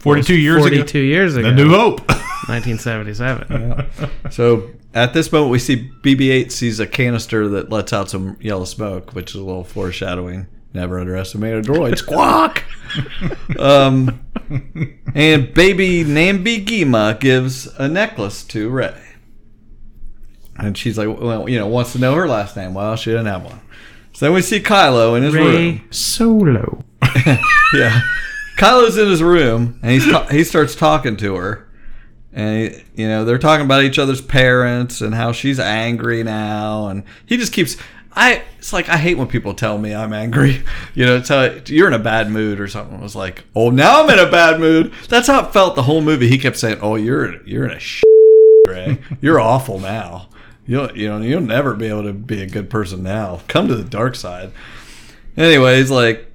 [SPEAKER 2] 42 years
[SPEAKER 1] forty-two
[SPEAKER 2] ago.
[SPEAKER 1] years ago,
[SPEAKER 2] The New Hope.
[SPEAKER 1] 1977.
[SPEAKER 3] So at this moment, we see BB-8 sees a canister that lets out some yellow smoke, which is a little foreshadowing. Never underestimate a droid. Squawk. um, and baby Nambi Ghima gives a necklace to Rey, and she's like, well, you know, wants to know her last name. Well, she didn't have one. So then we see Kylo in his room.
[SPEAKER 1] Rey Solo.
[SPEAKER 3] Yeah. Kylo's in his room and he's ta- he starts talking to her. And he, you know, they're talking about each other's parents and how she's angry now and he just keeps I it's like I hate when people tell me I'm angry. You know, tell you're in a bad mood or something. I was like, "Oh, now I'm in a bad mood." That's how it felt the whole movie. He kept saying, "Oh, you're you're in a sh- Rey. You're awful now. You'll you know, you'll never be able to be a good person now. Come to the dark side." Anyway, he's like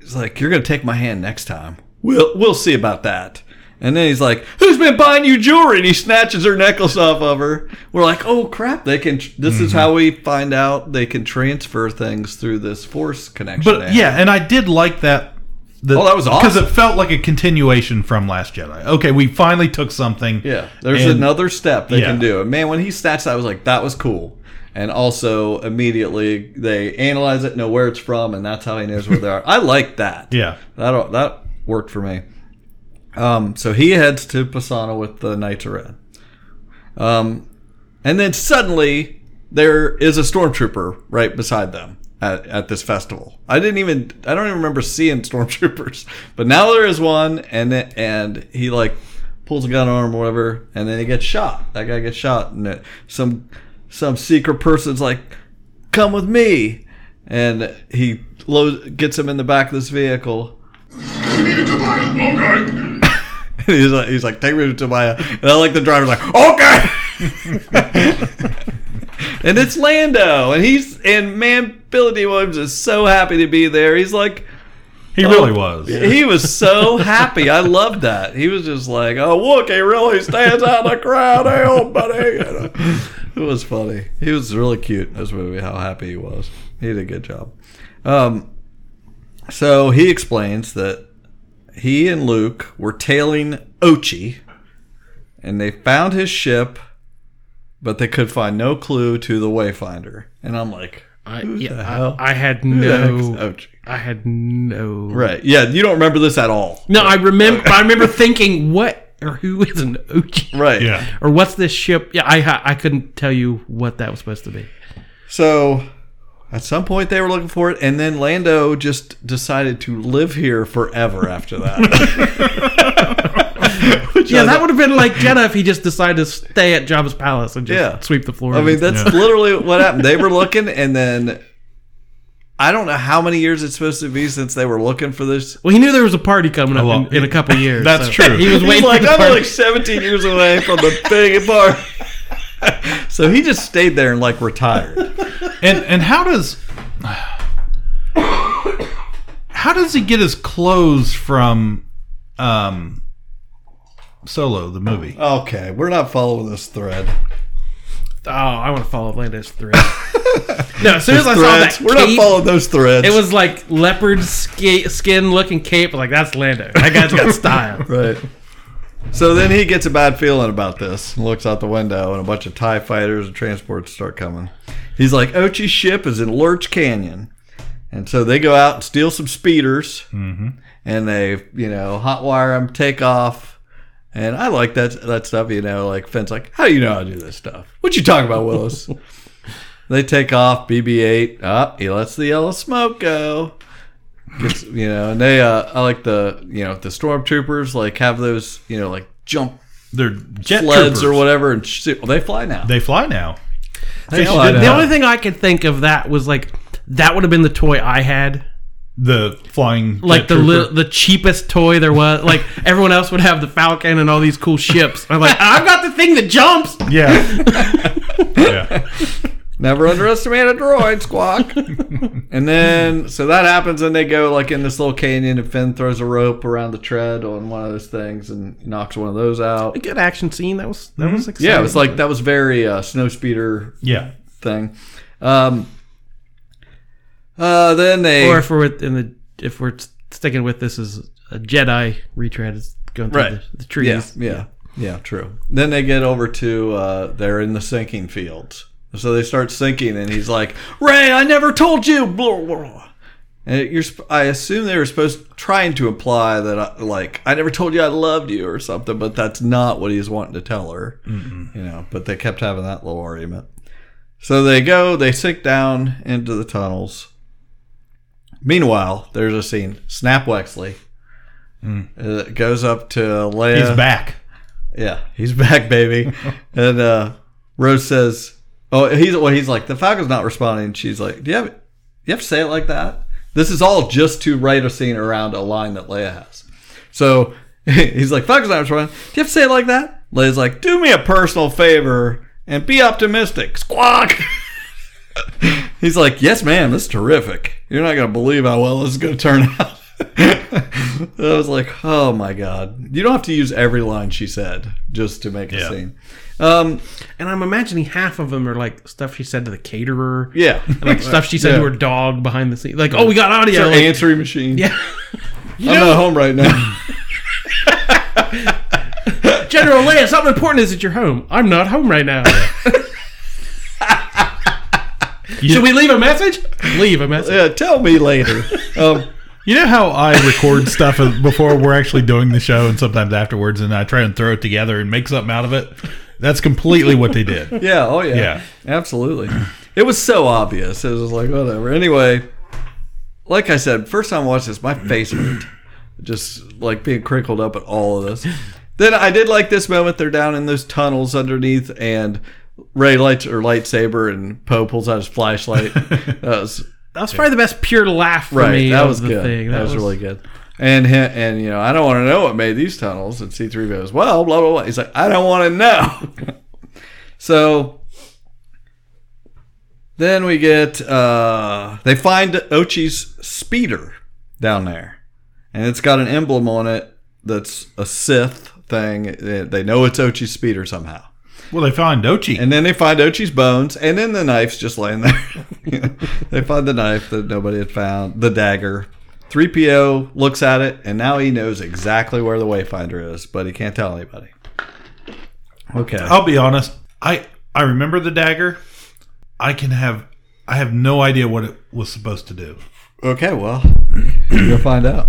[SPEAKER 3] He's like, "You're gonna take my hand next time. We'll we'll see about that." And then he's like, "Who's been buying you jewelry?" And he snatches her necklace off of her. We're like, "Oh crap! They can. This is mm-hmm. how we find out they can transfer things through this force connection."
[SPEAKER 2] But yeah, and I did like that. The,
[SPEAKER 3] Oh, that was awesome Because
[SPEAKER 2] it felt like a continuation from Last Jedi. Okay, we finally took something.
[SPEAKER 3] yeah. There's
[SPEAKER 2] And-
[SPEAKER 3] another step they
[SPEAKER 2] Yeah.
[SPEAKER 3] can do. And man, when he snatched, that, I was like, "That was cool." And also, immediately they analyze it, know where it's from, and that's how he knows where they are. I like that.
[SPEAKER 2] Yeah.
[SPEAKER 3] That that worked for me. Um, so he heads to Pasana with the Knights of Ren. Um, and then suddenly there is a stormtrooper right beside them at, at this festival. I didn't even I don't even remember seeing stormtroopers, but now there is one, and and he like pulls a gun on him or whatever, and then he gets shot. That guy gets shot, and it, some some secret person's like, "Come with me," and he loads, gets him in the back of this vehicle. He's like, he's like, take me to Maya. And I like the driver's like, okay. and it's Lando, and he's and man, Billy Dee Williams is so happy to be there. He's like,
[SPEAKER 2] He really was.
[SPEAKER 3] he was so happy. I loved that. He was just like, oh, look, he really stands out in the crowd, hey, old buddy. You know? It was funny. He was really cute in this movie. How happy he was. He did a good job. Um, so he explains that he and Luke were tailing Ochi, and they found his ship, but they could find no clue to the Wayfinder. And I'm like,
[SPEAKER 1] I,
[SPEAKER 3] who the
[SPEAKER 1] yeah,
[SPEAKER 3] hell?
[SPEAKER 1] I, I had
[SPEAKER 3] Who the heck's
[SPEAKER 1] no.
[SPEAKER 3] Ochi?
[SPEAKER 1] I had no.
[SPEAKER 3] Right. Yeah, you don't remember this at all.
[SPEAKER 1] No, I remember. I remember thinking, what or who is an Ochi?
[SPEAKER 3] Right.
[SPEAKER 2] Yeah.
[SPEAKER 1] Or what's this ship? Yeah, I I couldn't tell you what that was supposed to be.
[SPEAKER 3] So at some point they were looking for it, and then Lando just decided to live here forever after that. Which
[SPEAKER 1] Yeah, that would have been like Jeddah if he just decided to stay at Jabba's palace and just
[SPEAKER 3] Yeah.
[SPEAKER 1] sweep the floor.
[SPEAKER 3] I mean, that's literally what happened. They were looking, and then I don't know how many years it's supposed to be since they were looking for this.
[SPEAKER 1] Well, he knew there was a party coming up
[SPEAKER 2] oh,
[SPEAKER 1] in, in a couple years.
[SPEAKER 2] That's
[SPEAKER 1] so
[SPEAKER 2] true.
[SPEAKER 1] He was
[SPEAKER 3] He's
[SPEAKER 1] waiting
[SPEAKER 3] like,
[SPEAKER 1] for the
[SPEAKER 3] I'm
[SPEAKER 1] party.
[SPEAKER 3] like 17 years away from the big party. so he just stayed there and like retired.
[SPEAKER 2] And and how does how does he get his clothes from um Solo the movie?
[SPEAKER 3] Okay, we're not following this thread.
[SPEAKER 1] oh, I want to follow Lando's thread. no, as soon as I saw
[SPEAKER 3] Threads.
[SPEAKER 1] that
[SPEAKER 3] We're not following those threads.
[SPEAKER 1] it was like leopard skin looking cape. Like that's Lando. That guy's got style.
[SPEAKER 3] right. So then he gets a bad feeling about this and looks out the window, and a bunch of TIE fighters and transports start coming. He's like, Ochi's ship is in Lurch Canyon. And so they go out and steal some speeders, mm-hmm. and they, you know, hotwire them, take off. And I like that that stuff, you know, like Finn's like, how do you know how to do this stuff? What you talking about, Willis? they take off, BB-8, up, he lets the yellow smoke go. Gets, you know, and they, uh, I like the, you know, the stormtroopers like have those, you know, like jump
[SPEAKER 2] They're jet
[SPEAKER 3] sleds or whatever, and shoot. Well, they fly now.
[SPEAKER 2] They fly now.
[SPEAKER 3] They
[SPEAKER 2] should-
[SPEAKER 3] fly
[SPEAKER 1] The
[SPEAKER 3] now.
[SPEAKER 1] only thing I could think of that was like that would have been the toy I had.
[SPEAKER 2] The flying
[SPEAKER 1] Like
[SPEAKER 2] jet
[SPEAKER 1] the
[SPEAKER 2] trooper.
[SPEAKER 1] li- the cheapest toy there was. Like everyone else would have the Falcon and all these cool ships. I'm like, I've got the thing that jumps.
[SPEAKER 2] yeah. yeah.
[SPEAKER 3] Never underestimate a droid, Squawk. and then, so that happens, and they go like in this little canyon, and Finn throws a rope around the tread on one of those things and knocks one of those out.
[SPEAKER 1] A good action scene. That was that was exciting.
[SPEAKER 3] Yeah, it was like that was very uh, snow speeder
[SPEAKER 2] Yeah.
[SPEAKER 3] thing. Um, uh, then they
[SPEAKER 1] Or if we're in the if we're sticking with this as a Jedi retread, it's going through
[SPEAKER 3] Right.
[SPEAKER 1] the, the trees.
[SPEAKER 3] Yeah, yeah, yeah, true. Then they get over to uh, they're in the sinking fields, so they start sinking, and he's like, "Rey, I never told you." Blah, blah, blah. And you're, I assume they were supposed trying to imply that, I, like, I never told you I loved you or something, but that's not what he's wanting to tell her, you know. But they kept having that little argument. So they go, they sink down into the tunnels. Meanwhile, there's a scene. Snap Wexley uh, goes up to Leia.
[SPEAKER 2] He's back.
[SPEAKER 3] Yeah, he's back, baby. and uh, Rose says, "Oh, he's well." He's like, "The Falcon's not responding." She's like, "Do you have you have to say it like that?" This is all just to write a scene around a line that Leia has. So he's like, "Falcon's not responding." Do you have to say it like that? Leia's like, "Do me a personal favor and be optimistic." Squawk. he's like, "Yes, ma'am. This is terrific. You're not gonna believe how well this is gonna turn out." I was like, oh my god. You don't have to use every line she said just to make a
[SPEAKER 2] Yeah.
[SPEAKER 3] scene. Um,
[SPEAKER 1] And I'm imagining half of them are like stuff she said to the caterer.
[SPEAKER 3] yeah.
[SPEAKER 1] Like stuff she said to her dog behind the scene. Like, oh, we got audio. Like,
[SPEAKER 3] answering machine.
[SPEAKER 1] yeah.
[SPEAKER 3] I'm not home right now.
[SPEAKER 1] General Leia, something important is at your home. I'm not home right now. Should we leave a message? Leave a message.
[SPEAKER 3] yeah, tell me later. Um,
[SPEAKER 2] You know how I record stuff before we're actually doing the show and sometimes afterwards and I try and throw it together and make something out of it? That's completely what they did.
[SPEAKER 3] yeah, oh yeah.
[SPEAKER 2] Yeah.
[SPEAKER 3] Absolutely. It was so obvious. It was like, whatever. Anyway, like I said, first time I watched this, my face hurt. Just like being crinkled up at all of this. Then I did like this moment. They're down in those tunnels underneath, and Rey lights her lightsaber, and Poe pulls out his flashlight. that was
[SPEAKER 1] That was probably the best pure laugh for
[SPEAKER 3] right.
[SPEAKER 1] me.
[SPEAKER 3] That was
[SPEAKER 1] the
[SPEAKER 3] good.
[SPEAKER 1] Thing.
[SPEAKER 3] That, was, really good. And and you know, I don't want to know what made these tunnels. And C three goes, well, blah blah blah. He's like, I don't want to know. so then we get uh they find Ochi's speeder down there, and it's got an emblem on it that's a Sith thing. They they know it's Ochi's speeder somehow.
[SPEAKER 2] Well, they find Ochi.
[SPEAKER 3] And then they find Ochi's bones, and then the knife's just laying there. They find the knife that nobody had found, the dagger. 3PO looks at it, and now he knows exactly where the Wayfinder is, but he can't tell anybody. Okay.
[SPEAKER 2] I'll be honest. I I remember the dagger. I can have I have no idea what it was supposed to do.
[SPEAKER 3] Okay, well, you'll find out.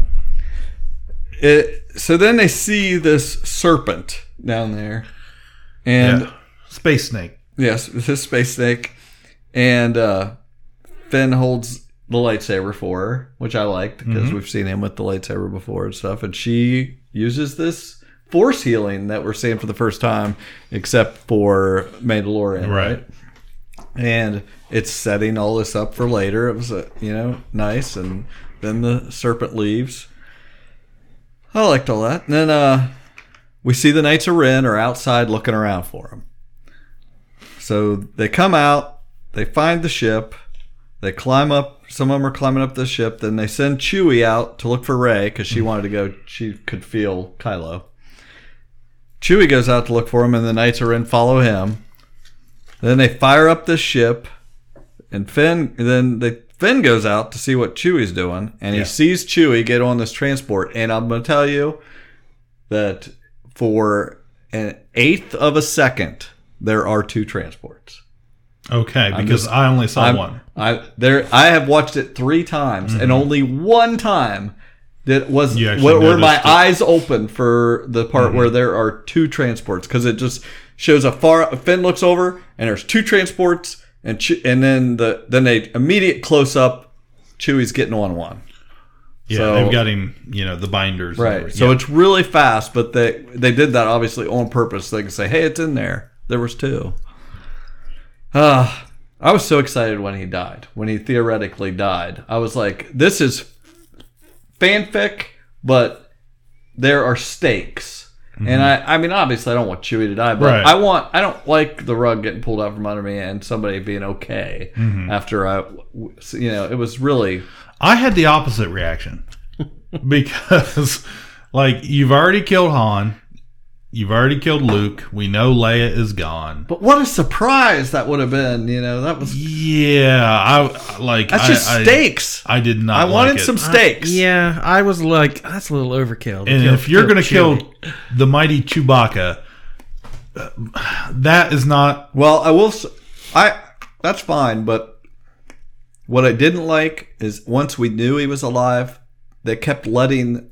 [SPEAKER 3] It, so then they see this serpent down there, and
[SPEAKER 2] yeah. Space snake.
[SPEAKER 3] Yes, this space snake, and uh, Finn holds the lightsaber for her, which I liked because we've seen him with the lightsaber before and stuff. And she uses this force healing that we're seeing for the first time, except for Mandalorian, right?
[SPEAKER 2] Right.
[SPEAKER 3] and it's setting all this up for later. It was, uh, you know, nice, and then the serpent leaves. I liked all that. And then uh, we see the Knights of Ren are outside looking around for him. So they come out, they find the ship, they climb up. Some of them are climbing up the ship. Then they send Chewie out to look for Rey because she mm-hmm. wanted to go. She could feel Kylo. Chewie goes out to look for him, and the Knights of Ren follow him. Then they fire up the ship, and Finn. Then they Finn goes out to see what Chewie's doing, and he
[SPEAKER 2] Yeah.
[SPEAKER 3] sees Chewie get on this transport. And I'm gonna tell you that for an eighth of a second, there are two transports.
[SPEAKER 2] Okay, because
[SPEAKER 3] just-
[SPEAKER 2] I only saw
[SPEAKER 3] I'm-
[SPEAKER 2] one.
[SPEAKER 3] I there I have watched it three times, and only one time that was
[SPEAKER 2] Mm-hmm.
[SPEAKER 3] Where, where my
[SPEAKER 2] it.
[SPEAKER 3] eyes open for the part
[SPEAKER 2] Mm-hmm.
[SPEAKER 3] where there are two transports because it just shows a far. Finn looks over and there's two transports, and Che- and then the then they immediate close up. Chewie's getting on one.
[SPEAKER 2] Yeah,
[SPEAKER 3] So-
[SPEAKER 2] they've got him. You know, the binders.
[SPEAKER 3] Right.
[SPEAKER 2] everything.
[SPEAKER 3] So it's really fast, but they they did that obviously on purpose. They can say, "Hey, it's in there. There was two. Ah, I was so excited when he died. When he theoretically died, I was like, "This is fanfic, but there are stakes." And I, I mean, obviously, I don't want Chewie to die, but
[SPEAKER 2] Right.
[SPEAKER 3] I want, I don't like the rug getting pulled out from under me and somebody being okay after I, you know, it was really,
[SPEAKER 2] I had the opposite reaction because, like, you've already killed Han, you've already killed Luke. We know Leia is gone.
[SPEAKER 3] but what a surprise that would have been, you know, that was,
[SPEAKER 2] Yeah, I like.
[SPEAKER 3] that's
[SPEAKER 2] I-
[SPEAKER 3] just
[SPEAKER 2] I,
[SPEAKER 3] stakes.
[SPEAKER 2] I, did not.
[SPEAKER 3] I wanted
[SPEAKER 2] it.
[SPEAKER 3] some steaks.
[SPEAKER 1] Yeah, I was like, that's a little overkill.
[SPEAKER 2] And
[SPEAKER 1] kill-
[SPEAKER 2] if you're going to kill the mighty Chewbacca, uh, that is not.
[SPEAKER 3] Well, I will. s- I that's fine, but what I didn't like is once we knew he was alive, they kept letting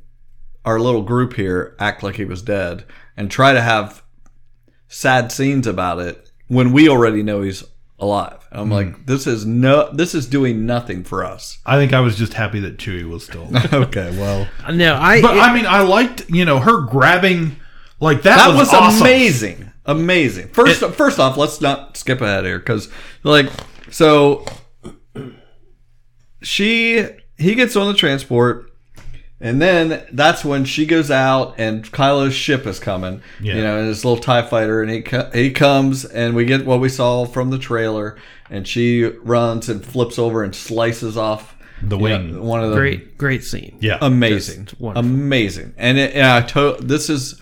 [SPEAKER 3] our little group here act like he was dead and try to have sad scenes about it when we already know he's alive. I'm
[SPEAKER 2] Hmm.
[SPEAKER 3] like, this is no, this is doing nothing for us.
[SPEAKER 2] I think I was just happy that Chewie was still. alive.
[SPEAKER 3] okay, well,
[SPEAKER 1] no, I.
[SPEAKER 2] but I mean, I liked you know her grabbing like that,
[SPEAKER 3] that
[SPEAKER 2] was,
[SPEAKER 3] was,
[SPEAKER 2] awesome.
[SPEAKER 3] amazing amazing first first off let's not skip ahead here because like so she he gets on the transport and then that's when she goes out and Kylo's ship is coming
[SPEAKER 2] Yeah.
[SPEAKER 3] you know and his little tie fighter and he co- he comes and we get what we saw from the trailer and she runs and flips over and slices off
[SPEAKER 2] The
[SPEAKER 3] you know,
[SPEAKER 2] wing.
[SPEAKER 3] one of the
[SPEAKER 1] great, great scene.
[SPEAKER 2] Yeah,
[SPEAKER 3] amazing, amazing. And, it, and I to, this is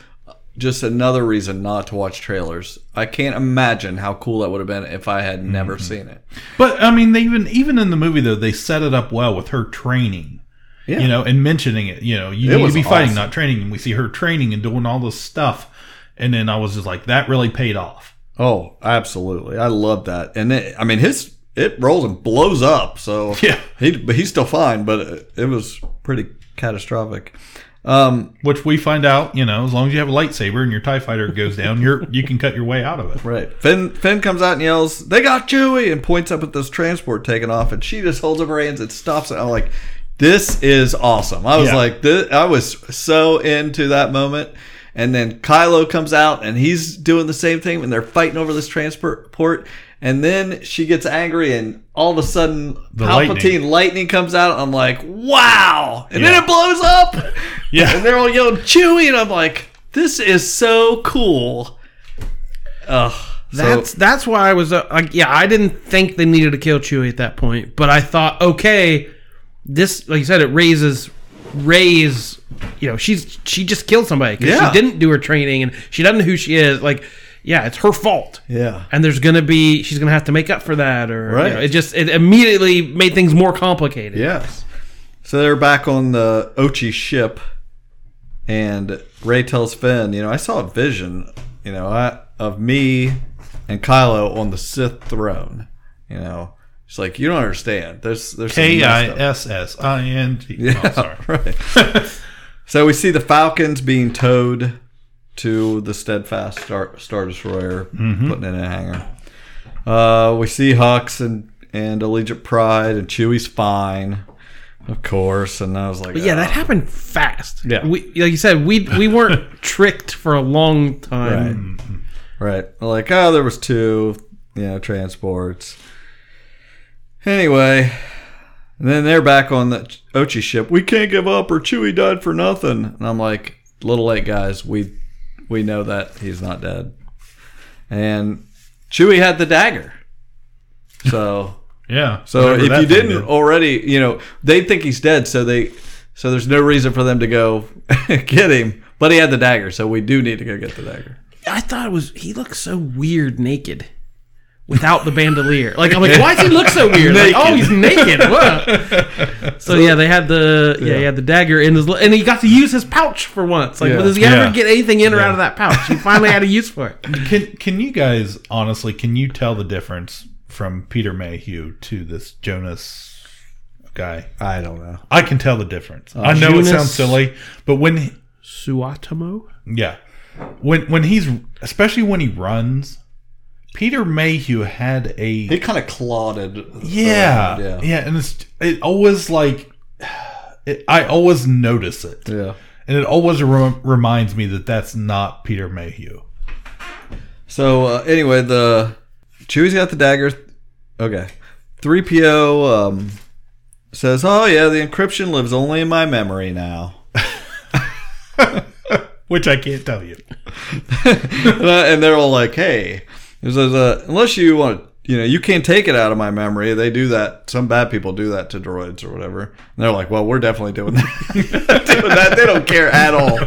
[SPEAKER 3] just another reason not to watch trailers. I can't imagine how cool that would have been if I had never
[SPEAKER 2] Mm-hmm.
[SPEAKER 3] seen it.
[SPEAKER 2] But I mean, they even even in the movie though, they set it up well with her training.
[SPEAKER 3] Yeah.
[SPEAKER 2] You know, and mentioning it. You know, you
[SPEAKER 3] It
[SPEAKER 2] need to be fighting, not training. And we see her training and doing all this stuff. And then I was just like, that really paid off.
[SPEAKER 3] Oh, absolutely, I love that. And it, I mean, his it rolls and blows up. So
[SPEAKER 2] Yeah.
[SPEAKER 3] he but he's still fine. But it, it was pretty catastrophic. Um,
[SPEAKER 2] Which we find out, you know, as long as you have a lightsaber and your Tie Fighter goes down, you're you can cut your way out of it.
[SPEAKER 3] Right. Finn Finn comes out and yells, "They got Chewie!" and points up at this transport taking off, and she just holds up her hands and stops it. I'm like, "This is awesome!" I was
[SPEAKER 2] Yeah.
[SPEAKER 3] like, this, I was so into that moment. And then Kylo comes out and he's doing the same thing when they're fighting over this transport port. And then she gets angry, and all of a sudden,
[SPEAKER 2] The
[SPEAKER 3] Palpatine
[SPEAKER 2] lightning.
[SPEAKER 3] lightning. comes out. I'm like, "Wow!" And
[SPEAKER 2] Yeah.
[SPEAKER 3] then it blows up.
[SPEAKER 2] Yeah.
[SPEAKER 3] and they're all yelling Chewie, and I'm like, "This is so cool." Ugh. So-
[SPEAKER 1] That's that's why I was uh, like, yeah, I didn't think they needed to kill Chewie at that point, but I thought, okay, this, like you said, it raises Rey's, you know, she's she just killed somebody because
[SPEAKER 3] Yeah.
[SPEAKER 1] she didn't do her training and she doesn't know who she is. Like, yeah, it's her fault.
[SPEAKER 3] Yeah.
[SPEAKER 1] and there's gonna be she's gonna have to make up for that, or you
[SPEAKER 3] Right.
[SPEAKER 1] know, it just it immediately made things more complicated.
[SPEAKER 3] Yes. So they're back on the Ochi ship, and Rey tells Finn, "You know, I saw a vision, you know, I, of me and Kylo on the Sith throne. You know, it's like you don't understand. There's there's some
[SPEAKER 2] K I
[SPEAKER 3] messed up-
[SPEAKER 2] S S I N G.
[SPEAKER 3] Yeah,
[SPEAKER 2] Oh, sorry.
[SPEAKER 3] right. so we see the Falcons being towed to the Steadfast Star, Star Destroyer,
[SPEAKER 2] Mm-hmm.
[SPEAKER 3] putting it in a hangar. Uh, we see Hux and and Allegiant Pride, and Chewie's fine, of course. And I was like,
[SPEAKER 1] But yeah, that
[SPEAKER 3] "Oh."
[SPEAKER 1] happened fast.
[SPEAKER 3] Yeah.
[SPEAKER 1] we like you said, we we weren't tricked for a long time.
[SPEAKER 3] Right. Right. Like, oh, there was two. you know, transports. Anyway, then they're back on the Ochi ship. We can't give up, or Chewie died for nothing. And I'm like, little late, guys. We we know that he's not dead. And Chewie had the dagger. So
[SPEAKER 2] Yeah.
[SPEAKER 3] so if you didn't
[SPEAKER 2] did.
[SPEAKER 3] already, you know, they think he's dead, so they so there's no reason for them to go get him. But he had the dagger, so we do need to go get the dagger.
[SPEAKER 1] I thought it was he looked so weird naked without the bandolier. Like I'm like, why does he look so weird? Like, oh, he's naked. What? So yeah, they had the yeah, he had the dagger in his and he got to use his pouch for once. Like,
[SPEAKER 3] Yeah.
[SPEAKER 1] does he
[SPEAKER 2] Yeah.
[SPEAKER 1] ever get anything in or out of that pouch? He finally had a use for it.
[SPEAKER 2] Can can you guys honestly? Can you tell the difference from Peter Mayhew to this Jonas guy?
[SPEAKER 3] I don't know.
[SPEAKER 2] I can tell the difference. Uh, I know it sounds silly, but when he-
[SPEAKER 1] Suotamo.
[SPEAKER 2] yeah, when when he's especially when he runs, Peter Mayhew had a
[SPEAKER 3] He kind of clotted.
[SPEAKER 2] yeah,
[SPEAKER 3] around,
[SPEAKER 2] yeah and it's it always like it, I always notice it,
[SPEAKER 3] yeah.
[SPEAKER 2] and it always re- reminds me that that's not Peter Mayhew.
[SPEAKER 3] So uh, anyway, the Chewie's got the dagger. Okay, three PO um, says, "Oh yeah, the encryption lives only in my memory now."
[SPEAKER 2] Which I can't tell you.
[SPEAKER 3] and they're all like, "Hey," he says, uh, "Unless you want, you know, you can't take it out of my memory. They do that. Some bad people do that to droids or whatever." And they're like, "Well, we're definitely doing that. doing that. They don't care at all."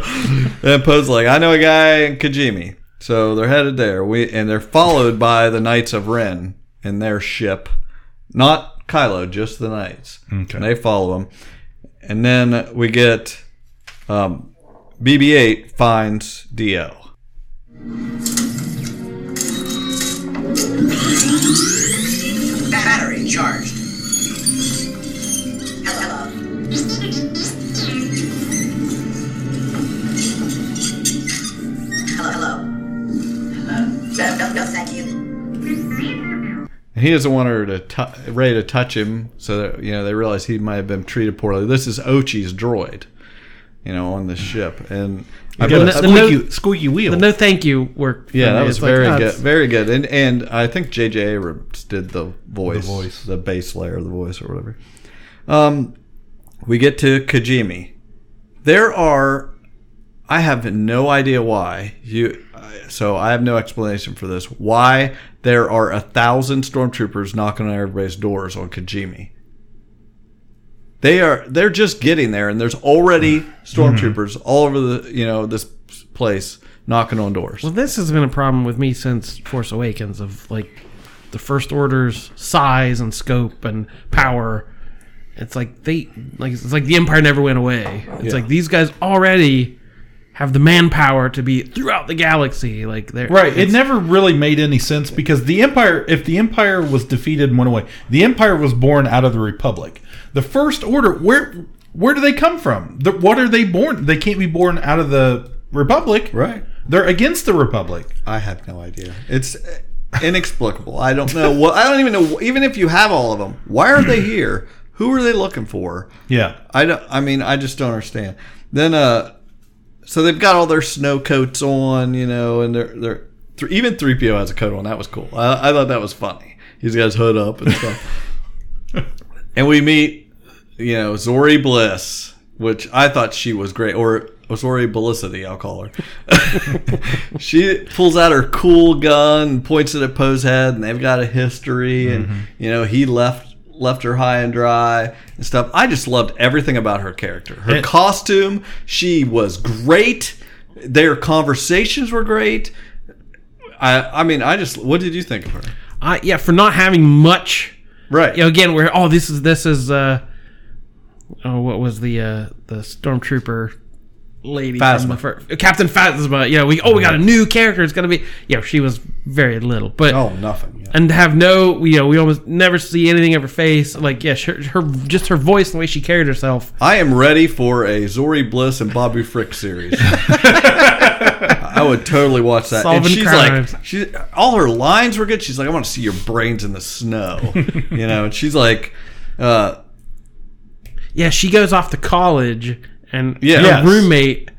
[SPEAKER 3] And Poe's like, "I know a guy in Kijimi." So they're headed there. We and they're followed by the Knights of Ren in their ship, not Kylo, just the Knights.
[SPEAKER 2] Okay.
[SPEAKER 3] And they follow him, and then we get um, BB-8 finds D-O.
[SPEAKER 8] Charged.
[SPEAKER 3] And he doesn't want her to t- Rey to touch him, so that you know they realize he might have been treated poorly. This is Ochi's droid, you know, on the ship, and I
[SPEAKER 2] Got a
[SPEAKER 3] bet-
[SPEAKER 1] the no-
[SPEAKER 2] squeaky, squeaky wheel.
[SPEAKER 1] The no thank you work.
[SPEAKER 3] yeah,
[SPEAKER 1] me.
[SPEAKER 3] that was
[SPEAKER 1] It's
[SPEAKER 3] very
[SPEAKER 1] oh,
[SPEAKER 3] good, very good, and and I think J.J. Abrams did the voice,
[SPEAKER 2] The voice.
[SPEAKER 3] the bass layer of the voice or whatever. Um, we get to Kijimi. There are, I have no idea why you. So I have no explanation for this. Why there are a thousand stormtroopers knocking on everybody's doors on Kijimi. They are they're just getting there, and there's already mm-hmm. stormtroopers all over the you know this place knocking on doors.
[SPEAKER 1] Well, this has been a problem with me since Force Awakens of like the First Order's size and scope and power. It's like they like it's like the Empire never went away. It's
[SPEAKER 3] Yeah.
[SPEAKER 1] like these guys already have the manpower to be throughout the galaxy. Like they're
[SPEAKER 2] Right. It never really made any sense because the Empire, if the Empire was defeated and went away, the Empire was born out of the Republic. The First Order, where where do they come from? The, what are they born? They can't be born out of the Republic.
[SPEAKER 3] Right.
[SPEAKER 2] They're against the Republic.
[SPEAKER 3] I have no idea. It's inexplicable. I don't know. What I don't even know. Even if you have all of them, why are they here? Who are they looking for?
[SPEAKER 2] Yeah.
[SPEAKER 3] I don't. I mean, I just don't understand. Then, uh, so they've got all their snow coats on, you know, and they're they're th- even three PO has a coat on. That was cool. I, I thought that was funny. He's got his hood up and stuff. and we meet, you know, Zori Bliss, which I thought she was great, or Zori Bellicity, I'll call her. she pulls out her cool gun, and points it at Poe's head, and they've got a history, and mm-hmm. you know he left left her high and dry and stuff. I just loved everything about her character. Her
[SPEAKER 2] And-
[SPEAKER 3] costume, she was great. Their conversations were great. I I mean, I just what did you think of her?
[SPEAKER 1] I, yeah, for not having much.
[SPEAKER 3] Right.
[SPEAKER 1] You know, again, where oh, this is this is uh, oh, what was the uh the stormtrooper lady from
[SPEAKER 3] Phasma.
[SPEAKER 1] the fir- Captain Phasma? You know, we oh we got a new character. It's gonna be yeah. She was very little, but
[SPEAKER 3] Oh, nothing. Yeah.
[SPEAKER 1] and have no you know we almost never see anything of her face. Like yeah, her, her just her voice and the way she carried herself.
[SPEAKER 3] I am ready for a Zori Bliss and Babu Frick series. I would totally watch that. and she's
[SPEAKER 1] crimes.
[SPEAKER 3] like, she all her lines were good. She's like, I want to see your brains in the snow, you know. And she's like, uh,
[SPEAKER 1] Yeah, she goes off to college and
[SPEAKER 3] Yeah.
[SPEAKER 1] her
[SPEAKER 2] Yes.
[SPEAKER 1] roommate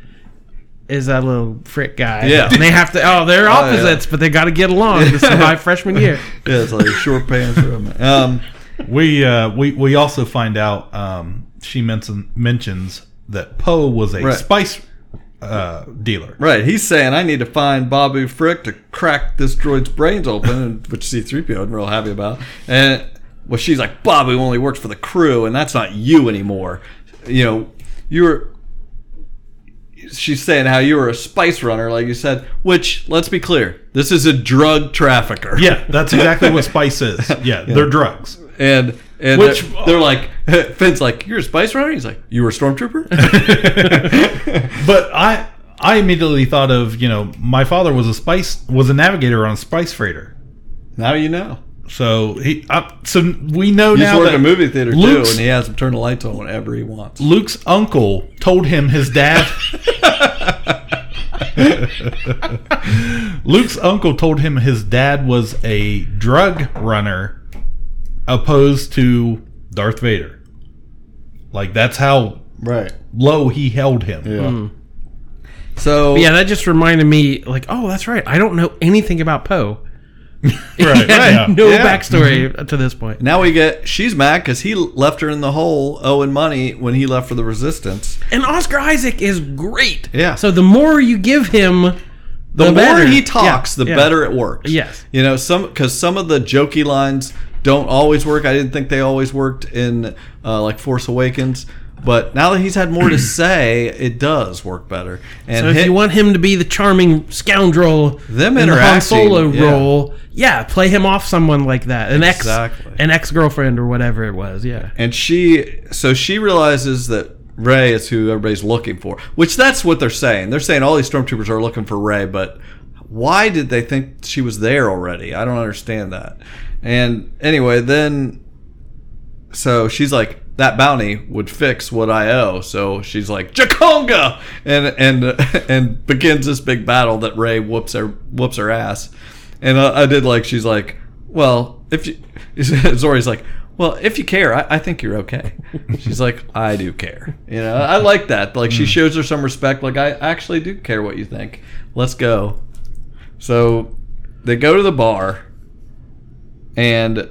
[SPEAKER 1] is that little frick guy.
[SPEAKER 3] Yeah.
[SPEAKER 1] and they have to. Oh, they're
[SPEAKER 3] yeah.
[SPEAKER 1] opposites, but they got to get along to survive freshman year.
[SPEAKER 3] Yeah, it's like short pants. for a. Um,
[SPEAKER 2] We uh, we we also find out um, she mention, mentions that Poe was a
[SPEAKER 3] Right.
[SPEAKER 2] spice uh, dealer.
[SPEAKER 3] right, he's saying I need to find Babu Frick to crack this droid's brains open, which C-3PO isn't real happy about. And well, she's like, Babu only works for the crew, and that's not you anymore. You know, you were. She's saying how you were a spice runner, like you said. Which, let's be clear, this is a drug trafficker.
[SPEAKER 2] Yeah, that's exactly what spice is. Yeah, they're drugs.
[SPEAKER 3] And and
[SPEAKER 2] Which-
[SPEAKER 3] they're, they're like Finn's like you're a spice runner. He's like you were a stormtrooper.
[SPEAKER 2] But I I immediately thought of you know my father was a spice was a navigator on a spice freighter.
[SPEAKER 3] now you know.
[SPEAKER 2] So he uh, so we know
[SPEAKER 3] He's
[SPEAKER 2] now
[SPEAKER 3] working
[SPEAKER 2] that
[SPEAKER 3] a movie theater
[SPEAKER 2] Luke's,
[SPEAKER 3] too, and he has them turn the lights on whenever he wants.
[SPEAKER 2] Luke's uncle told him his dad. Luke's uncle told him his dad was a drug runner, opposed to Darth Vader. Like that's how
[SPEAKER 3] Right.
[SPEAKER 2] low he held him.
[SPEAKER 3] Yeah. Hmm. So
[SPEAKER 1] But yeah, that just reminded me, like, oh, that's right. I don't know anything about Poe.
[SPEAKER 2] Right,
[SPEAKER 1] He had
[SPEAKER 2] yeah.
[SPEAKER 1] no
[SPEAKER 3] Yeah.
[SPEAKER 1] backstory mm-hmm. to this point.
[SPEAKER 3] now we get she's mad because he left her in the hole owing money when he left for the resistance.
[SPEAKER 1] And Oscar Isaac is great.
[SPEAKER 3] Yeah.
[SPEAKER 1] So the more you give him, the,
[SPEAKER 3] The, more
[SPEAKER 1] better.
[SPEAKER 3] he talks,
[SPEAKER 1] Yeah,
[SPEAKER 3] the
[SPEAKER 1] yeah.
[SPEAKER 3] better it works.
[SPEAKER 1] Yes.
[SPEAKER 3] You know, some because some of the jokey lines don't always work. I didn't think they always worked in uh, like Force Awakens, but now that he's had more to say, it does work better. And
[SPEAKER 1] So if
[SPEAKER 3] hit-
[SPEAKER 1] you want him to be the charming scoundrel
[SPEAKER 3] Them
[SPEAKER 1] in the Han Solo
[SPEAKER 3] yeah.
[SPEAKER 1] role, yeah, play him off someone like that, an
[SPEAKER 3] Exactly.
[SPEAKER 1] ex, an ex girlfriend or whatever it was. Yeah.
[SPEAKER 3] and she so she realizes that Rey is who everybody's looking for, which that's what they're saying. They're saying all these stormtroopers are looking for Rey, but why did they think she was there already? I don't understand that. And anyway, then so she's like that bounty would fix what I owe. So she's like Jaconga, and and and begins this big battle that Rey whoops her whoops her ass. And I, I did like she's like, well, if you Zori's like, well, if you care, I, I think you're okay. She's like, I do care. You know, I like that. Like she mm. shows her some respect. Like I actually do care what you think. Let's go. So they go to the bar and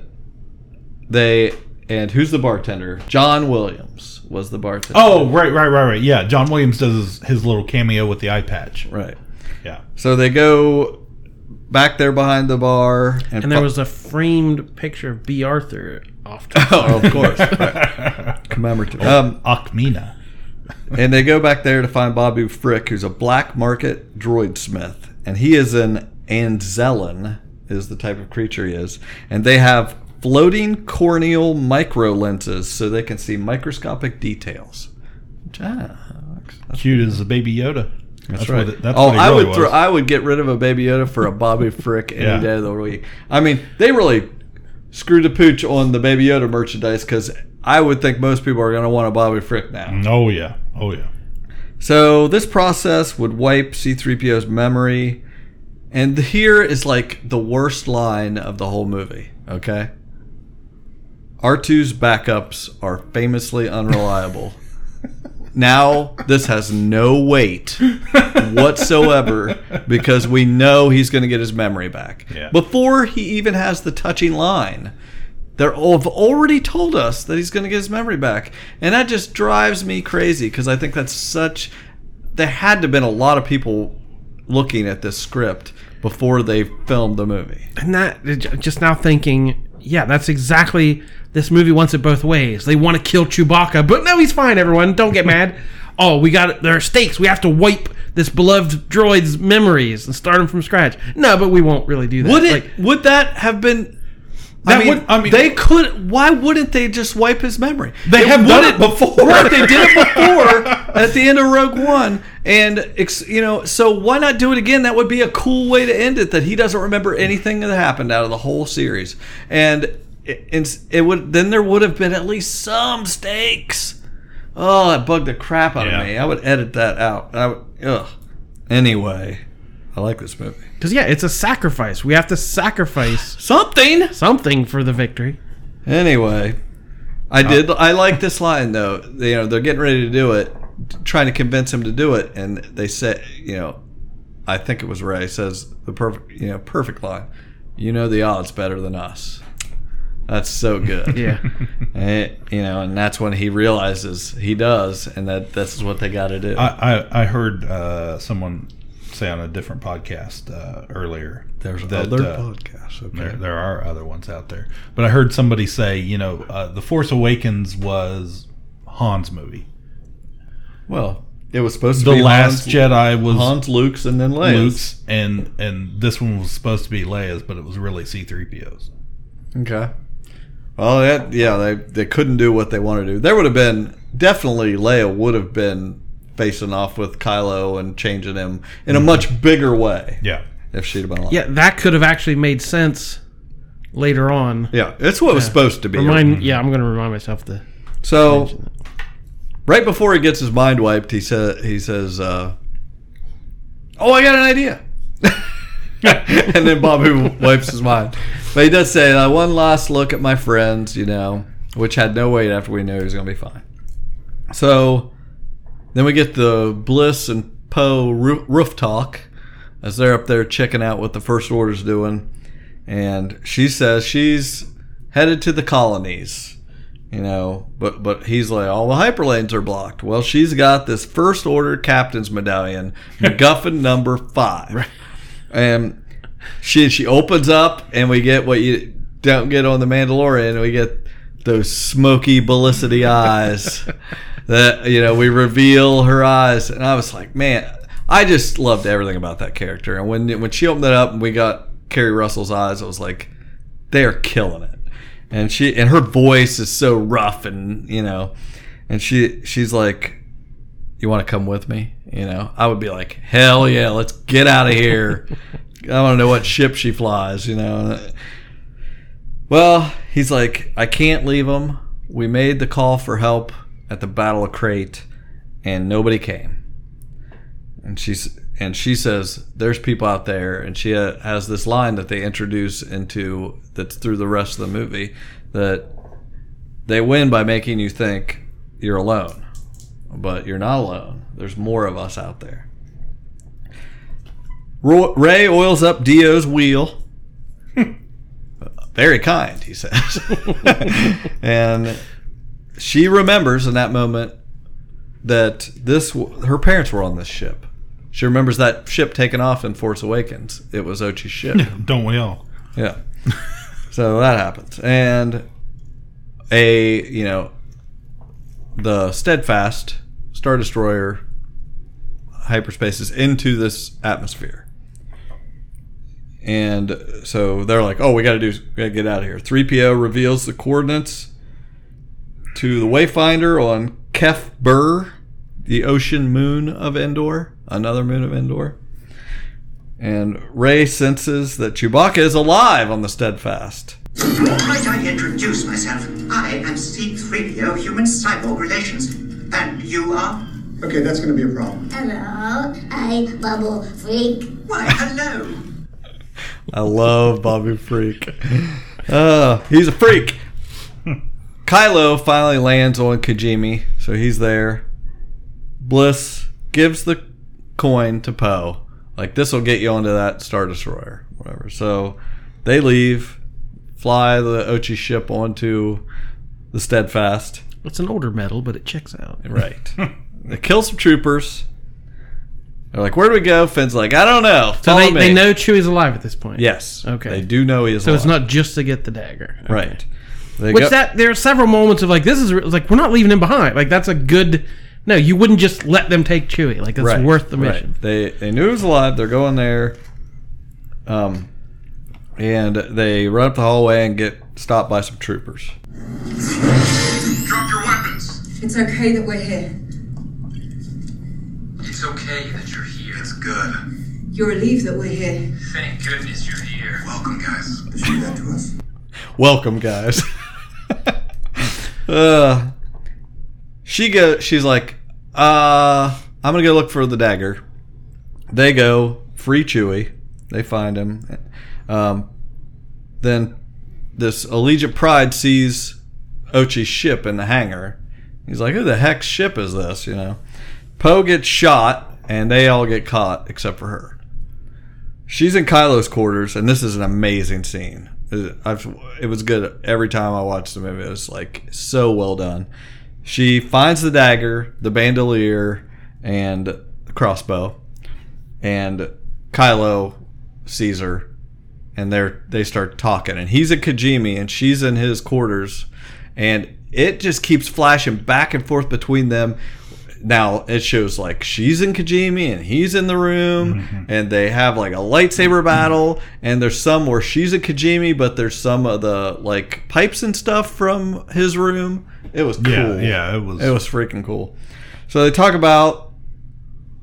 [SPEAKER 3] they and who's the bartender? John Williams was the bartender.
[SPEAKER 2] Oh, right, right, right, right. Yeah, John Williams does his, his little cameo with the eye patch.
[SPEAKER 3] right.
[SPEAKER 2] Yeah.
[SPEAKER 3] So they go back there behind the bar, and,
[SPEAKER 1] And there
[SPEAKER 3] fu-
[SPEAKER 1] was a framed picture of Bea Arthur off to
[SPEAKER 3] oh, of course, right. commemorative. Um,
[SPEAKER 2] Ackmena.
[SPEAKER 3] and they go back there to find Babu Frick, who's a black market droid smith, and he is an Anzellan, is the type of creature he is, and they have floating corneal micro lenses so they can see microscopic details. Ah,
[SPEAKER 2] Cute as a baby Yoda. That's,
[SPEAKER 3] right.
[SPEAKER 2] What it, that's
[SPEAKER 3] oh, I
[SPEAKER 2] really
[SPEAKER 3] would throw. I would get rid of a Baby Yoda for a Babu Frick any
[SPEAKER 2] Yeah.
[SPEAKER 3] day of the week. I mean, they really screwed the pooch on the Baby Yoda merchandise because I would think most people are going to want a Babu Frick now.
[SPEAKER 2] oh yeah. Oh yeah.
[SPEAKER 3] So this process would wipe C-3PO's memory, and here is like the worst line of the whole movie. Okay. R2's backups are famously unreliable. now this has no weight whatsoever because we know he's going to get his memory back.
[SPEAKER 2] Yeah.
[SPEAKER 3] Before he even has the touching line, they're all- have already told us that he's going to get his memory back, and that just drives me crazy because I think that's such. There had to have been a lot of people looking at this script before they filmed the movie.
[SPEAKER 1] and that just now thinking, yeah, that's exactly this movie wants it both ways. They want to kill Chewbacca, but no, he's fine. Everyone, don't get mad. oh, we got there are stakes. We have to wipe this beloved droid's memories and start him from scratch. No, but we won't really do that.
[SPEAKER 3] Would it?
[SPEAKER 1] Like,
[SPEAKER 3] would that have been?
[SPEAKER 2] That
[SPEAKER 3] I mean,
[SPEAKER 2] would- I mean-
[SPEAKER 3] they could. Why wouldn't they just wipe his memory?
[SPEAKER 2] They have done it before.
[SPEAKER 3] Right, they did it before at the end of Rogue One, and you know, so why not do it again? That would be a cool way to end it. That he doesn't remember anything that happened out of the whole series, and it, it would then there would have been at least some stakes. Oh, that bugged the crap out
[SPEAKER 2] Yeah.
[SPEAKER 3] of me. I would edit that out. I would, ugh. Anyway, I like this movie.
[SPEAKER 1] because yeah, it's a sacrifice. We have to sacrifice
[SPEAKER 3] Something.
[SPEAKER 1] something for the victory.
[SPEAKER 3] Anyway, I did. I like this line though. You know, they're getting ready to do it. trying to convince him to do it, and they say, you know, I think it was Rey says the perfect, you know, perfect line. You know the odds better than us. That's so good.
[SPEAKER 1] Yeah.
[SPEAKER 3] And, you know, and that's when he realizes he does, and that that's what they got to do.
[SPEAKER 2] I, I, I heard uh, someone say on a different podcast uh, earlier.
[SPEAKER 3] There's
[SPEAKER 2] that,
[SPEAKER 3] other
[SPEAKER 2] uh,
[SPEAKER 3] podcasts. Okay.
[SPEAKER 2] There, there are other ones out there, but I heard somebody say, you know, uh, the Force Awakens was Han's movie.
[SPEAKER 3] Well, it was supposed to
[SPEAKER 2] The
[SPEAKER 3] be the
[SPEAKER 2] Last
[SPEAKER 3] Han's,
[SPEAKER 2] Jedi was
[SPEAKER 3] Han's, Luke's, and then Leia's.
[SPEAKER 2] Luke's, and and this one was supposed to be Leia's, but it was really C three PO's.
[SPEAKER 3] Okay. Well, that, yeah, they they couldn't do what they wanted to do. There would have been definitely Leia would have been facing off with Kylo and changing him in a much bigger way
[SPEAKER 2] Yeah,
[SPEAKER 3] if she'd have been alive.
[SPEAKER 1] Yeah, that could have actually made sense later on.
[SPEAKER 3] yeah, it's what it was supposed to be.
[SPEAKER 1] Remind, yeah, I'm going to remind myself to.
[SPEAKER 3] So, right before he gets his mind wiped, he said, "He says, uh, oh, I got an idea." and then Babu wipes his mind. But he does say, uh, "One last look at my friends," you know, which had no weight after we knew he was going to be fine. So, then we get the Bliss and Poe roof, roof talk as they're up there checking out what the First Order's doing, and she says she's headed to the colonies you know but but he's like oh, all the hyperlanes are blocked. Well she's got this first order captain's medallion MacGuffin number five. And she she opens up and we get what you don't get on the mandalorian. We get those smoky ballicity eyes that you know we reveal her eyes. And i was like man i just loved everything about that character. And when when she opened it up and we got keri russell's eyes i was like they're killing it. And she and her voice is so rough and you know and she she's like you want to come with me? You know? I would be like hell yeah let's get out of here. I want to know what ship she flies you know? Uh, well he's like i can't leave him we made the call for help at the battle of Crait and nobody came. And she's and she says there's people out there and she ha- has this line that they introduce into that's through the rest of the movie that they win by making you think you're alone but you're not alone. There's more of us out there. Rey oils up D-O's wheel. Very kind he says. And she remembers in that moment that this her parents were on this ship she remembers that ship taking off in Force Awakens. It was Ochi's ship.
[SPEAKER 2] Yeah, don't we all?
[SPEAKER 3] yeah. So that happens. And a, you know, the Steadfast Star Destroyer hyperspaces into this atmosphere. And so they're like, oh, we got to do, we got to get out of here. 3PO reveals the coordinates to the Wayfinder on Kef Bir, the ocean moon of Endor, another moon of Endor. And Rey senses that Chewbacca is alive on the Steadfast.
[SPEAKER 9] Might I introduce myself? I am C3PO Human Cyborg Relations. And you are?
[SPEAKER 6] Okay, that's going to be a problem.
[SPEAKER 10] Hello, I Bubble Freak.
[SPEAKER 9] Why, hello.
[SPEAKER 3] I love Bobby Freak. Uh, he's a freak. Kylo finally lands on Kijimi, so he's there. Bliss gives the coin to Poe. Like, this will get you onto that Star Destroyer, whatever. So they leave, fly the Ochi ship onto the Steadfast.
[SPEAKER 1] It's an older metal, but it checks out.
[SPEAKER 3] Right. they kill some troopers. They're like, where do we go? Finn's like, I don't know.
[SPEAKER 1] So
[SPEAKER 3] Follow
[SPEAKER 1] they,
[SPEAKER 3] me.
[SPEAKER 1] they know Chewie's alive at this point.
[SPEAKER 3] Yes.
[SPEAKER 1] Okay.
[SPEAKER 3] They do know he is
[SPEAKER 1] So it's not just to get the dagger. Okay.
[SPEAKER 3] Right. They
[SPEAKER 1] Which
[SPEAKER 3] go-
[SPEAKER 1] that there are several moments of like this is like we're not leaving him behind. Like that's a good. No, you wouldn't just let them take Chewie. Like that's
[SPEAKER 3] Right,
[SPEAKER 1] worth the
[SPEAKER 3] right.
[SPEAKER 1] mission.
[SPEAKER 3] They they knew he was alive. They're going there, um, and they run up the hallway and get stopped by some troopers.
[SPEAKER 6] Drop your weapons.
[SPEAKER 7] It's okay that we're here.
[SPEAKER 6] It's okay that you're here. It's good.
[SPEAKER 7] You're relieved that we're here.
[SPEAKER 6] Thank goodness you're here. Welcome, guys. Show that to us.
[SPEAKER 3] Welcome, guys. uh, she go. She's like, uh, I'm gonna go look for the dagger. They go free Chewie. They find him. Um, then this Allegiant Pryde sees Ochi's ship in the hangar. He's like, "Who the heck ship is this?" You know. Poe gets shot, and they all get caught except for her. She's in Kylo's quarters, and this is an amazing scene. It, I've, it was good every time I watched the movie. It was like so well done. She finds the dagger, the bandolier, and the crossbow, and Kylo sees her, and they're they start talking, and he's a Kijimi, and she's in his quarters, and it just keeps flashing back and forth between them. Now it shows like she's in Kijimi and he's in the room, mm-hmm. and they have like a lightsaber mm-hmm. battle. And there's some where she's at Kijimi, but there's some of the like pipes and stuff from his room. It was cool.
[SPEAKER 2] Yeah, yeah, it was-
[SPEAKER 3] It was freaking cool. So they talk about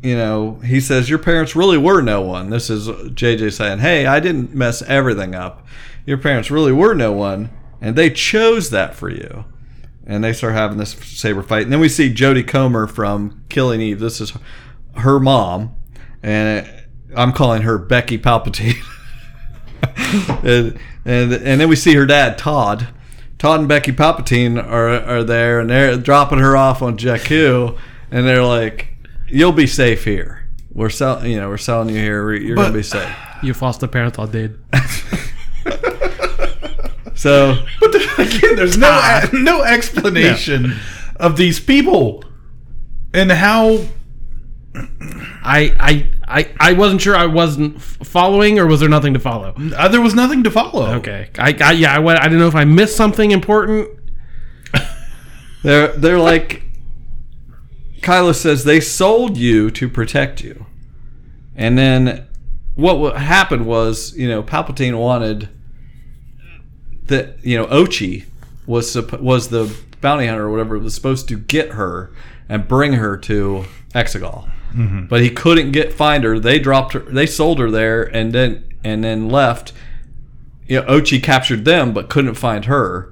[SPEAKER 3] you know, he says, Your parents really were no one. This is JJ saying, Hey, I didn't mess everything up. Your parents really were no one, and they chose that for you. And they start having this saber fight. And then we see Jodie Comer from Killing Eve. This is her mom, and I'm calling her Becky Palpatine. and, and and then we see her dad, Todd. Todd and Becky Palpatine are are there, and they're dropping her off on Jakku, and they're like, "You'll be safe here. We're selling, you know, we're selling you here. You're gonna be safe."
[SPEAKER 1] Your foster parents are dead.
[SPEAKER 3] So,
[SPEAKER 2] but there, again, there's no no explanation of these people and how
[SPEAKER 1] I I I, I wasn't sure I wasn't following or was there nothing to follow?
[SPEAKER 2] uh, there was nothing to follow.
[SPEAKER 1] Okay. I, I yeah, I, went- I didn't know if I missed something important.
[SPEAKER 3] They're they're like Kylo says they sold you to protect you. And then what wa- happened was, you know, Palpatine wanted that, you know, Ochi was was the bounty hunter or whatever was supposed to get her and bring her to Exegol.
[SPEAKER 2] Mhm.
[SPEAKER 3] But he couldn't get find her. They dropped her they sold her there and then and then left. You know, Ochi captured them but couldn't find her.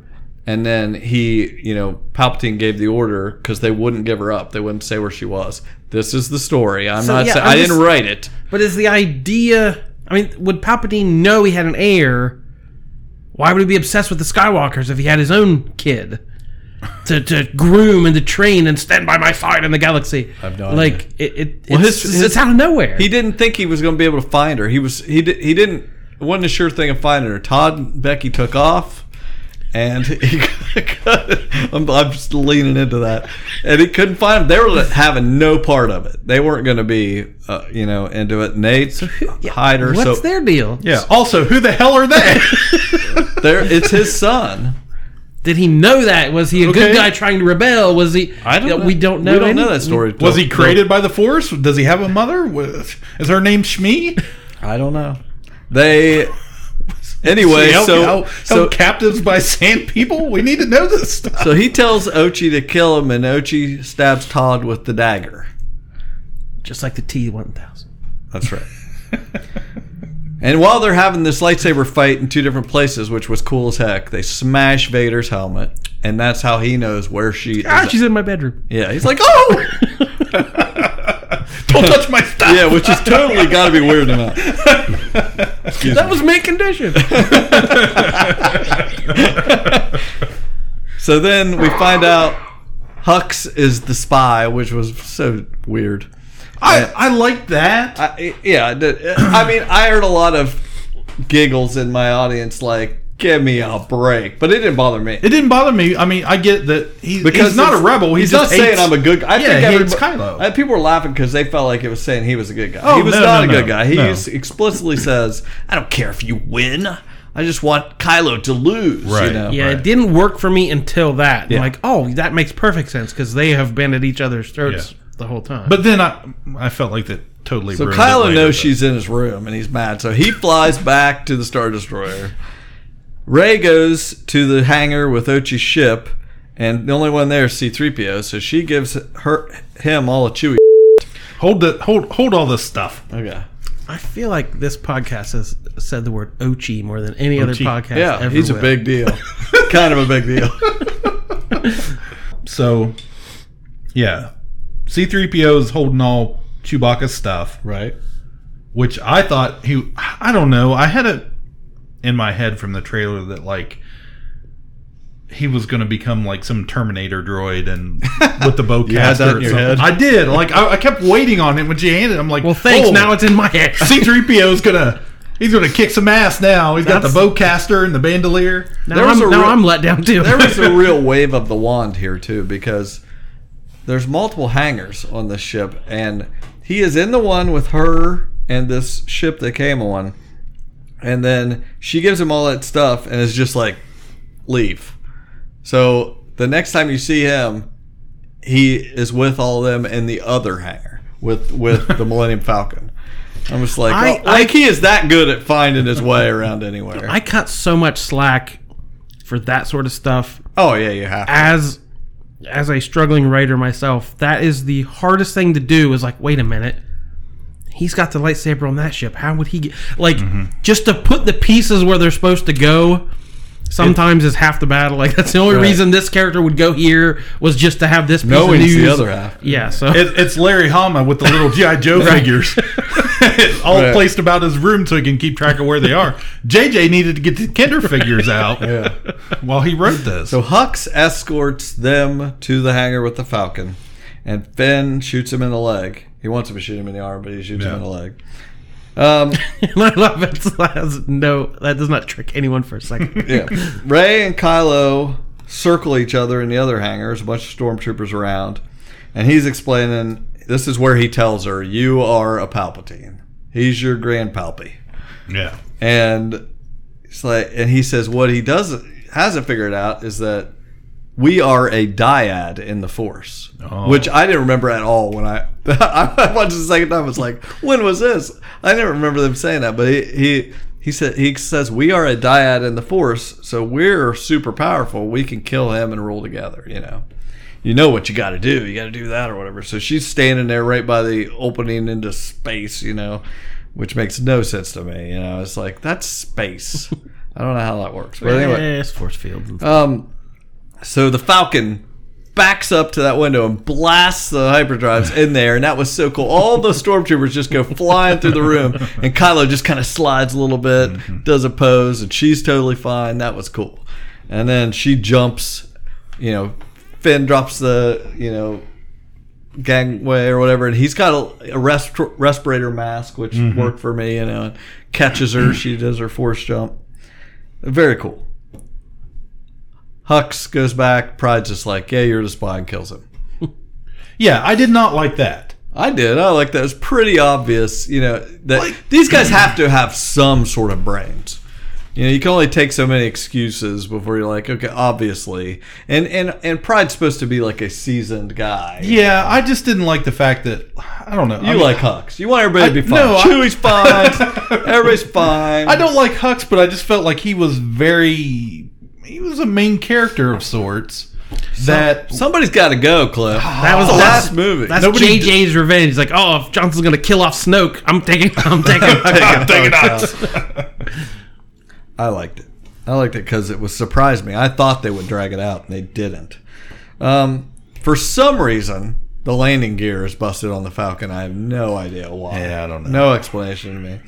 [SPEAKER 3] And then he, you know, Palpatine gave the order because they wouldn't give her up. They wouldn't say where she was. This is the story. I'm
[SPEAKER 1] So,
[SPEAKER 3] not
[SPEAKER 1] yeah,
[SPEAKER 3] saying
[SPEAKER 1] I'm
[SPEAKER 3] I didn't
[SPEAKER 1] just-
[SPEAKER 3] write it.
[SPEAKER 1] But is the idea? I mean, would Palpatine know he had an heir? Why would he be obsessed with the Skywalkers if he had his own kid to, to groom and to train and stand by my side in the galaxy? I
[SPEAKER 3] have no
[SPEAKER 1] like it. it
[SPEAKER 3] Well,
[SPEAKER 1] it's,
[SPEAKER 3] his, his-
[SPEAKER 1] it's out of nowhere.
[SPEAKER 3] He didn't think he was going to be able to find her. He was he di- he didn't it wasn't a sure thing of finding her. Todd and Becky took off, and he I'm, I'm just leaning into that, and he couldn't find them. They were having no part of it. They weren't going to be uh, you know into it. Nate hide her.
[SPEAKER 1] What's
[SPEAKER 3] so
[SPEAKER 1] their deal?
[SPEAKER 2] Yeah. Also, who the hell are they?
[SPEAKER 3] there, it's his son.
[SPEAKER 1] Did he know that? Was he a
[SPEAKER 2] Okay.
[SPEAKER 1] good guy trying to rebel? Was he?
[SPEAKER 3] I don't.
[SPEAKER 1] Yeah,
[SPEAKER 3] know.
[SPEAKER 1] We don't know.
[SPEAKER 3] We don't know that story.
[SPEAKER 2] Was he created by the Force? Does he have a mother? Is her name Shmi?
[SPEAKER 3] I don't know. They anyway.
[SPEAKER 2] See, held-
[SPEAKER 3] so
[SPEAKER 2] held-
[SPEAKER 3] so
[SPEAKER 2] held captives by sand people. We need to know this stuff.
[SPEAKER 3] So he tells Ochi to kill him, and Ochi stabs Todd with the dagger.
[SPEAKER 1] Just like the T one thousand.
[SPEAKER 3] That's right. and while they're having this lightsaber fight in two different places, which was cool as heck, they smash Vader's helmet, and that's how he knows where she
[SPEAKER 1] Ah,
[SPEAKER 3] is.
[SPEAKER 1] she's in my bedroom.
[SPEAKER 3] yeah, he's like, oh,
[SPEAKER 2] Don't touch my stuff.
[SPEAKER 3] yeah, which is totally got to be weird enough. Excuse
[SPEAKER 1] That
[SPEAKER 3] me.
[SPEAKER 1] was mint condition.
[SPEAKER 3] So then we find out Hux is the spy, which was so weird.
[SPEAKER 2] I, I like that.
[SPEAKER 3] I, yeah, I mean, I heard a lot of giggles in my audience, like, "Give me a break," but it didn't bother me
[SPEAKER 2] It didn't bother me. I mean, I get that he,
[SPEAKER 3] because
[SPEAKER 2] he's not a rebel. He
[SPEAKER 3] he's
[SPEAKER 2] just
[SPEAKER 3] not saying I'm a good. guy. I
[SPEAKER 2] yeah,
[SPEAKER 3] think
[SPEAKER 2] he
[SPEAKER 3] everybody,
[SPEAKER 2] hates Kylo.
[SPEAKER 3] I- people were laughing because they felt like it was saying he was a good guy.
[SPEAKER 2] Oh,
[SPEAKER 3] he was
[SPEAKER 2] no,
[SPEAKER 3] not
[SPEAKER 2] no,
[SPEAKER 3] a good
[SPEAKER 2] no,
[SPEAKER 3] guy. He
[SPEAKER 2] no.
[SPEAKER 3] explicitly says, "I don't care if you win. I just want Kylo to lose."
[SPEAKER 2] Right.
[SPEAKER 3] You know?
[SPEAKER 1] Yeah, it didn't work for me until that.
[SPEAKER 3] Yeah.
[SPEAKER 1] Like, oh, that makes perfect sense because they have been at each other's throats
[SPEAKER 2] Yeah.
[SPEAKER 1] the whole time.
[SPEAKER 2] But then I I felt like that totally.
[SPEAKER 3] So
[SPEAKER 2] ruined it
[SPEAKER 3] Kylo
[SPEAKER 2] later,
[SPEAKER 3] knows
[SPEAKER 2] but-
[SPEAKER 3] she's in his room and he's mad. So he flies back to the Star Destroyer. Rey goes to the hangar with Ochi's ship, and the only one there is C-3PO. So she gives her him all a chewy.
[SPEAKER 2] hold the hold hold all this stuff.
[SPEAKER 3] Okay.
[SPEAKER 1] I feel like this podcast has said the word Ochi more than any other
[SPEAKER 2] Ochi.
[SPEAKER 1] podcast.
[SPEAKER 3] Yeah,
[SPEAKER 1] ever
[SPEAKER 3] he's a big deal. kind of a big deal.
[SPEAKER 2] So, yeah, C three PO is holding all Chewbacca's stuff,
[SPEAKER 3] Right.
[SPEAKER 2] which I thought he. I don't know. I had it in my head from the trailer that like he was going to become like some Terminator droid and with the bowcaster.
[SPEAKER 3] You had that in your head?
[SPEAKER 2] I did. Like I, I kept waiting on it when she handed. it. I'm like,
[SPEAKER 1] Well, thanks.
[SPEAKER 2] oh,
[SPEAKER 1] Now it's in my head.
[SPEAKER 2] C3PO is gonna. He's gonna kick some ass now. He's got the
[SPEAKER 1] That's-
[SPEAKER 2] bowcaster and the bandolier.
[SPEAKER 1] Now,
[SPEAKER 3] There was
[SPEAKER 1] I'm,
[SPEAKER 3] a
[SPEAKER 1] now
[SPEAKER 3] real-
[SPEAKER 1] I'm let down too.
[SPEAKER 3] there was a real wave of the wand here too because there's multiple hangars on this ship and he is in the one with her and this ship they came on and then she gives him all that stuff and is just like leave so the next time you see him he is with all of them in the other hangar with with the millennium falcon i'm just like
[SPEAKER 1] I-
[SPEAKER 3] oh, like he is that good at finding his way around anywhere
[SPEAKER 1] I cut so much slack for that sort of stuff
[SPEAKER 3] oh yeah you have to.
[SPEAKER 1] as as a struggling writer myself. That is the hardest thing to do. Is like, wait a minute. He's got the lightsaber on that ship. How would he get like mm-hmm. just to put the pieces where they're supposed to go? Sometimes is half the battle. Like that's the only
[SPEAKER 3] Right.
[SPEAKER 1] reason this character would go here was just to have this piece
[SPEAKER 3] Knowing's
[SPEAKER 1] of news.
[SPEAKER 3] the other half.
[SPEAKER 1] Yeah, so
[SPEAKER 2] It, it's Larry Hama with the little GI Joe figures, all
[SPEAKER 3] Right.
[SPEAKER 2] placed about his room so he can keep track of where they are. JJ needed to get the Kinder figures out while he wrote this.
[SPEAKER 3] So Hux escorts them to the hangar with the Falcon, and Finn shoots him in the leg. He wants him to shoot him in the arm, but he shoots him in the leg. Um,
[SPEAKER 1] I love it. That has no, that does not trick anyone for a second.
[SPEAKER 3] yeah, Rey and Kylo circle each other in the other hangar. There's a bunch of stormtroopers around, and he's explaining. This is where he tells her, "You are a Palpatine. He's your Grand Palpy."
[SPEAKER 2] yeah,
[SPEAKER 3] and it's like and he says what he doesn't hasn't figured out is that we are a dyad in the force
[SPEAKER 2] Oh.
[SPEAKER 3] which i didn't remember at all when i i watched the second time. It's like when was this? I never remember them saying that but he he he said he says we are a dyad in the force so we're super powerful. We can kill him and rule together you know. You know what you got to do. You got to do that or whatever. So she's standing there right by the opening into space you know which makes no sense to me you know. It's like that's space. I don't know how that works but anyway.
[SPEAKER 1] Yeah, it's force fields.
[SPEAKER 3] Um, so the Falcon backs up to that window and blasts the hyperdrives in there, and that was so cool. All the stormtroopers just go flying through the room, and Kylo just kind of slides a little bit, mm-hmm. does a pose, and she's totally fine. That was cool. And then she jumps, you know, Finn drops the, you know, gangway or whatever, and he's got a, a resp- respirator mask, which mm-hmm. worked for me, you know, and catches her. She does her force jump. Very cool. Hux goes back. Pryde's just like, yeah, you're the spy, and kills him.
[SPEAKER 2] yeah. I did not like that.
[SPEAKER 3] I did. I like that. It's pretty obvious, you know, that these guys have to have some sort of brains. You know, you can only take so many excuses before you're like, okay, obviously. And and and Pryde's supposed to be like a seasoned guy.
[SPEAKER 2] Yeah, I just didn't like the fact that I don't know.
[SPEAKER 3] You
[SPEAKER 2] I mean,
[SPEAKER 3] like Hux. You want everybody to be
[SPEAKER 2] I-
[SPEAKER 3] fine.
[SPEAKER 2] no, I-
[SPEAKER 3] Chewie's fine. Everybody's fine.
[SPEAKER 2] I don't like Hux, but I just felt like he was very. He was a main character of sorts. That
[SPEAKER 3] Somebody's got to go, Cliff.
[SPEAKER 1] that was
[SPEAKER 3] the last movie.
[SPEAKER 1] That's
[SPEAKER 2] Nobody
[SPEAKER 1] JJ's revenge. He's like, oh, if Johnson's gonna kill off Snoke, I'm taking, I'm taking,
[SPEAKER 2] I'm taking Hux.
[SPEAKER 3] I liked it. I liked it because it was surprised me. I thought they would drag it out, and they didn't. Um, for some reason, the landing gear is busted on the Falcon. I have no idea why.
[SPEAKER 2] Yeah, I don't know.
[SPEAKER 3] No explanation to me.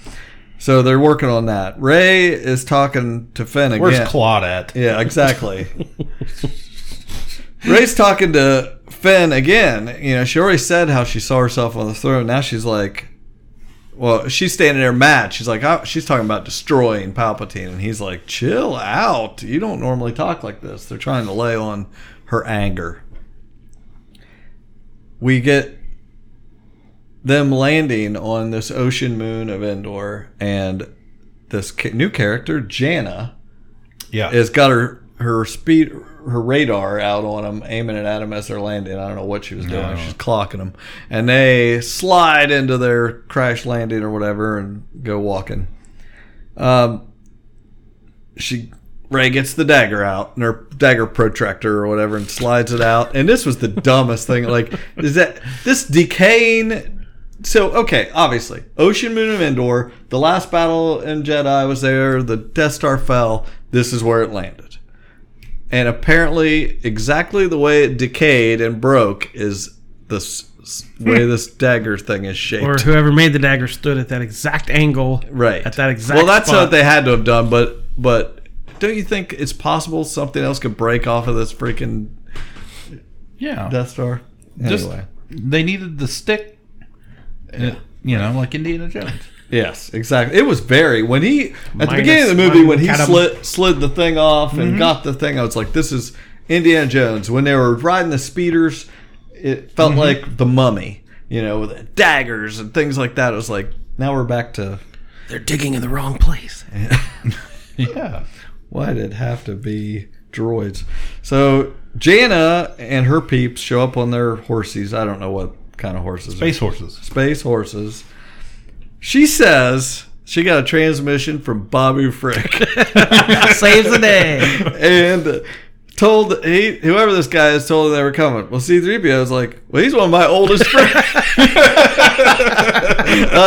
[SPEAKER 3] So they're working on that. Rey is talking to Finn again.
[SPEAKER 2] Where's Claude at?
[SPEAKER 3] Yeah, exactly. Rey's talking to Finn again. You know, she already said how she saw herself on the throne. Now she's like, well, she's standing there mad. She's like, oh, she's talking about destroying Palpatine, and he's like, chill out. You don't normally talk like this. They're trying to lay on her anger. We get them landing on this ocean moon of Endor, and this ca- new character, Jannah,
[SPEAKER 2] Yeah.
[SPEAKER 3] has got her her speed her radar out on them, aiming it at them as they're landing. I don't know what she was doing. She's clocking them, and they slide into their crash landing or whatever and go walking. Um, she Rey gets the dagger out, and her dagger protractor or whatever, and slides it out. And this was the dumbest thing. Like, is that this decaying? So okay, obviously, Ocean Moon of Endor, the last battle in Jedi was there. The Death Star fell. This is where it landed. And apparently, exactly the way it decayed and broke is this way hmm. this dagger thing is shaped.
[SPEAKER 1] or whoever made the dagger stood at that exact angle,
[SPEAKER 3] right
[SPEAKER 1] At that exact
[SPEAKER 3] well that's
[SPEAKER 1] spot.
[SPEAKER 3] what they had to have done but but don't you think it's possible something else could break off of this freaking
[SPEAKER 2] Yeah.
[SPEAKER 3] Death Star?
[SPEAKER 2] Just
[SPEAKER 3] Anyway.
[SPEAKER 2] they needed the stick. Uh, you know, like Indiana Jones.
[SPEAKER 3] Yes, exactly. It was very when he at the beginning of the movie when he
[SPEAKER 1] catam-
[SPEAKER 3] slid slid the thing off and got the thing. I was like, "This is Indiana Jones." When they were riding the speeders, it felt like the Mummy, you know, with daggers and things like that. It was like now we're back to
[SPEAKER 1] They're digging in the wrong place.
[SPEAKER 2] Yeah.
[SPEAKER 3] why did it have to be droids? So Jannah and her peeps show up on their horses. I don't know what kind of horses.
[SPEAKER 2] Space horses.
[SPEAKER 3] space horses. She says she got a transmission from Babu Frick
[SPEAKER 1] Saves the day.
[SPEAKER 3] and told he whoever this guy is told they were coming. Well, C-3PO is like, well, he's one of my oldest friends. I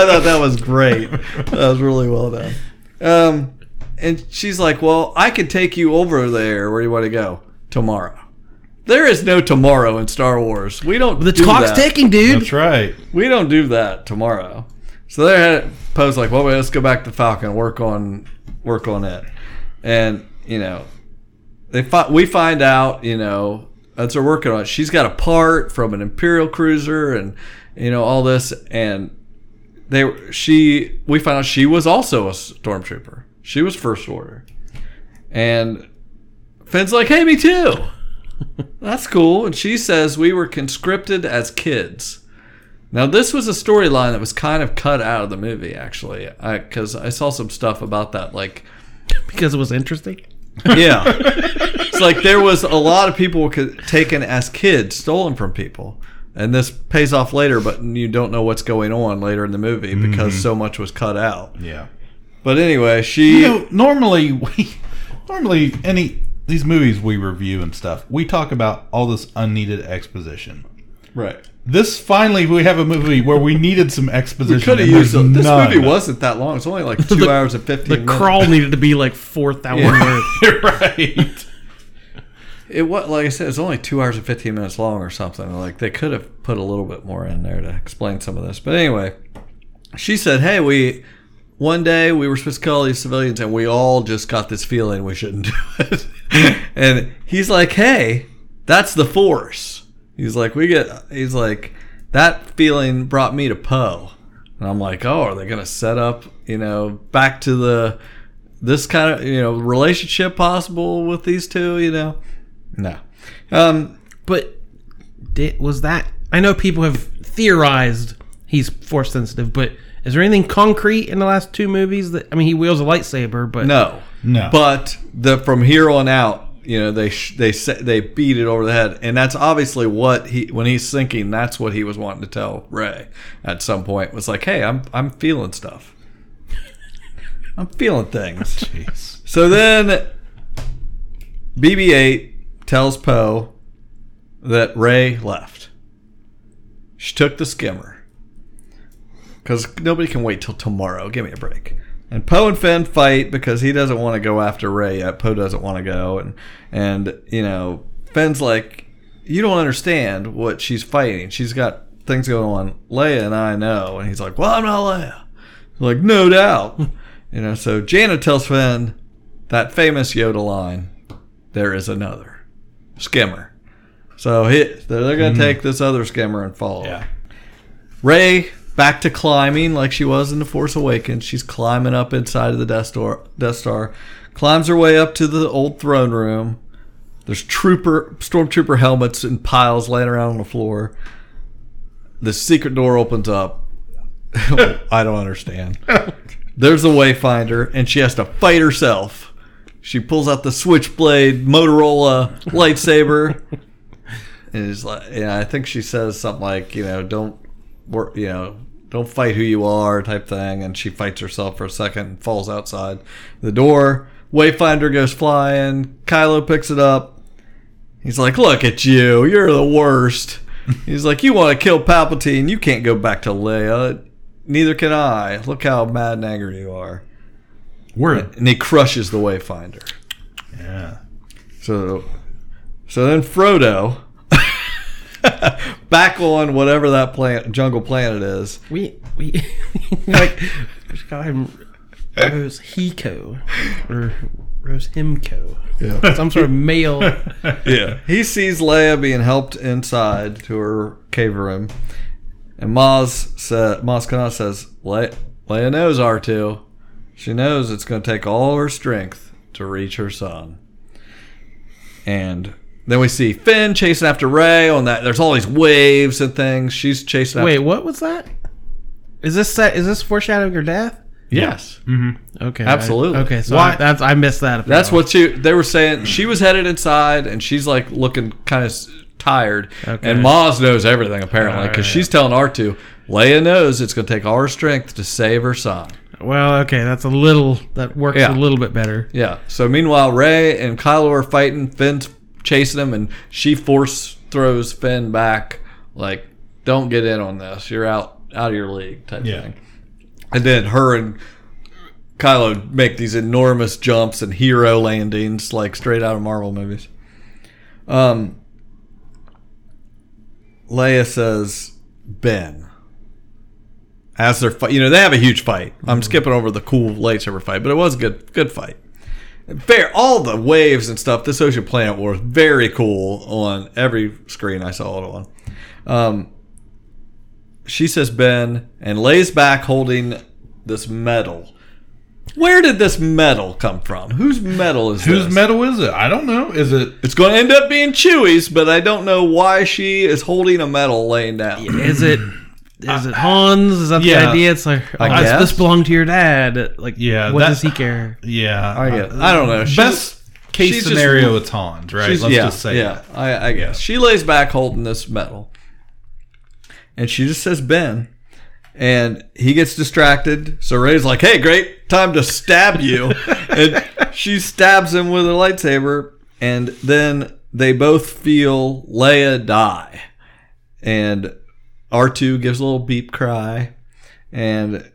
[SPEAKER 3] thought that was great. That was really well done. Um, and she's like, well, I can take you over there. Where do you want to go tomorrow? There is no tomorrow in Star Wars. We don't.
[SPEAKER 1] The
[SPEAKER 3] do
[SPEAKER 1] clock's
[SPEAKER 3] that.
[SPEAKER 1] ticking, dude.
[SPEAKER 2] That's right.
[SPEAKER 3] We don't do that tomorrow. So they had Poe's like, well, wait, let's go back to Falcon, and work on work on it, and you know, they fi- we find out, you know, as they're working on it, she's got a part from an Imperial cruiser, and you know all this, and they she we find out she was also a stormtrooper. She was First Order, and Finn's like, hey, me too. That's cool. And she says we were conscripted as kids. Now, this was a storyline that was kind of cut out of the movie, actually, because I, saw some stuff about that. Like,
[SPEAKER 1] Because it was interesting.
[SPEAKER 3] yeah, it's like there was a lot of people taken as kids, stolen from people, and this pays off later, but you don't know what's going on later in the movie because mm-hmm. so much was cut out.
[SPEAKER 2] Yeah.
[SPEAKER 3] But anyway, she
[SPEAKER 2] You know, normally we normally any these movies we review and stuff, we talk about all this unneeded exposition.
[SPEAKER 3] right.
[SPEAKER 2] This finally we have a movie where we needed some exposition.
[SPEAKER 3] We could have used
[SPEAKER 2] there's
[SPEAKER 3] it. This
[SPEAKER 2] none.
[SPEAKER 3] movie wasn't that long. It's only like two
[SPEAKER 1] The-
[SPEAKER 3] hours and fifteen
[SPEAKER 1] The
[SPEAKER 3] minutes.
[SPEAKER 1] crawl needed to be like 4,000
[SPEAKER 3] Yeah.
[SPEAKER 1] words.
[SPEAKER 2] right.
[SPEAKER 3] It was like I said, it's only two hours and fifteen minutes long or something. Like they could have put a little bit more in there to explain some of this. But anyway, she said, "Hey, we one day we were supposed to kill all these civilians, and we all just got this feeling we shouldn't do it." and he's like, "Hey, that's the force." He's like, "We get." He's like, "That feeling brought me to Poe," and I'm like, "Oh, are they gonna set up, you know, back to the this kind of you know relationship possible with these two? You know?" No. Um,
[SPEAKER 1] But did, was that. I know people have theorized he's force sensitive, but is there anything concrete in the last two movies that. I mean, he wields a lightsaber, but.
[SPEAKER 3] no.
[SPEAKER 2] No.
[SPEAKER 3] But the from here on out, you know, they sh- they sa- they beat it over the head, and that's obviously what he when he's thinking. That's what he was wanting to tell Rey at some point. Was like, hey, I'm I'm feeling stuff. I'm feeling things.
[SPEAKER 2] Jeez.
[SPEAKER 3] So then, BB-8 tells Poe that Rey left. She took the skimmer because nobody can wait till tomorrow. Give me a break. And Poe and Finn fight because he doesn't want to go after Rey yet. Poe doesn't want to go, and and you know Finn's like, you don't understand what she's fighting. She's got things going on. Leia and I know, and he's like, well, I'm not Leia. Like, no doubt. you know, so Janet tells Finn that famous Yoda line, there is another skimmer. So he, they're, they're going to take this other skimmer and follow.
[SPEAKER 2] Yeah.
[SPEAKER 3] Rey back to climbing like she was in The Force Awakens. She's climbing up inside of the Death Star, Death Star climbs her way up to the old throne room. There's trooper stormtrooper helmets in piles laying around on the floor. The secret door opens up. I don't understand. There's a wayfinder, and she has to fight herself. She pulls out the switchblade Motorola lightsaber. And is like, yeah, I think she says something like, you know, don't work, you know, don't fight who you are, type thing. And she fights herself for a second, and falls outside the door. Wayfinder goes flying. Kylo picks it up. He's like, "Look at you, you're the worst." He's like, "You want to kill Palpatine? You can't go back to Leia. Neither can I. Look how mad and angry you are."
[SPEAKER 2] Word.
[SPEAKER 3] And he crushes the Wayfinder.
[SPEAKER 2] Yeah.
[SPEAKER 3] So, so then Frodo, back on whatever that plant jungle planet is.
[SPEAKER 1] We. we like. we got him. Rose Hiko. Or Roshimko.
[SPEAKER 3] Yeah.
[SPEAKER 1] Some sort of male.
[SPEAKER 3] yeah. He sees Leia being helped inside to her cave room. And Maz sa Maz Kanata says, Le- Leia knows R2. She knows it's going to take all her strength to reach her son. And then we see Finn chasing after Rey on that. There's all these waves and things. She's chasing after.
[SPEAKER 1] Wait, what was that? Is this set? Is this foreshadowing her death?
[SPEAKER 3] Yes.
[SPEAKER 1] Mm-hmm. Okay.
[SPEAKER 3] Absolutely.
[SPEAKER 1] I, okay, so
[SPEAKER 3] Why-
[SPEAKER 1] I, that's I missed that.
[SPEAKER 3] That's what she. They were saying she was headed inside, and she's like looking kind of tired.
[SPEAKER 1] Okay.
[SPEAKER 3] And Maz knows everything apparently because
[SPEAKER 1] Alright.
[SPEAKER 3] she's telling R two. Leia knows it's going to take all her strength to save her son.
[SPEAKER 1] Well, okay, that's a little that works
[SPEAKER 3] Yeah.
[SPEAKER 1] a little bit better.
[SPEAKER 3] Yeah. So meanwhile, Ray and Kylo are fighting. Finn's chasing him, and she force throws Finn back. Like, don't get in on this. You're out out of your league type
[SPEAKER 2] Yeah.
[SPEAKER 3] thing. And then her and Kylo make these enormous jumps and hero landings, like straight out of Marvel movies. Um, Leia says, "Ben." As they're fight, you know, they have a huge fight. I'm skipping over the cool lightsaber fight, but it was a good, good fight. Fair, all the waves and stuff. This Ocean Planet was very cool on every screen I saw it on. Um, she says Ben and lays back holding this medal. Where did this medal come from? Whose medal is this?
[SPEAKER 2] Whose
[SPEAKER 3] this?
[SPEAKER 2] medal is it? I don't know. Is it?
[SPEAKER 3] It's going to end up being Chewie's, but I don't know why she is holding a medal laying down.
[SPEAKER 1] Is it? Is it Hans? Is that
[SPEAKER 2] Yeah.
[SPEAKER 1] the idea? It's like oh, this-
[SPEAKER 3] guess.
[SPEAKER 1] this belonged to your dad. Like,
[SPEAKER 2] Yeah,
[SPEAKER 1] What
[SPEAKER 2] that-
[SPEAKER 1] does he care?
[SPEAKER 2] Yeah,
[SPEAKER 3] I guess. Uh, I don't know. She's-
[SPEAKER 2] Best case
[SPEAKER 3] she's just-
[SPEAKER 2] scenario, it's Hans, right? Let's
[SPEAKER 3] yeah,
[SPEAKER 2] just say
[SPEAKER 3] yeah.
[SPEAKER 2] that.
[SPEAKER 3] I, I guess she lays back holding this medal, and she just says Ben, and he gets distracted. So Rey's like, "Hey, great time to stab you," and she stabs him with a lightsaber, and then they both feel Leia die, and R two gives a little beep cry, and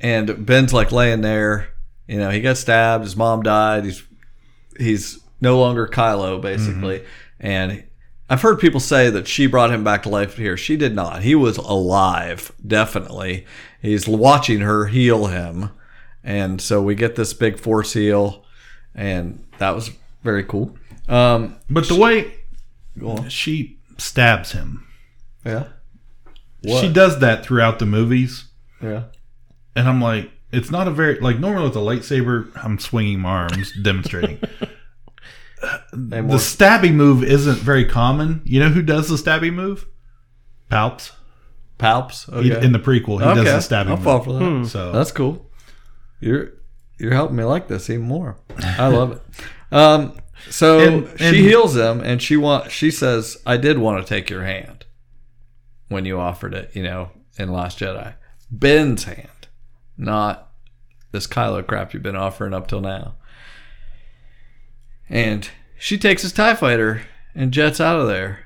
[SPEAKER 3] and Ben's like laying there. You know, he got stabbed. His mom died. He's he's no longer Kylo basically, and I've heard people say that she brought him back to life here. She did not. He was alive, definitely. He's watching her heal him, and so we get this big force heal, and that was very cool. Um,
[SPEAKER 2] But the way she stabs him,
[SPEAKER 3] Yeah,
[SPEAKER 2] she does that throughout the movies,
[SPEAKER 3] yeah.
[SPEAKER 2] and I'm like, it's not a very like normally with a lightsaber, I'm swinging my arms, demonstrating. The
[SPEAKER 3] more-
[SPEAKER 2] stabbing move isn't very common. You know who does the stabbing move? Palps.
[SPEAKER 3] Palps
[SPEAKER 2] He-
[SPEAKER 3] okay.
[SPEAKER 2] in the prequel, he
[SPEAKER 3] Okay,
[SPEAKER 2] does the stabbing
[SPEAKER 3] I'll
[SPEAKER 2] move.
[SPEAKER 3] fall for that.
[SPEAKER 1] Hmm.
[SPEAKER 2] So
[SPEAKER 3] That's cool. You're you're helping me like this even more. I love it. Um, so
[SPEAKER 2] And- and-
[SPEAKER 3] she heals him, and she want she says, "I did want to take your hand when you offered it." You know, in Last Jedi, Ben's hand, not this Kylo crap you've been offering up till now. And she takes his Tie Fighter and jets out of there.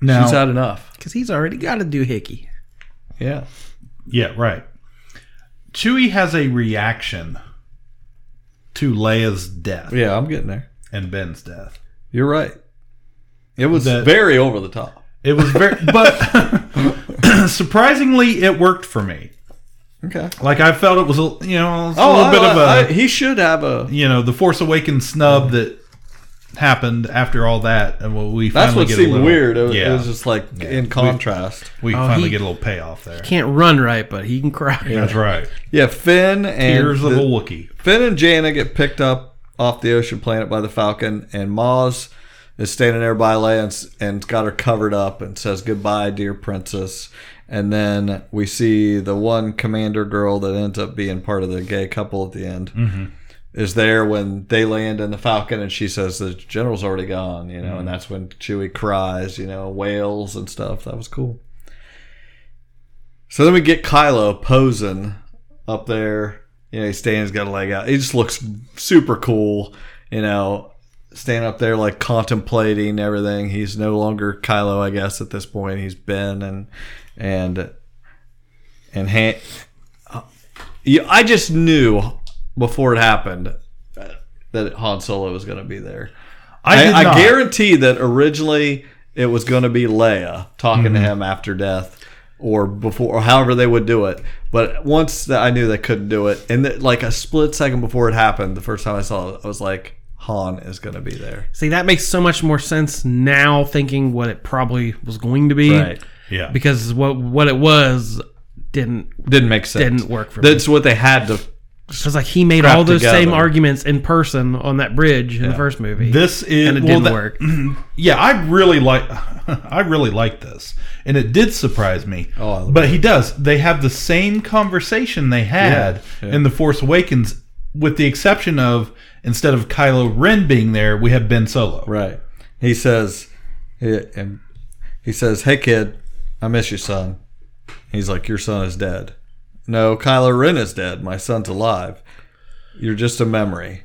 [SPEAKER 2] now,
[SPEAKER 3] She's had enough.
[SPEAKER 1] Because he's already got to do Hickey.
[SPEAKER 3] Yeah.
[SPEAKER 2] yeah, right. Chewie has a reaction to Leia's death
[SPEAKER 3] Yeah, I'm getting there.
[SPEAKER 2] and Ben's death.
[SPEAKER 3] You're right. It was
[SPEAKER 2] That-
[SPEAKER 3] very over the top.
[SPEAKER 2] It was very, but surprisingly, it worked for me.
[SPEAKER 3] Okay.
[SPEAKER 2] Like I felt it was a you know it was a
[SPEAKER 3] Oh,
[SPEAKER 2] little
[SPEAKER 3] I-
[SPEAKER 2] bit of a
[SPEAKER 3] I- he should have a.
[SPEAKER 2] you know the Force Awakens snub that happened after all that, and well, we
[SPEAKER 3] That's what
[SPEAKER 2] get
[SPEAKER 3] seemed
[SPEAKER 2] a little,
[SPEAKER 3] weird. It, was-
[SPEAKER 2] yeah,
[SPEAKER 3] it was just like in contrast.
[SPEAKER 2] we
[SPEAKER 1] Oh,
[SPEAKER 2] finally
[SPEAKER 1] he-
[SPEAKER 2] get a little payoff there.
[SPEAKER 1] Can't run right, but he can cry.
[SPEAKER 2] That's right.
[SPEAKER 3] Yeah, Finn and
[SPEAKER 2] Tears of a Wookiee.
[SPEAKER 3] Finn and Jannah get picked up off the ocean planet by the Falcon, and Maz is standing there by Leia and, and got her covered up and says goodbye, dear princess. And then we see the one commander girl that ends up being part of the gay couple at the end
[SPEAKER 2] Mm-hmm.
[SPEAKER 3] is there when they land in the Falcon, and she says the general's already gone, you know, and that's when Chewie cries, you know, wails and stuff. That was cool. So then we get Kylo posing up there. You know, he stands, got a leg out. He just looks super cool. You know, standing up there like contemplating everything. He's no longer Kylo, I guess, at this point. He's Ben and and and Han. Yeah, I just knew before it happened uh, that Han Solo was going to be there.
[SPEAKER 2] I
[SPEAKER 3] I, I, guarantee that originally it was going to be Leia talking to
[SPEAKER 2] Mm-hmm.
[SPEAKER 3] him after death or before, or however they would do it. But once that I knew they couldn't do it, and that, like a split second before it happened, the first time I saw it, I was like, Han is going to be there.
[SPEAKER 1] See, that makes so much more sense now, thinking what it probably was going to be.
[SPEAKER 3] Right.
[SPEAKER 2] Yeah.
[SPEAKER 1] Because what what it was didn't
[SPEAKER 3] Didn't make sense.
[SPEAKER 1] didn't work for me.
[SPEAKER 3] That's what they had to.
[SPEAKER 1] Because like he made all those same arguments in person on that bridge in the first movie.
[SPEAKER 2] This is
[SPEAKER 1] and it
[SPEAKER 2] well,
[SPEAKER 1] didn't
[SPEAKER 2] that-
[SPEAKER 1] work.
[SPEAKER 2] Yeah, I really like. I really like this, and it did surprise me.
[SPEAKER 3] Oh, I love
[SPEAKER 2] but he does. They have the same conversation they had
[SPEAKER 3] Yeah, yeah.
[SPEAKER 2] in the Force Awakens, with the exception of instead of Kylo Ren being there, we have Ben Solo.
[SPEAKER 3] Right. He says, and he says, "Hey kid, I miss you, son." He's like, "Your son is dead." No, Kylo Ren is dead. My son's alive. You're just a memory.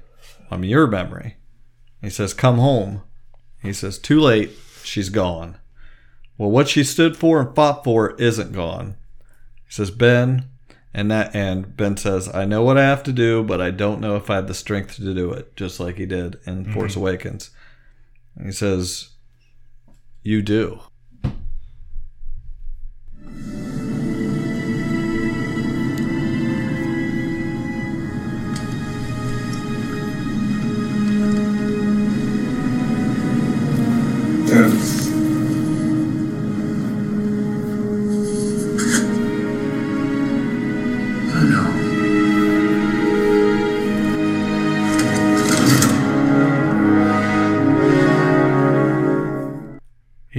[SPEAKER 3] I'm your memory. He says, "Come home." He says, "Too late. She's gone." Well, what she stood for and fought for isn't gone. He says, "Ben," and that and Ben says, "I know what I have to do, but I don't know if I have the strength to do it." Just like he did in Force mm-hmm. Awakens. And he says, "You do."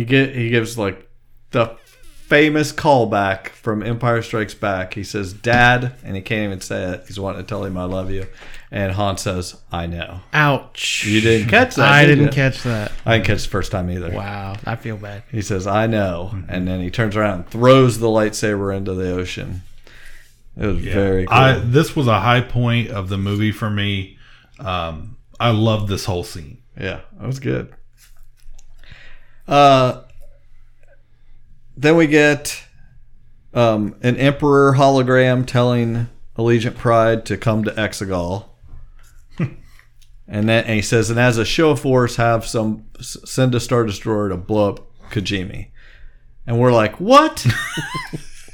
[SPEAKER 3] Get he gives like the famous callback from Empire Strikes Back. He says, "Dad," and he can't even say it. He's wanting to tell him "I love you," and Han says, "I know."
[SPEAKER 1] Ouch!
[SPEAKER 3] You didn't catch that.
[SPEAKER 1] I
[SPEAKER 3] did
[SPEAKER 1] didn't
[SPEAKER 3] you?
[SPEAKER 1] catch that.
[SPEAKER 3] I didn't catch the first time either.
[SPEAKER 1] Wow, I feel bad.
[SPEAKER 3] He says, "I know," and then he turns around and throws the lightsaber into the ocean. It was very cool.
[SPEAKER 2] I this was a high point of the movie for me. Um, I love this whole scene.
[SPEAKER 3] Yeah, that was good. Uh, then we get um, an Emperor hologram telling Allegiant Pryde to come to Exegol. and then and he says, and as a show of force, have some send a Star Destroyer to blow up Kijimi. And we're like, what?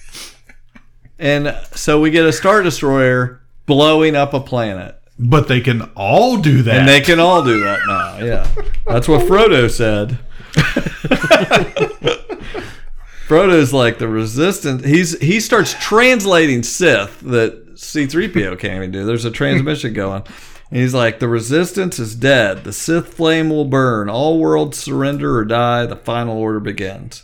[SPEAKER 3] and so we get a Star Destroyer blowing up a planet.
[SPEAKER 2] But they can all do that.
[SPEAKER 3] And they can all do that now. Yeah. That's what Frodo said. Frodo's like the resistance. He's he starts translating Sith that C3PO can't even do. There's a transmission going. And he's like, the resistance is dead. The Sith flame will burn. All worlds surrender or die. The final order begins.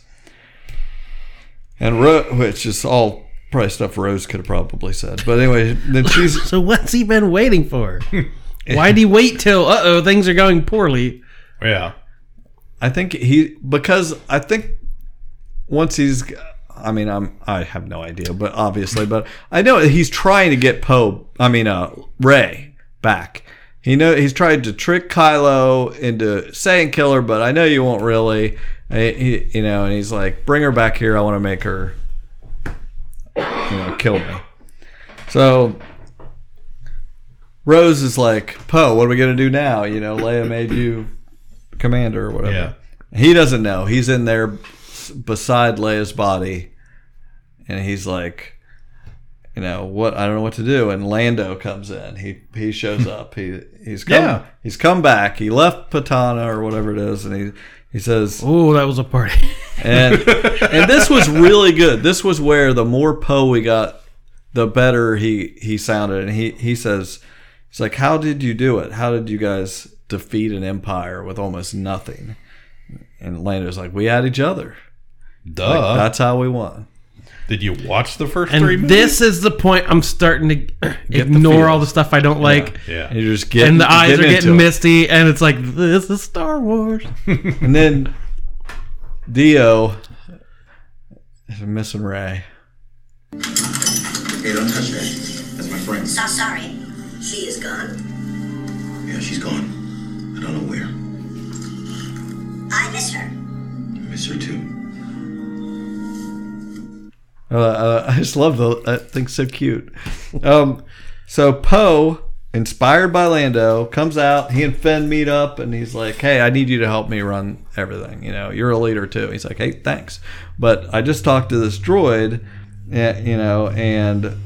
[SPEAKER 3] And Ro- which is all probably stuff Rose could have probably said. But anyway, then she's
[SPEAKER 1] So what's he been waiting for? Why'd he wait till uh oh things are going poorly?
[SPEAKER 2] yeah.
[SPEAKER 3] I think he because I think once he's I mean I'm I have no idea but obviously but I know he's trying to get Poe I mean uh Rey back. He know he's tried to trick Kylo into saying kill her but I know you won't really. He, he- you know and he's like bring her back here I want to make her you know kill me. So Rose is like, Poe, what are we gonna do now? You know, Leia made you commander or whatever.
[SPEAKER 2] Yeah.
[SPEAKER 3] He doesn't know. He's in there beside Leia's body, and he's like, you know, what? I don't know what to do. And Lando comes in. He he shows up. He he's come.
[SPEAKER 2] Yeah.
[SPEAKER 3] He's come back. He left Pasaana or whatever it is, and he he says,
[SPEAKER 1] Oh, that was a party.
[SPEAKER 3] and and this was really good. This was where the more Poe we got, the better he he sounded. And he he says, he's like, how did you do it? How did you guys defeat an empire with almost nothing? And Lando's like, we had each other.
[SPEAKER 2] Duh.
[SPEAKER 3] Like, that's how we won.
[SPEAKER 2] Did you watch the first three
[SPEAKER 1] and
[SPEAKER 2] movies?
[SPEAKER 1] this is the point I'm starting to
[SPEAKER 3] the
[SPEAKER 1] ignore all the stuff I don't like.
[SPEAKER 2] yeah.
[SPEAKER 3] And you're just getting
[SPEAKER 1] And the eyes are
[SPEAKER 3] into
[SPEAKER 1] getting
[SPEAKER 3] it.
[SPEAKER 1] misty, and it's like this is Star Wars.
[SPEAKER 3] And then D-O is missing Rey.
[SPEAKER 6] Hey, don't touch that. That's my friend.
[SPEAKER 8] So sorry. She is gone.
[SPEAKER 6] Yeah, she's gone. I don't know where.
[SPEAKER 8] I miss her.
[SPEAKER 6] I miss her too.
[SPEAKER 3] Uh, uh, I just love the that thing's so cute. Um, so Poe inspired by Lando, comes out. He and Finn meet up, and he's like, "Hey, I need you to help me run everything. You know, you're a leader too." He's like, "Hey, thanks, but I just talked to this droid, eh, you know, and."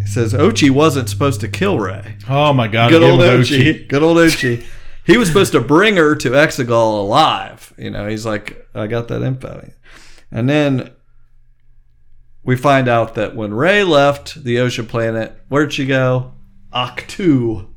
[SPEAKER 3] He says Ochi wasn't supposed to kill Rey.
[SPEAKER 2] Oh my god!
[SPEAKER 3] Good old
[SPEAKER 2] with
[SPEAKER 3] Ochi. Good old Ochi. He was supposed to bring her to Exegol alive. You know, he's like, I got that info. And then we find out that when Rey left the ocean planet, where'd she go? Ahch-To.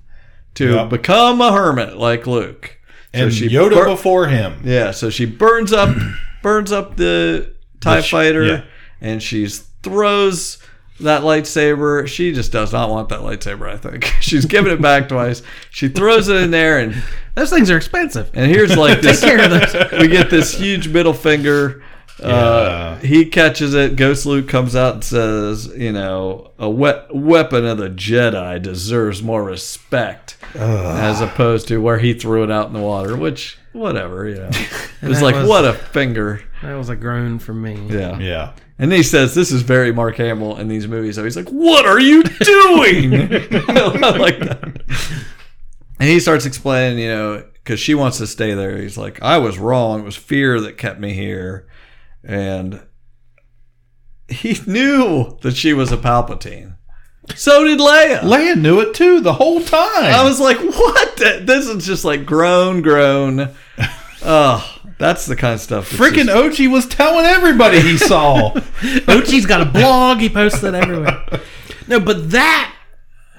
[SPEAKER 3] To
[SPEAKER 2] Yep.
[SPEAKER 3] become a hermit like Luke.
[SPEAKER 2] And Yoda
[SPEAKER 3] bur-
[SPEAKER 2] before him.
[SPEAKER 3] yeah, so she burns up burns up the TIE
[SPEAKER 2] The sh-
[SPEAKER 3] fighter
[SPEAKER 2] yeah.
[SPEAKER 3] and she throws that lightsaber. She just does not want that lightsaber, I think. She's given it back twice. She throws it in there and
[SPEAKER 1] Those things are expensive.
[SPEAKER 3] and here's like this
[SPEAKER 1] Take care of those.
[SPEAKER 3] we get this huge middle finger. Uh, he catches it. Ghost Luke comes out and says, "You know, a we- weapon of the Jedi deserves more respect, as opposed to where he threw it out in the water." Which, whatever, you know, it was like,
[SPEAKER 1] was-
[SPEAKER 3] what a finger.
[SPEAKER 1] That was a groan from me.
[SPEAKER 3] Yeah.
[SPEAKER 2] Yeah.
[SPEAKER 3] And he says, "This is very Mark Hamill in these movies." So he's like, "What are you doing?" I like that. And he starts explaining, you know, because she wants to stay there. He's like, "I was wrong. It was fear that kept me here," and he knew that she was a Palpatine. So did Leia.
[SPEAKER 2] Leia knew it too the whole time.
[SPEAKER 3] I was like, "What? This is just like groan, groan." Oh, that's the kind of stuff.
[SPEAKER 2] Freaking
[SPEAKER 3] just-
[SPEAKER 2] Ochi was telling everybody he saw.
[SPEAKER 1] Ochi's got a blog. He posts it everywhere. No, but that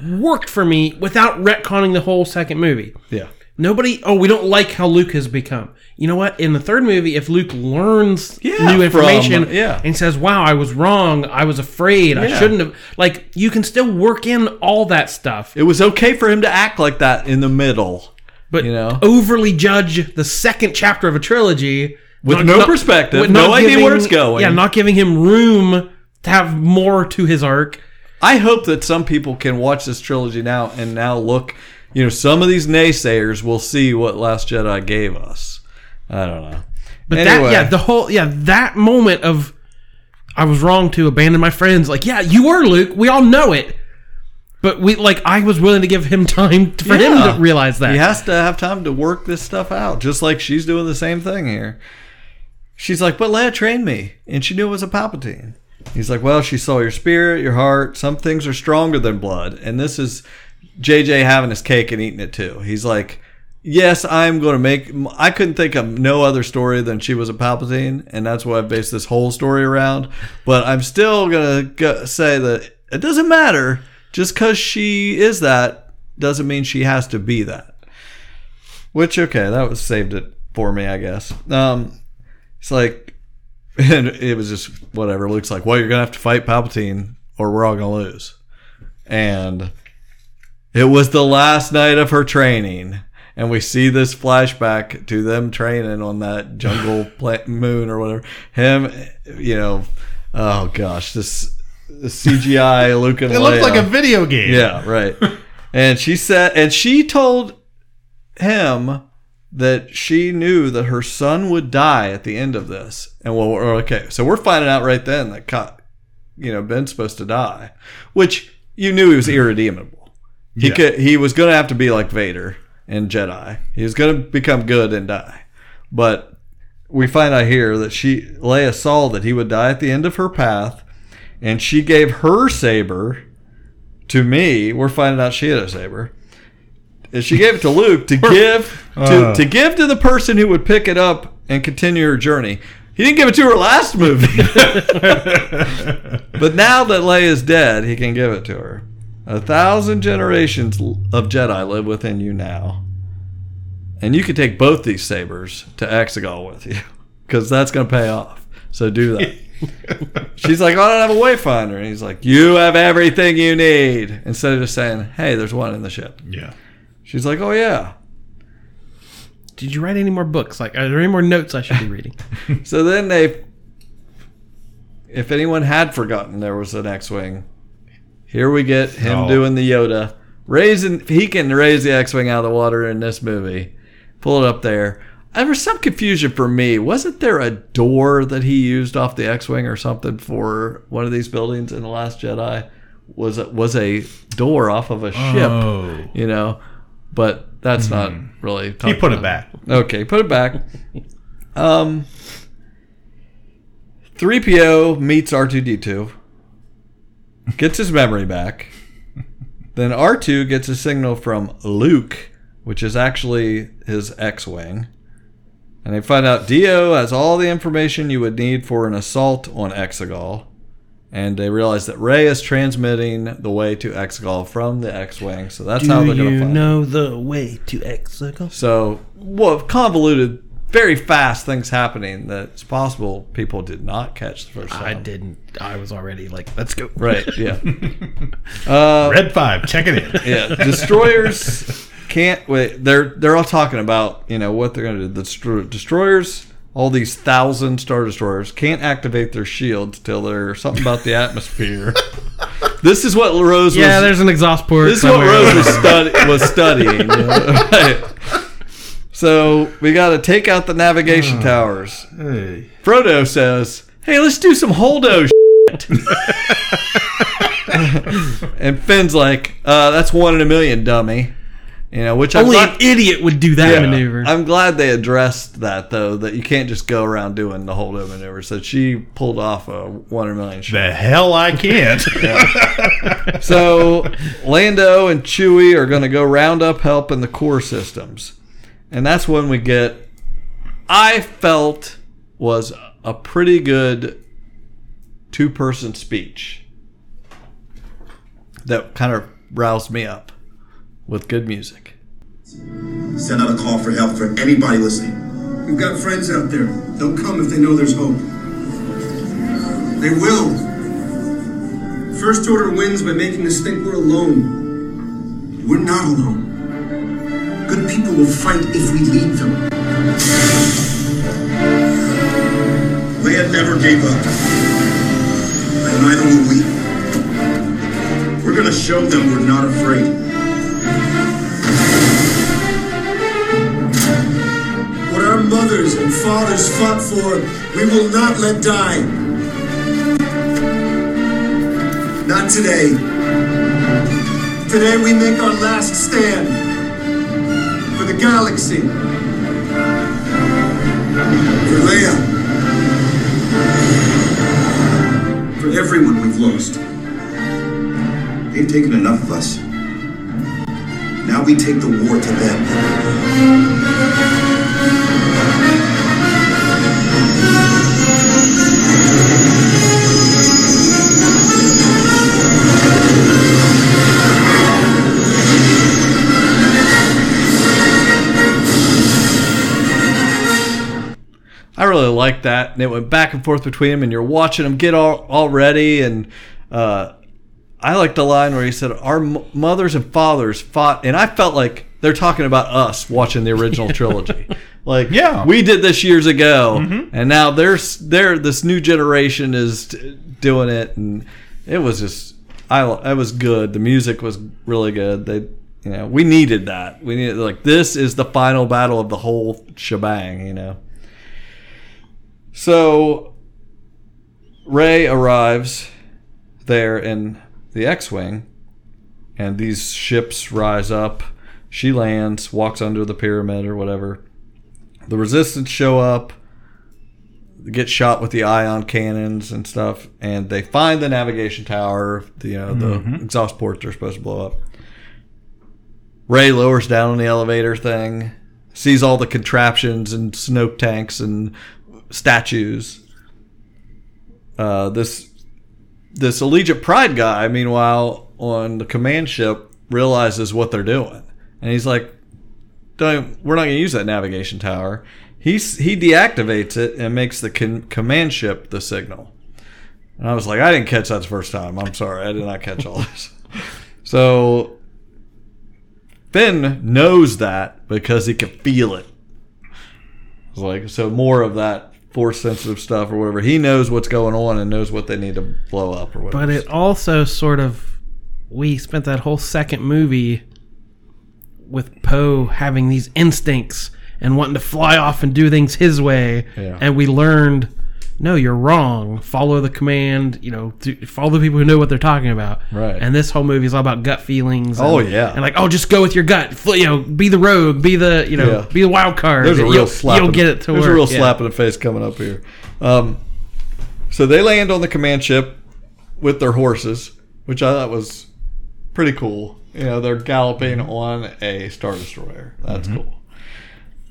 [SPEAKER 1] worked for me without retconning the whole second movie.
[SPEAKER 3] yeah.
[SPEAKER 1] Nobody. Oh, we don't like how Luke has become. You know what? In the third movie, if Luke learns
[SPEAKER 3] Yeah,
[SPEAKER 1] new information
[SPEAKER 3] from- yeah.
[SPEAKER 1] and says, "Wow, I was wrong. I was afraid. I shouldn't have," like you can still work in all that stuff,
[SPEAKER 3] It was okay for him to act like that in the middle.
[SPEAKER 1] but
[SPEAKER 3] You know?
[SPEAKER 1] overly judge the second chapter of a trilogy
[SPEAKER 3] With no perspective,
[SPEAKER 1] with
[SPEAKER 3] no
[SPEAKER 1] not
[SPEAKER 3] idea where it's going.
[SPEAKER 1] Yeah, not giving him room to have more to his arc.
[SPEAKER 3] I hope that some people can watch this trilogy now and now look, you know, some of these naysayers will see what Last Jedi gave us. I don't know.
[SPEAKER 1] But
[SPEAKER 3] Anyway.
[SPEAKER 1] that, yeah, the whole, yeah, that moment of I was wrong to abandon my friends. Like, yeah, you were Luke. We all know it. But we, like, I was willing to give him time for him to realize that.
[SPEAKER 3] He has to have time to work this stuff out, just like she's doing the same thing here. She's like, but Leia trained me, and she knew it was a Palpatine. He's like, well, she saw your spirit, your heart. Some things are stronger than blood, and this is JJ having his cake and eating it too. He's like, yes, I'm going to make. I couldn't think of no other story than she was a Palpatine, and that's what I based this whole story around. But I'm still going to say that it doesn't matter. Just because she is that doesn't mean she has to be that. Which okay, that was saved it for me, I guess. Um, it's like, and it was just whatever. Luke's like, well, you're gonna have to fight Palpatine, or we're all gonna lose. And it was the last night of her training, and we see this flashback to them training on that jungle pla- moon or whatever. Him, you know, oh gosh, this. CGI Luke and
[SPEAKER 2] It looked
[SPEAKER 3] Leia.
[SPEAKER 2] like a video game.
[SPEAKER 3] Yeah, right. and she said, and she told him that she knew that her son would die at the end of this. And well, we're- okay, so we're finding out right then that, you know, Ben's supposed to die, which you knew he was irredeemable. He
[SPEAKER 2] Yeah.
[SPEAKER 3] could, he was going to have to be like Vader and Jedi. He was going to become good and die. But we find out here that she Leia saw that he would die at the end of her path, and she gave her saber to me. We're finding out she had a saber. And she gave it to Luke to give to,
[SPEAKER 2] Uh.
[SPEAKER 3] to give to the person who would pick it up and continue her journey. He didn't give it to her last movie. but now that Leia's dead, he can give it to her. A thousand generations of Jedi live within you now. And you can take both these sabers to Exegol with you. Because that's going to pay off. So do that. She's like, oh, I don't have a wayfinder. And he's like, You have everything you need. Instead of just saying, Hey, there's one in the ship.
[SPEAKER 2] Yeah.
[SPEAKER 3] She's like, Oh, yeah.
[SPEAKER 1] Did you write any more books? Like, are there any more notes I should be reading?
[SPEAKER 3] So then they, if anyone had forgotten there was an X-wing, here we get him
[SPEAKER 2] Oh.
[SPEAKER 3] doing the Yoda, raising. He can raise the X-wing out of the water in this movie. Pull it up there. There was some confusion for me. Wasn't there a door that he used off the X-wing or something for one of these buildings in the Last Jedi? was a, was a door off of a ship.
[SPEAKER 2] Oh.
[SPEAKER 3] You know, but that's not really.
[SPEAKER 2] He put it back.
[SPEAKER 3] Okay, put it back. Um, 3PO meets R2D2, gets his memory back. Then R2 gets a signal from Luke, which is actually his X Wing. And they find out D-O has all the information you would need for an assault on Exegol. And they realize that Rey is transmitting the way to Exegol from the X Wing. So that's how they're going to find.
[SPEAKER 1] you know the way to Exegol?
[SPEAKER 3] so, well, convoluted, very fast things happening that it's possible people did not catch the first time.
[SPEAKER 1] I didn't. I was already like, let's go.
[SPEAKER 3] Right, yeah. uh,
[SPEAKER 2] Red five, check it in.
[SPEAKER 3] yeah, destroyers can't wait. They're they're all talking about you know what they're going to do. The destro- destroyers, all these thousand star destroyers, can't activate their shields till they're something about the atmosphere. this is what Rose
[SPEAKER 1] Yeah,
[SPEAKER 3] was.
[SPEAKER 1] there's an exhaust port.
[SPEAKER 3] This is what. Rose was, stud- was studying. you know, right. So we got to take out the navigation towers.
[SPEAKER 2] Hey.
[SPEAKER 3] Frodo says, "Hey, let's do some holdo." Shit. and Finn's like, uh, "That's one in a million, dummy." You know, which I'm
[SPEAKER 1] Only
[SPEAKER 3] glad,
[SPEAKER 1] an idiot would do that
[SPEAKER 3] Yeah.
[SPEAKER 1] maneuver.
[SPEAKER 3] I'm glad they addressed that though. That you can't just go around doing the holdo maneuver. So she pulled off a one in a million shot.
[SPEAKER 2] The hell I can't.
[SPEAKER 3] So Lando and Chewie are going to go round up help in the core systems, and that's when we get. I felt was a pretty good two-person speech that kind of roused me up with good music.
[SPEAKER 6] Send out a call for help for anybody listening. We've got friends out there. They'll come if they know there's hope. They will. First Order wins by making us think we're alone. We're not alone. Good people will fight if we lead them. Leia never gave up. And neither will we. We're gonna show them we're not afraid. What our mothers and fathers fought for, we will not let die. Not today. Today we make our last stand the galaxy. For Leia. For everyone we've lost. They've taken enough of us. Now we take the war to them.
[SPEAKER 3] I really liked that, and it went back and forth between them, and you're watching them get all, all ready. And uh, I liked the line where he said, "Our m- mothers and fathers fought," and I felt like they're talking about us watching the original trilogy. Like,
[SPEAKER 2] Yeah.
[SPEAKER 3] we did this years ago, and now there's there this new generation is t- doing it, and it was just, I it was good. The music was really good. They. You know, we needed that. We needed like this is the final battle of the whole shebang. You know, so Rey arrives there in the X-wing, and these ships rise up. She lands, walks under the pyramid or whatever. The Resistance show up, get shot with the ion cannons and stuff, and they find the navigation tower. The you know the mm-hmm. exhaust ports are supposed to blow up. Rey lowers down on the elevator thing, sees all the contraptions and snoke tanks and statues. Uh, this this Allegiant Pryde guy, meanwhile, on the command ship, realizes what they're doing, and he's like, "Don't we're not going to use that navigation tower." He's he deactivates it and makes the con- command ship the signal. And I was like, I didn't catch that the first time. I'm sorry, I did not catch all this. So Finn knows that because he can feel it. It's like so more of that force sensitive stuff or whatever. He knows what's going on and knows what they need to blow up or whatever.
[SPEAKER 1] But it also sort of we spent that whole second movie with Poe having these instincts and wanting to fly off and do things his way,
[SPEAKER 3] Yeah.
[SPEAKER 1] and we learned no, you're wrong. Follow the command. You know, th- follow the people who know what they're talking about.
[SPEAKER 3] Right.
[SPEAKER 1] And this whole movie is all about gut feelings.
[SPEAKER 3] Oh, yeah.
[SPEAKER 1] And like, oh, just go with your gut. You know, be the rogue. Be the you know,
[SPEAKER 3] Yeah.
[SPEAKER 1] be the wild card.
[SPEAKER 3] There's a real
[SPEAKER 1] you'll,
[SPEAKER 3] slap.
[SPEAKER 1] You'll
[SPEAKER 3] in-
[SPEAKER 1] get it to work.
[SPEAKER 3] there's
[SPEAKER 1] work.
[SPEAKER 3] a real
[SPEAKER 1] Yeah.
[SPEAKER 3] slap in the face coming up here. Um, so they land on the command ship with their horses, which I thought was pretty cool. You know, they're galloping on a star destroyer. That's cool.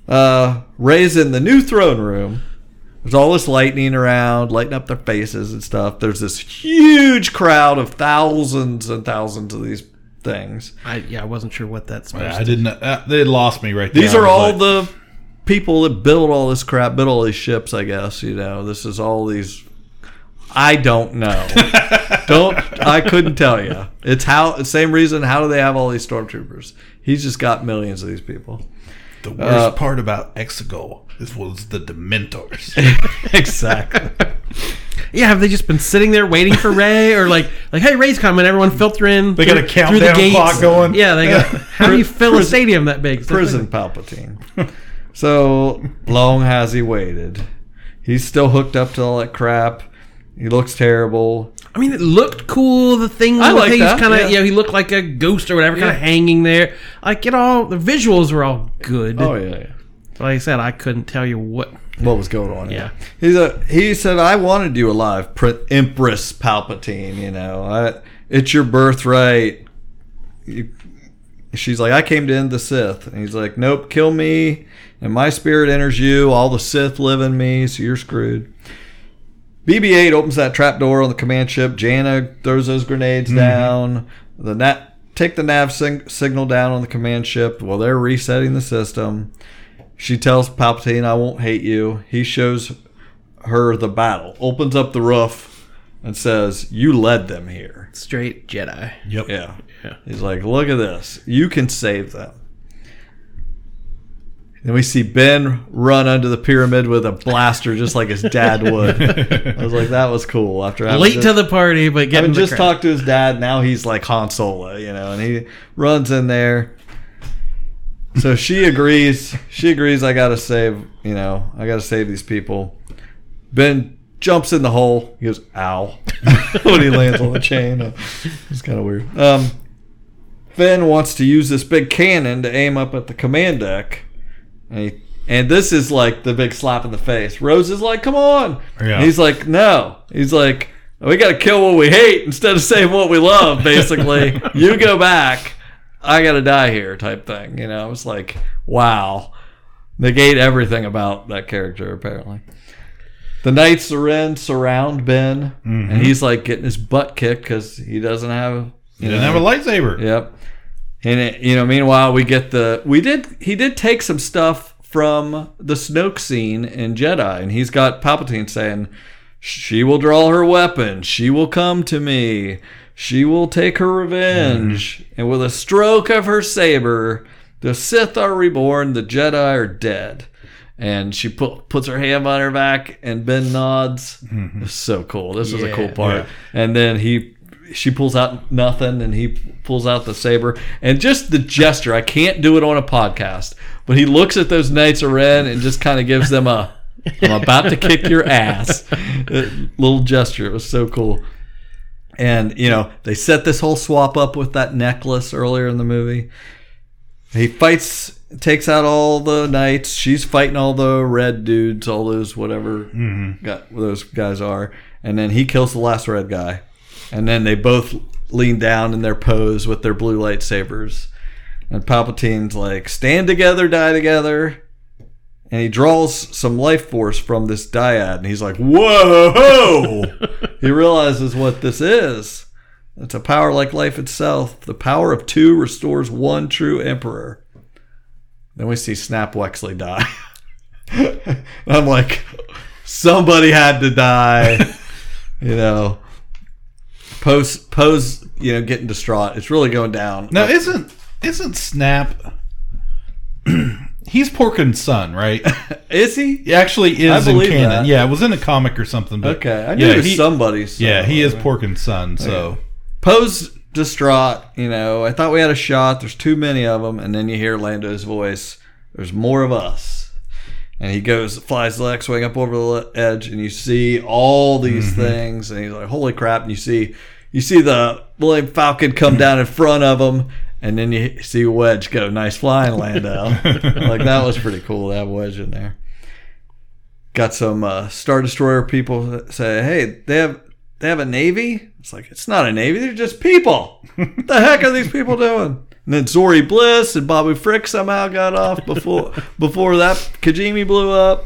[SPEAKER 3] Uh, Rey's in the new throne room. There's all this lightning around, lighting up their faces and stuff. There's this huge crowd of thousands and thousands of these things.
[SPEAKER 1] I, yeah, I wasn't sure what that's supposed
[SPEAKER 2] I didn't. Uh, they lost me right there.
[SPEAKER 3] These are all
[SPEAKER 2] like,
[SPEAKER 3] the people that build all this crap, build all these ships. I guess you know. This is all these. I don't know. don't. I couldn't tell you. It's how. Same reason. How do they have all these stormtroopers? He's just got millions of these people.
[SPEAKER 2] The worst
[SPEAKER 3] uh,
[SPEAKER 2] part about Exegol is was the Dementors.
[SPEAKER 3] exactly.
[SPEAKER 1] Yeah, have they just been sitting there waiting for Rey, or like, like, hey, Rey's coming, everyone filter in.
[SPEAKER 2] They got a
[SPEAKER 1] through-
[SPEAKER 2] countdown clock going.
[SPEAKER 1] Yeah, they got. How do you fill a stadium that big?
[SPEAKER 3] Prison Palpatine. so long has he waited. He's still hooked up to all that crap. He looks terrible.
[SPEAKER 1] I mean, it looked cool. The thing,
[SPEAKER 3] I like
[SPEAKER 1] he's kind of,
[SPEAKER 3] yeah.
[SPEAKER 1] you know, he looked like a ghost or whatever, kind of hanging there. Like it all, the visuals were all good.
[SPEAKER 3] Oh yeah, yeah.
[SPEAKER 1] But like I said, I couldn't tell you what.
[SPEAKER 3] what was going on.
[SPEAKER 1] Yeah.
[SPEAKER 3] he's a he said I wanted you alive, Pr- Empress Palpatine. You know, I, it's your birthright. You, she's like, I came to end the Sith, and he's like, Nope, kill me, and my spirit enters you. All the Sith live in me, so you're screwed. BB-8 opens that trap door on the command ship. Jannah throws those grenades mm-hmm. down. The nat take the nav sing- signal down on the command ship while they're resetting the system. She tells Palpatine, "I won't hate you." He shows her the battle, opens up the roof, and says, "You led them here."
[SPEAKER 1] Straight Jedi.
[SPEAKER 2] Yep.
[SPEAKER 3] Yeah. He's like, "Look at this. You can save them." Then we see Ben run under the pyramid with a blaster, just like his dad would. I was like, "That was cool." After
[SPEAKER 1] Late
[SPEAKER 3] just-
[SPEAKER 1] to the party, but getting
[SPEAKER 3] just
[SPEAKER 1] crowd.
[SPEAKER 3] talked to his dad, now he's like Han Solo, you know, and he runs in there. So she agrees. She agrees. I gotta save. You know, I gotta save these people. Ben jumps in the hole. He goes, "Ow!" when he lands on the chain. It's kind of weird. Um, Finn wants to use this big cannon to aim up at the command deck, and he, and this is like the big slap in the face. Rose is like, "Come on!"
[SPEAKER 2] Yeah.
[SPEAKER 3] He's like, "No." He's like, "We got to kill what we hate instead of saving what we love." Basically, you go back. I got to die here, type thing. You know, I was like, "Wow." Negate everything about that character, apparently. The Knights are in, surround Ben,
[SPEAKER 2] Mhm.
[SPEAKER 3] and he's like getting his butt kicked because he doesn't have.
[SPEAKER 2] He doesn't have a lightsaber.
[SPEAKER 3] Yep. And it, you know, meanwhile, we get the we did he did take some stuff from the Snoke scene in Jedi, and he's got Palpatine saying, "She will draw her weapon. She will come to me. She will take her revenge." Mm-hmm. And with a stroke of her saber, the Sith are reborn. The Jedi are dead. And she put, puts her hand on her back, and Ben nods. Mm-hmm. It's so cool. This is a cool part.
[SPEAKER 2] Yeah.
[SPEAKER 3] And then he she pulls out nothing and he pulls out the saber. And just the gesture i can't do it on a podcast but he looks at those knights of ren and just kind of gives them a i'm about to kick your ass. Uh, little gesture it was so cool. And you know they set this whole swap up with that necklace earlier in the movie. He fights takes out all the knights. She's fighting all the red dudes all those whatever got those guys are. And then he kills the last red guy and then they both lean down in their pose with their blue lightsabers. And palpatine's like stand together die together. And he draws some life force from this dyad and he's like whoa! He realizes what this is. It's a power like life itself. The power of two restores one true emperor. Then we see snap wexley die. I'm like somebody had to die. You know pose pose you know getting distraught it's really going down
[SPEAKER 2] Now isn't isn't Snap? he's Porkin's son, right?
[SPEAKER 3] is he
[SPEAKER 2] He actually is
[SPEAKER 3] I
[SPEAKER 2] in canon.
[SPEAKER 3] that.
[SPEAKER 2] Yeah, it was in a comic or something. But
[SPEAKER 3] Okay, I knew
[SPEAKER 2] yeah,
[SPEAKER 3] it was somebody's son.
[SPEAKER 2] Yeah, he is Porkin's son. So
[SPEAKER 3] Poe's distraught. You know, I thought we had a shot. There's too many of them, and then you hear Lando's voice. There's more of us, and he goes flies the X-wing up over the edge, and you see all these mm-hmm. things, and he's like, "Holy crap!" And you see you see the Millennium Falcon come down in front of him. And then you see Wedge go, nice flying, Lando. like that was pretty cool to have Wedge in there got some uh, Star Destroyer people that say, "Hey, they have they have a navy." It's like it's not a navy; they're just people. what the heck are these people doing? And then Zori Bliss and Babu Frick somehow got off before before that Kijimi blew up.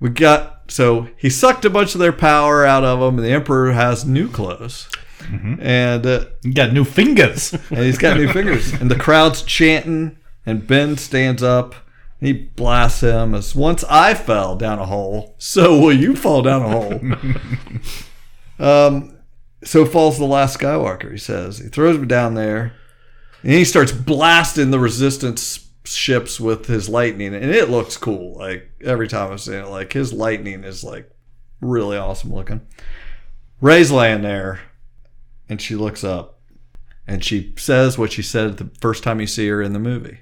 [SPEAKER 3] We got so he sucked a bunch of their power out of them, and the Emperor has new clothes. And uh,
[SPEAKER 2] You got new fingers.
[SPEAKER 3] and he's got new fingers. And the crowd's chanting, and Ben stands up. And he blasts him as once I fell down a hole, so will you fall down a hole. um, so falls the last Skywalker, he says. He throws me down there, and he starts blasting the resistance ships with his lightning, and it looks cool. Like every time I've seen it, like his lightning is like really awesome looking. Rey's laying there, and she looks up, and she says what she said the first time you see her in the movie.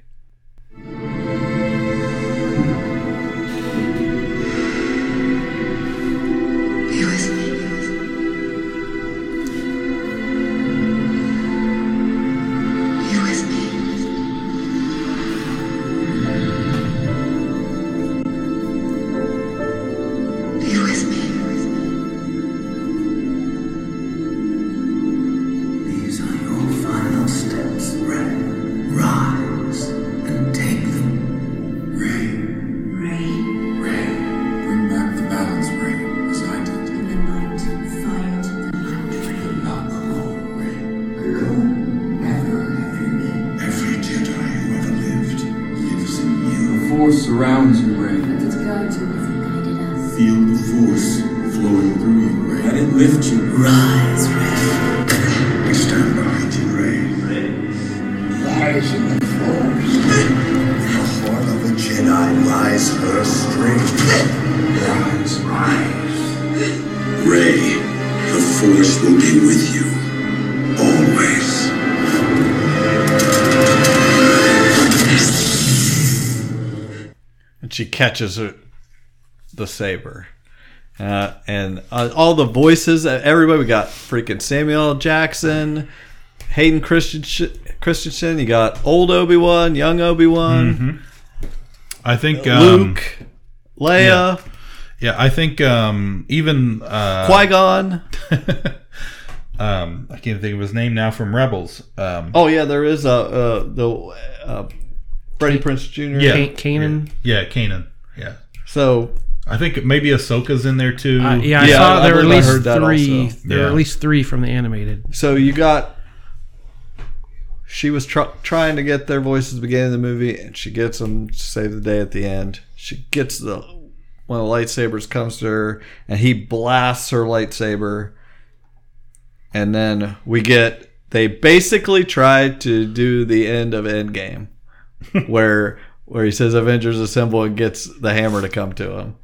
[SPEAKER 3] Catches the saber. Uh, and uh, all the voices, uh, everybody, we got freaking Samuel Jackson, Hayden Christensen, Christensen you got old Obi Wan, young Obi Wan,
[SPEAKER 2] I think um,
[SPEAKER 3] Luke, Leia,
[SPEAKER 2] Yeah. Yeah, I think um, even uh,
[SPEAKER 3] Qui Gon.
[SPEAKER 2] um, I can't think of his name now from Rebels. Um,
[SPEAKER 3] Oh yeah, there is a uh, the uh, Freddie Prinze Jr.
[SPEAKER 2] yeah,
[SPEAKER 1] Can- Kanan.
[SPEAKER 2] Yeah, Kanan. Yeah,
[SPEAKER 3] So
[SPEAKER 2] I think maybe Ahsoka's in there too.
[SPEAKER 1] Uh, yeah, I
[SPEAKER 3] Yeah,
[SPEAKER 1] saw
[SPEAKER 3] I
[SPEAKER 1] there were at least
[SPEAKER 3] heard
[SPEAKER 1] three.
[SPEAKER 3] also.
[SPEAKER 1] There were at least three from the animated.
[SPEAKER 3] So you got. She was tr- trying to get their voices at the beginning of the movie, and she gets them to save the day at the end. She gets the one of the lightsabers comes to her, and he blasts her lightsaber, and then we get they basically tried to do the end of Endgame, where where he says Avengers assemble and gets the hammer to come to him.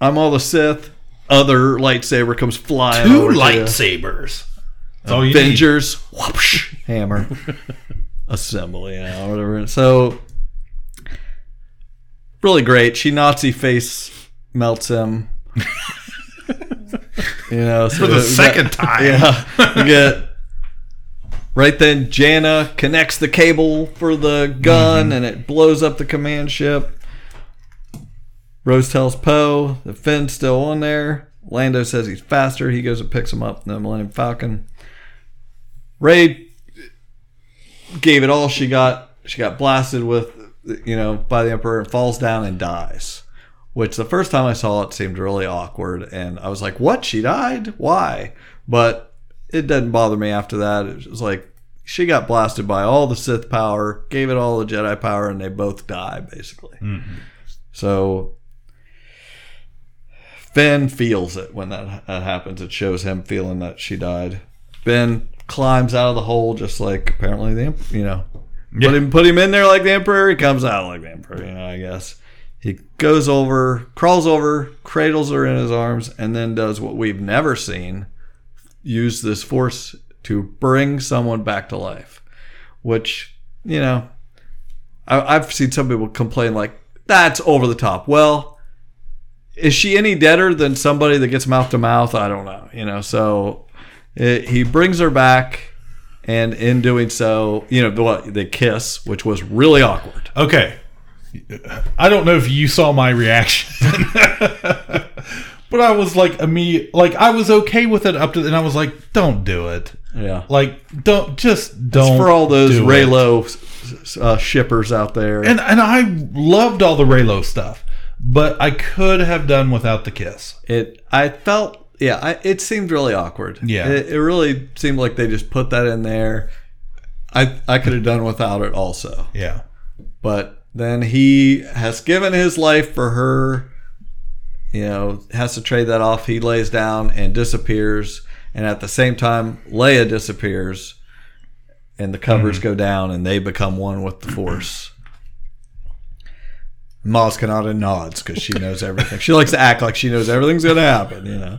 [SPEAKER 7] I'm all the
[SPEAKER 3] Sith. Other lightsaber comes flying.
[SPEAKER 2] Two
[SPEAKER 3] over to you.
[SPEAKER 2] lightsabers. That's all you need.
[SPEAKER 3] Avengers whoopsh, hammer assembly, yeah, whatever. So really great. She Nazi face melts him. you know, so
[SPEAKER 2] For the
[SPEAKER 3] we got-
[SPEAKER 2] second time.
[SPEAKER 3] Yeah, get right then. Jannah connects the cable for the gun, mm-hmm. and it blows up the command ship. Rose tells Poe the Finn's still on there. Lando says he's faster. He goes and picks him up in the Millennium Falcon. Rey gave it all she got. She got blasted with, you know, by the Emperor and falls down and dies. Which the first time I saw it seemed really awkward, and I was like, "What? She died? Why?" But it didn't bother me after that. It was like she got blasted by all the Sith power, gave it all the Jedi power, and they both die basically. Mm-hmm. So Ben feels it when that, that happens. It shows him feeling that she died. Ben climbs out of the hole just like apparently the you know put him put him in there like the emperor. He comes out like the emperor. You know, I guess he goes over, crawls over, cradles her in his arms, and then does what we've never seen: use this force to bring someone back to life. Which you know, I, I've seen some people complain like that's over the top. Well, is she any deader than somebody that gets mouth to mouth? I don't know. You know, so it, he brings her back, and in doing so, you know, what they kiss, which was really awkward.
[SPEAKER 2] Okay. I don't know if you saw my reaction. but I was like immediate like I was okay with it up to and I was like, don't do it.
[SPEAKER 3] Yeah.
[SPEAKER 2] Like don't just don't
[SPEAKER 3] for all those. Reylo uh, shippers out there.
[SPEAKER 2] And and I loved all the Reylo stuff, but I could have done without the kiss.
[SPEAKER 3] It, I felt, yeah, I, it seemed really awkward.
[SPEAKER 2] Yeah.
[SPEAKER 3] it, it really seemed like they just put that in there. I, I could have done without it also.
[SPEAKER 2] Yeah.
[SPEAKER 3] But then he has given his life for her. You know, has to trade that off. He lays down and disappears, and at the same time, Leia disappears, and the covers mm-hmm. go down, and they become one with the Force. Maz Kanata nods because she knows everything. she likes to act like she knows everything's going to happen. You know.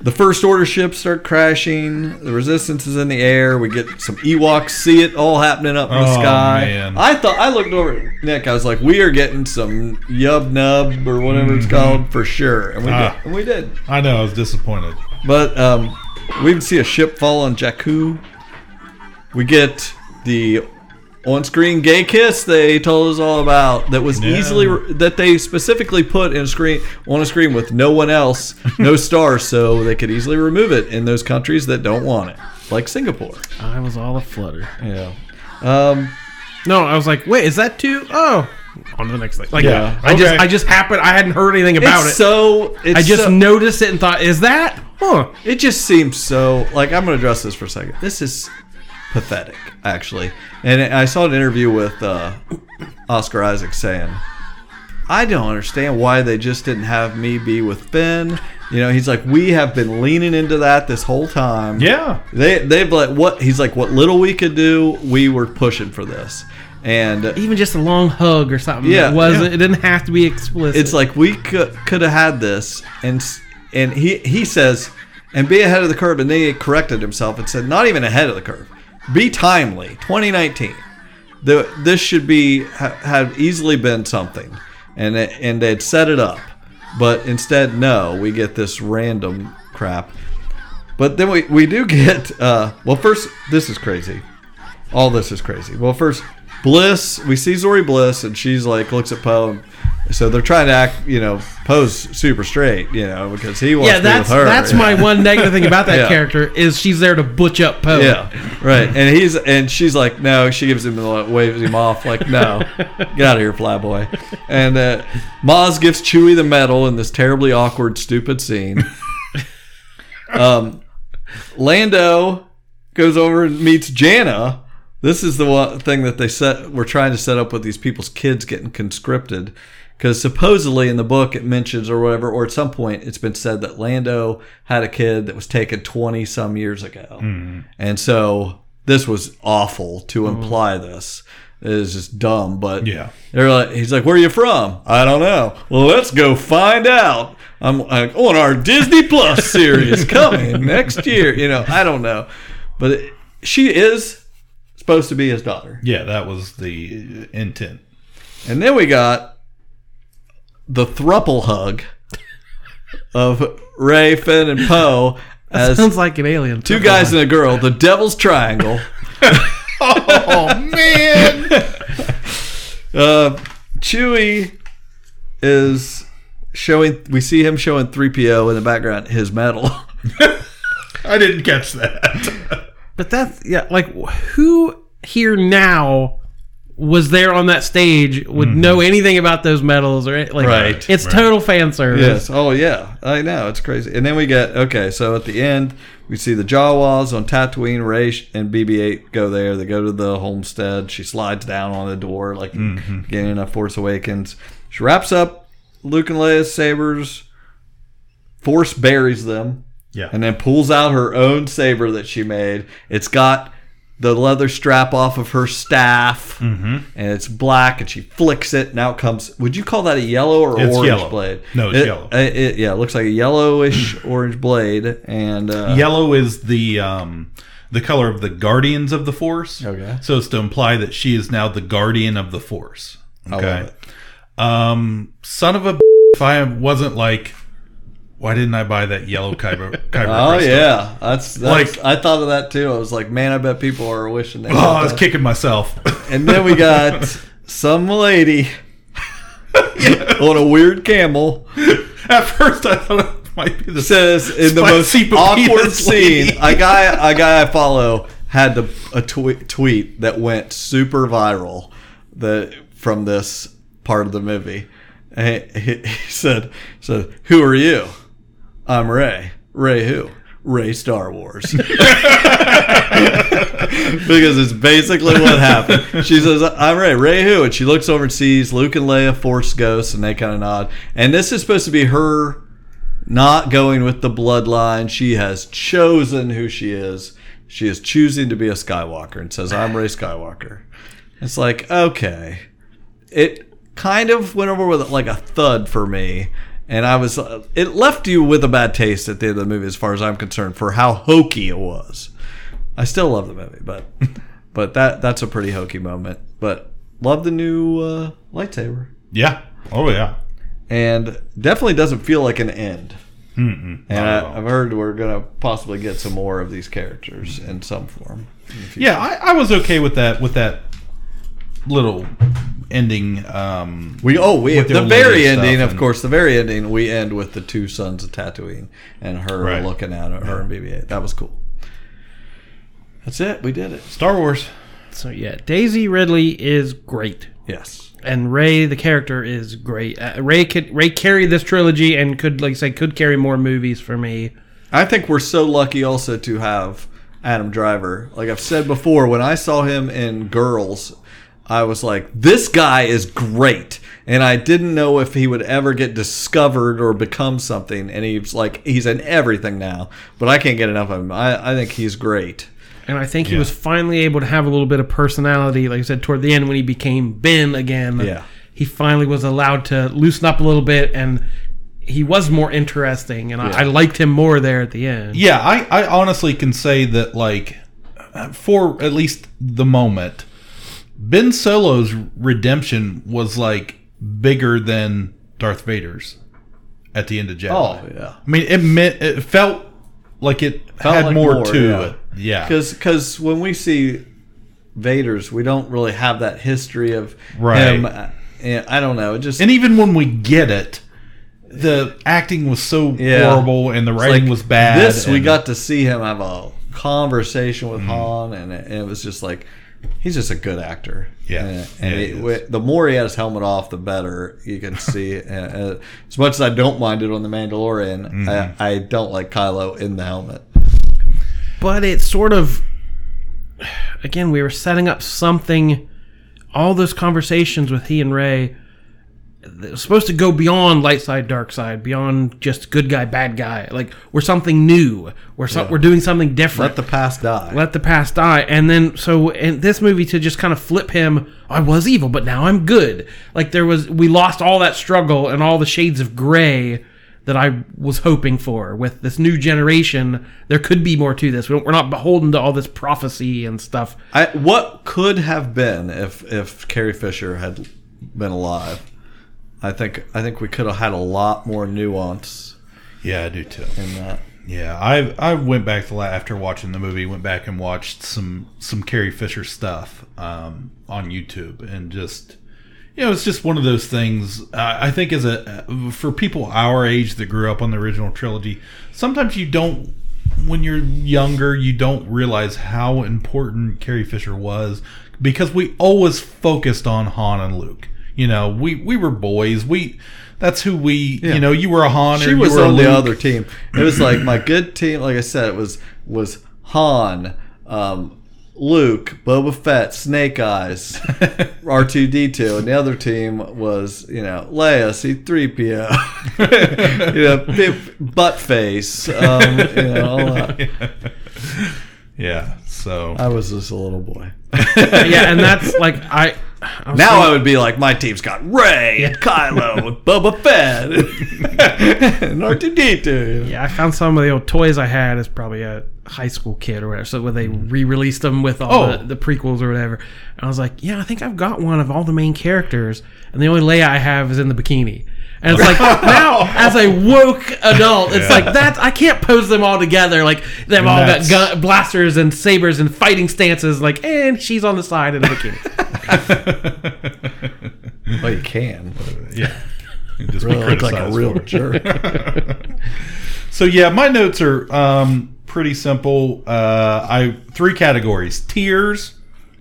[SPEAKER 3] The first order ships start crashing. The resistance is in the air. We get some Ewoks. See it all happening up in the
[SPEAKER 2] Oh,
[SPEAKER 3] sky.
[SPEAKER 2] man.
[SPEAKER 3] I thought I looked over at Nick. I was like, "We are getting some Yub Nub or whatever it's called for sure," and we
[SPEAKER 2] Ah.
[SPEAKER 3] did. And we did.
[SPEAKER 2] I know I was disappointed.
[SPEAKER 3] But um, we even see a ship fall on Jakku. We get the on-screen gay kiss they told us all about. That was easily that they specifically put in a screen on a screen with no one else, no stars, so they could easily remove it in those countries that don't want it, like Singapore.
[SPEAKER 1] I was all aflutter.
[SPEAKER 3] Yeah. Um,
[SPEAKER 1] No, I was like, wait, is that too? Oh, on to the next thing. Like,
[SPEAKER 3] Yeah.
[SPEAKER 1] I just, I just happened. I hadn't heard anything about
[SPEAKER 3] it's
[SPEAKER 1] it.
[SPEAKER 3] so it's
[SPEAKER 1] I just
[SPEAKER 3] so-
[SPEAKER 1] noticed it and thought, is that? Huh.
[SPEAKER 3] It just seems so like I'm going to address this for a second. This is pathetic, actually. And I saw an interview with uh, Oscar Isaac saying, "I don't understand why they just didn't have me be with Finn." You know, he's like, "We have been leaning into that this whole time."
[SPEAKER 2] Yeah.
[SPEAKER 3] They they've like what he's like what little we could do, we were pushing for this. And
[SPEAKER 1] Even just a long hug or something.
[SPEAKER 3] Yeah,
[SPEAKER 1] it wasn't.
[SPEAKER 3] yeah.
[SPEAKER 1] It didn't have to be explicit.
[SPEAKER 3] it's like we could could have had this and and he he says and be ahead of the curve and then he corrected himself and said not even ahead of the curve be timely. 2019 the this should be ha, have easily been something. And it, and they'd set it up. But instead no we get this random crap. But then we, we do get uh well first this is crazy. All this is crazy. Well, first, Bliss, we see Zori Bliss, and she's like, looks at Poe. So they're trying to act, you know, pose super straight, you know, because he wants
[SPEAKER 1] yeah,
[SPEAKER 3] to be
[SPEAKER 1] that's
[SPEAKER 3] with her.
[SPEAKER 1] that's
[SPEAKER 3] yeah.
[SPEAKER 1] my one negative thing about that
[SPEAKER 3] Yeah.
[SPEAKER 1] character is she's there to butch up Poe.
[SPEAKER 3] Yeah, right. And he's and she's like, no. She gives him the waves him off, like, no, get out of here, flyboy. And uh, Maz gives Chewie the medal in this terribly awkward, stupid scene. Um, Lando goes over and meets Jannah. This is the one thing that they set. We're trying to set up with these people's kids getting conscripted, because supposedly in the book it mentions or whatever, or at some point it's been said that Lando had a kid that was taken twenty some years ago, mm-hmm. and so this was awful to imply this. It is just dumb, but
[SPEAKER 2] Yeah.
[SPEAKER 3] they're like, he's like, "Where are you from?" I don't know. Well, let's go find out. I'm like, on our Disney Plus series coming next year. You know, I don't know, but it, she is supposed to be his daughter.
[SPEAKER 2] Yeah, that was the intent.
[SPEAKER 3] And then we got the thruple hug of Rey, Finn, and Poe
[SPEAKER 1] That
[SPEAKER 3] as
[SPEAKER 1] sounds like an alien.
[SPEAKER 3] two guys and a girl, the Devil's Triangle.
[SPEAKER 2] Oh man!
[SPEAKER 3] Uh, Chewie is showing. We see him showing three PO in the background his medal.
[SPEAKER 2] I didn't catch that.
[SPEAKER 1] But that's yeah, like who here now was there on that stage would mm-hmm. know anything about those medals or any- like
[SPEAKER 3] Right,
[SPEAKER 1] It's
[SPEAKER 2] right.
[SPEAKER 1] total fan service.
[SPEAKER 3] Yes. Oh, yeah. I know. It's crazy. And then we get okay. So at the end, we see the Jawas on Tatooine. Rey and BB-8 go there. They go to the homestead. She slides down on the door, like mm-hmm. getting a Force Awakens. She wraps up Luke and Leia's sabers. Force buries them.
[SPEAKER 2] Yeah.
[SPEAKER 3] And then pulls out her own saber that she made. It's got the leather strap off of her staff,
[SPEAKER 2] Mm-hmm.
[SPEAKER 3] and it's black, and she flicks it, and out comes. Would you call that a yellow or
[SPEAKER 2] It's
[SPEAKER 3] orange
[SPEAKER 2] yellow.
[SPEAKER 3] blade?
[SPEAKER 2] No, it's
[SPEAKER 3] It-
[SPEAKER 2] yellow.
[SPEAKER 3] It, it- yeah, it looks like a yellowish orange blade, and uh,
[SPEAKER 2] Yellow is the um, the color of the guardians of the force.
[SPEAKER 3] Okay.
[SPEAKER 2] So it's to imply that she is now the guardian of the force. Okay.
[SPEAKER 3] it.
[SPEAKER 2] Um, son of a. If I wasn't like, why didn't I buy that yellow kyber? kyber
[SPEAKER 3] Oh yeah, that's, that's
[SPEAKER 2] Like-
[SPEAKER 3] I thought of that too. I was like, man, I bet people are wishing they.
[SPEAKER 2] Oh, I was
[SPEAKER 3] that.
[SPEAKER 2] kicking myself.
[SPEAKER 3] And then we got some lady on a weird camel
[SPEAKER 2] At first, I thought it might be the
[SPEAKER 3] says in the most awkward scene. A guy, a guy I follow had the a tweet tweet that went super viral that from this part of the movie. And he, he said, "said Who are you? I'm Rey. Rey who? Rey Star Wars." because it's basically what happened. She says, "I'm Rey. Rey who?" And she looks over and sees Luke and Leia, Force ghosts, and they kind of nod. And this is supposed to be her not going with the bloodline. She has chosen who she is. She is choosing to be a Skywalker and says, "I'm Rey Skywalker." It's like okay, it kind of went over with like a thud for me. And I was, uh, it left you with a bad taste at the end of the movie, as far as I'm concerned, for how hokey it was. I still love the movie, but but that that's a pretty hokey moment. But love the new uh, lightsaber,
[SPEAKER 2] yeah. Oh yeah.
[SPEAKER 3] and definitely doesn't feel like an end.
[SPEAKER 2] Mm-mm,
[SPEAKER 3] And
[SPEAKER 2] not at all.
[SPEAKER 3] I, I've heard we're gonna possibly get some more of these characters in some form. in.
[SPEAKER 2] Yeah, I, I was okay with that. With that little ending. Um,
[SPEAKER 3] We oh we the, very ending,
[SPEAKER 2] stuff
[SPEAKER 3] of course, the very ending. We end with the two sons of Tatooine and her
[SPEAKER 2] Right.
[SPEAKER 3] looking at her, her and BB-8. That was cool. That's it. We did it.
[SPEAKER 2] Star Wars.
[SPEAKER 1] So yeah, Daisy Ridley is great,
[SPEAKER 3] Yes.
[SPEAKER 1] and Rey the character is great. Uh, Rey could Rey carried this trilogy and could like I say could carry more movies for me.
[SPEAKER 3] I think we're so lucky also to have Adam Driver. Like I've said before, when I saw him in Girls, I was like, this guy is great. And I didn't know if he would ever get discovered or become something. And he's like, he's in everything now. But I can't get enough of him. I, I think he's great.
[SPEAKER 1] And I think he was finally able to have a little bit of personality. Like I said, toward the end when he became Ben again,
[SPEAKER 3] Yeah.
[SPEAKER 1] he finally was allowed to loosen up a little bit, and he was more interesting. And I, I liked him more there at the end.
[SPEAKER 2] Yeah, I, I honestly can say that, like, for at least the moment, Ben Solo's redemption was, like, bigger than Darth Vader's at the end of Jedi.
[SPEAKER 3] Oh, yeah.
[SPEAKER 2] I mean, it meant, it felt like it
[SPEAKER 3] Felt
[SPEAKER 2] had
[SPEAKER 3] like
[SPEAKER 2] more, to
[SPEAKER 3] yeah.
[SPEAKER 2] it. Yeah.
[SPEAKER 3] Because because when we see Vader's, we don't really have that history of
[SPEAKER 2] Right.
[SPEAKER 3] him. Uh, I don't know. It just
[SPEAKER 2] And even when we get it, the acting was so
[SPEAKER 3] Yeah.
[SPEAKER 2] horrible and the writing
[SPEAKER 3] like,
[SPEAKER 2] was bad.
[SPEAKER 3] This we got to see him have a conversation
[SPEAKER 2] Mm-hmm.
[SPEAKER 3] with Han, and it, and it was just like he's just a good actor.
[SPEAKER 2] Yeah.
[SPEAKER 3] and, and
[SPEAKER 2] Yeah,
[SPEAKER 3] he-
[SPEAKER 2] he
[SPEAKER 3] the more he had his helmet off, the better you can see. uh, uh, as much as I don't mind it on the Mandalorian,
[SPEAKER 2] Mm-hmm.
[SPEAKER 3] I, I don't like Kylo in the helmet.
[SPEAKER 1] but it sort of again we were setting up something all those conversations with he and Rey it was supposed to go beyond light side dark side beyond just good guy bad guy. Like we're something new. We're some, we're doing something different.
[SPEAKER 3] Let the past die.
[SPEAKER 1] let the past die. And then so in this movie to just kind of flip him i was evil but now i'm good. Like there was we lost all that struggle and all the shades of gray that i was hoping for. With this new generation there could be more to this. We we're not beholden to all this prophecy and stuff.
[SPEAKER 3] I, what could have been if if Carrie Fisher had been alive? I think I think we could have had a lot more nuance
[SPEAKER 2] Yeah, I do too.
[SPEAKER 3] in that.
[SPEAKER 2] Yeah, I I went back to la- after watching the movie, went back and watched some some Carrie Fisher stuff um, on YouTube, and just you know, it's just one of those things. Uh, I think as a for people our age that grew up on the original trilogy, sometimes you don't. When you're younger, you don't realize how important Carrie Fisher was because we always focused on Han and Luke. You know, we we were boys. We that's who we.
[SPEAKER 3] Yeah.
[SPEAKER 2] You know, you were a Han. or
[SPEAKER 3] She
[SPEAKER 2] you
[SPEAKER 3] was
[SPEAKER 2] were a
[SPEAKER 3] on the other team. It was like my good team. Like I said, it was was Han, um, Luke, Boba Fett, Snake Eyes, R two D two, and the other team was you know Leia, C three PO, you know Pip, butt face, um, you know all that.
[SPEAKER 2] Yeah. So
[SPEAKER 3] I was just a little boy.
[SPEAKER 1] yeah, and that's like I. I
[SPEAKER 3] Now
[SPEAKER 1] saying-
[SPEAKER 3] I would be like, my team's got Rey and Kylo and Boba Fett and R two D two.
[SPEAKER 1] Yeah, I found some of the old toys I had as probably a high school kid or whatever. So when they mm. re-released them with all
[SPEAKER 2] Oh.
[SPEAKER 1] the, the prequels or whatever, and I was like, yeah, I think I've got one of all the main characters, and the only Leia I have is in the bikini. And it's like now, as a woke adult, it's
[SPEAKER 2] Yeah.
[SPEAKER 1] like that. I can't pose them all together. Like they've all got gun, blasters and sabers and fighting stances. Like, and she's on the side in a bikini.
[SPEAKER 3] Well, you can.
[SPEAKER 2] yeah. You just
[SPEAKER 3] Really look like a real jerk.
[SPEAKER 2] So yeah, my notes are um, pretty simple. Uh, I three categories: tears,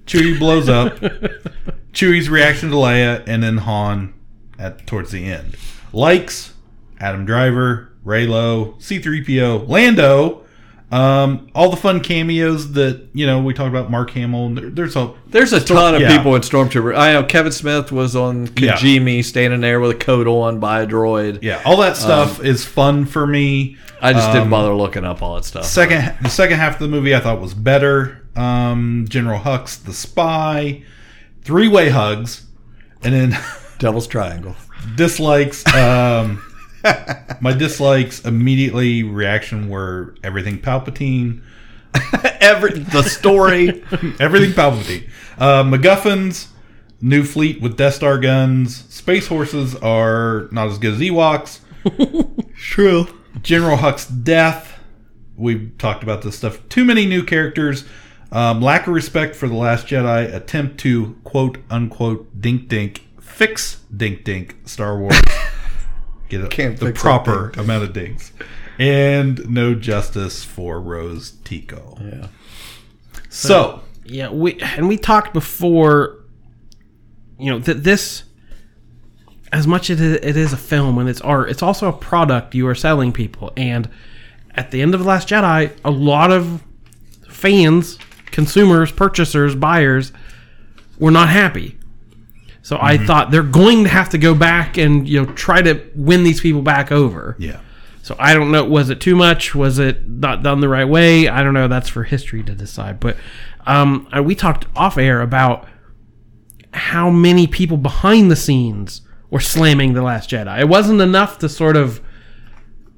[SPEAKER 2] Chewie blows up, Chewie's reaction to Leia, and then Han at towards the end. Likes: Adam Driver, Reylo, C-3PO, Lando. Um, all the fun cameos that you know we talked about. Mark Hamill. there- There's a
[SPEAKER 3] There's a ton of
[SPEAKER 2] Yeah.
[SPEAKER 3] people in Stormtrooper. I know Kevin Smith was on
[SPEAKER 2] Yeah.
[SPEAKER 3] Kijimi, standing there with a coat on by a droid.
[SPEAKER 2] yeah. All that stuff is fun for me.
[SPEAKER 3] I just didn't
[SPEAKER 2] Um,
[SPEAKER 3] bother looking up all that stuff.
[SPEAKER 2] Second, the second half of the movie I thought was better. Um, General Hux, the spy, three way hugs, and then
[SPEAKER 3] Devil's Triangle.
[SPEAKER 2] dislikes. Um, my dislikes immediately reaction were everything Palpatine,
[SPEAKER 3] Every the story.
[SPEAKER 2] everything Palpatine. Uh, MacGuffins, new fleet with Death Star guns. Space horses are not as good as Ewoks.
[SPEAKER 3] True.
[SPEAKER 2] General Hux's death. We've talked about this stuff. Too many new characters. Um, lack of respect for the Last Jedi. Attempt to quote unquote dink dink fix dink dink Star Wars. Get
[SPEAKER 3] Can't
[SPEAKER 2] the proper
[SPEAKER 3] dink dink.
[SPEAKER 2] amount of dings. And no justice for Rose Tico.
[SPEAKER 3] Yeah.
[SPEAKER 2] So,
[SPEAKER 1] Yeah, we and we talked before. You know that this, as much as it it is a film and it's art, it's also a product you are selling people. And at the end of the Last Jedi, a lot of fans, consumers, purchasers, buyers were not happy. So I thought they're going to have to go back and you know try to win these people back over.
[SPEAKER 2] yeah.
[SPEAKER 1] So I don't know. Was it too much? Was it not done the right way? I don't know. That's for history to decide. But um, we talked off air about how many people behind the scenes were slamming the Last Jedi. It wasn't enough to sort of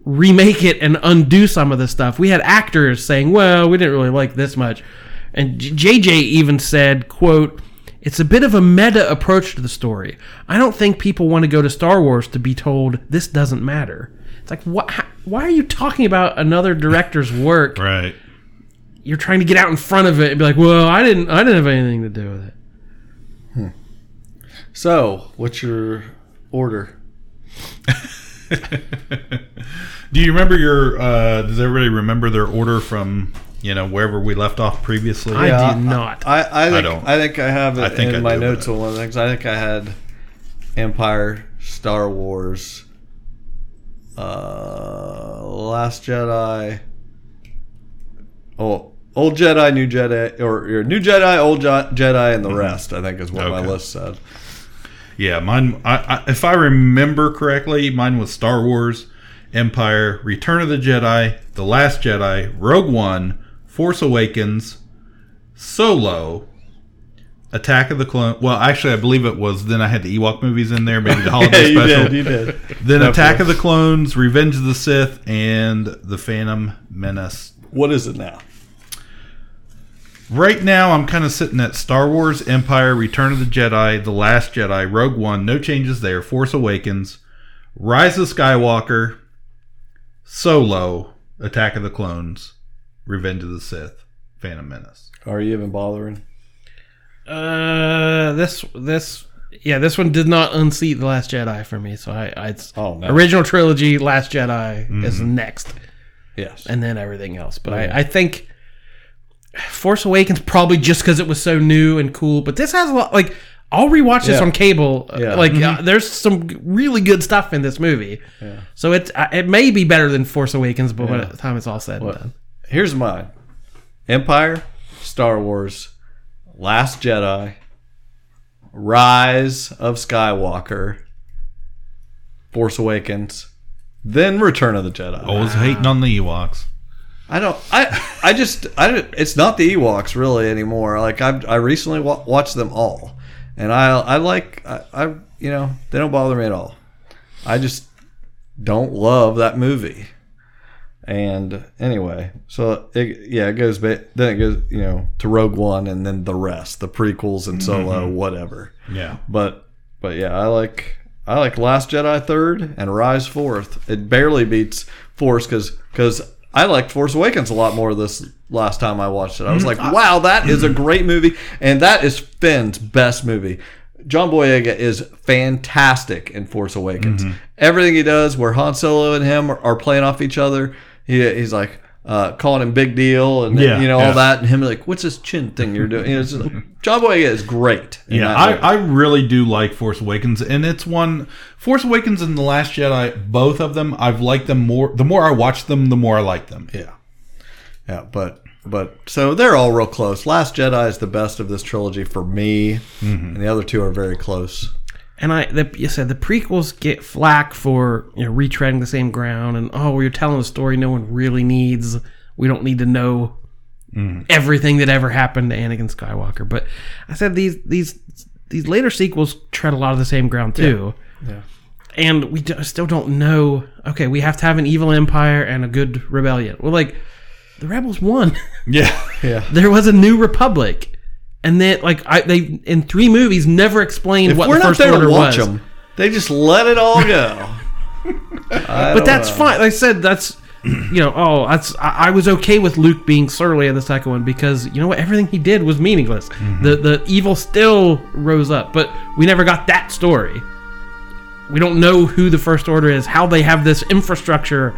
[SPEAKER 1] remake it and undo some of the stuff. We had actors saying, "Well, we didn't really like this much," and JJ even said, "quote." It's a bit of a meta approach to the story. I don't think people want to go to Star Wars to be told this doesn't matter. It's like, what? how- Why are you talking about another director's work?
[SPEAKER 2] Right.
[SPEAKER 1] You're trying to get out in front of it and be like, "Well, I didn't, I didn't have anything to do with it."
[SPEAKER 3] So, what's your order?
[SPEAKER 2] Do you remember your? Uh, does everybody remember their order from you know wherever we left off previously?
[SPEAKER 1] I did not.
[SPEAKER 3] I, I think I,
[SPEAKER 2] don't.
[SPEAKER 3] think I have it
[SPEAKER 2] I think
[SPEAKER 3] in
[SPEAKER 2] I
[SPEAKER 3] my
[SPEAKER 2] do,
[SPEAKER 3] notes
[SPEAKER 2] but-
[SPEAKER 3] on one of the things. I think I had Empire, Star Wars, uh, Last Jedi. Oh, old Jedi, new Jedi, or, or new Jedi, old Je- Jedi, and the rest. I think is what my
[SPEAKER 2] Okay.
[SPEAKER 3] list said.
[SPEAKER 2] Yeah, mine. I, I, if I remember correctly, mine was Star Wars, Empire, Return of the Jedi, The Last Jedi, Rogue One, Force Awakens, Solo, Attack of the Clone. Well, actually, I believe it was. Then I had the Ewok movies in there, maybe the holiday
[SPEAKER 3] you
[SPEAKER 2] special.
[SPEAKER 3] did, you did.
[SPEAKER 2] Then Attack of the Clones, Revenge of the Sith, and The Phantom Menace.
[SPEAKER 3] What is it now?
[SPEAKER 2] Right now, I'm kind of sitting at Star Wars, Empire, Return of the Jedi, The Last Jedi, Rogue One, no changes there, Force Awakens, Rise of Skywalker, Solo, Attack of the Clones, Revenge of the Sith, Phantom Menace.
[SPEAKER 3] Are you even bothering?
[SPEAKER 1] Uh, this this yeah, this one did not unseat the Last Jedi for me. So I, I it's
[SPEAKER 3] Oh, no.
[SPEAKER 1] original trilogy, Last Jedi is next,
[SPEAKER 3] Yes.
[SPEAKER 1] and then everything else. But I, I think Force Awakens probably just because it was so new and cool. But this has a lot like. I'll rewatch this
[SPEAKER 3] Yeah.
[SPEAKER 1] on cable. Uh,
[SPEAKER 3] Yeah.
[SPEAKER 1] Like, uh, there's some really good stuff in this movie. Yeah. So it's uh, it may be better than Force Awakens, but by the time it's all said
[SPEAKER 3] What?
[SPEAKER 1] and done,
[SPEAKER 3] Here's mine: Empire, Star Wars: Last Jedi, Rise of Skywalker, Force Awakens, then Return of the Jedi.
[SPEAKER 2] Always hating on the Ewoks.
[SPEAKER 3] I don't. I. I just. I. It's not the Ewoks really anymore. Like I. I recently wa- watched them all, and I. I like. I, I. You know, they don't bother me at all. I just don't love that movie. And anyway, so it, yeah, it goes. Ba- then it goes. You know, to Rogue One, and then the rest, the prequels and Solo, mm-hmm. whatever.
[SPEAKER 2] Yeah.
[SPEAKER 3] But. But yeah, I like. I like Last Jedi third and Rise fourth. It barely beats Force because because I liked Force Awakens a lot more this last time I watched it. I was mm-hmm. like, wow, that is a great movie, and that is Finn's best movie. John Boyega is fantastic in Force Awakens. Mm-hmm. Everything he does, where Han Solo and him are, are playing off each other, he, he's like uh, calling him big deal, and
[SPEAKER 2] Yeah,
[SPEAKER 3] you know
[SPEAKER 2] yeah.
[SPEAKER 3] all that, and him like, what's this chin thing you're doing? You know, it's just like, John Boyega is great.
[SPEAKER 2] Yeah, I. I really do like Force Awakens, and it's one Force Awakens and The Last Jedi. Both of them, I've liked them more. The more I watch them, the more I like them.
[SPEAKER 3] Yeah. Yeah, but but so they're all real close. Last Jedi is the best of this trilogy for me, and the other two are very close.
[SPEAKER 1] And I, the, you said the prequels get flack for you know retreading the same ground, and oh, we're telling a story no one really needs. We don't need to know mm. everything that ever happened to Anakin Skywalker. But I said these these these later sequels tread a lot of the same ground too.
[SPEAKER 3] Yeah.
[SPEAKER 1] And we do, still don't know. Okay, we have to have an evil empire and a good rebellion. Well, like the rebels won.
[SPEAKER 2] Yeah,
[SPEAKER 3] Yeah.
[SPEAKER 1] there was a new republic, and then like I they in three movies never explained
[SPEAKER 3] If
[SPEAKER 1] what
[SPEAKER 3] we're
[SPEAKER 1] the
[SPEAKER 3] not
[SPEAKER 1] first
[SPEAKER 3] there
[SPEAKER 1] order
[SPEAKER 3] to watch
[SPEAKER 1] was.
[SPEAKER 3] them, they just let it all go.
[SPEAKER 1] but that's fine. Like I said, that's you know, oh, that's I, I was okay with Luke being surly in the second one because you know what, everything he did was meaningless. Mm-hmm. The the evil still rose up, but we never got that story. We don't know who the First Order is, how they have this infrastructure,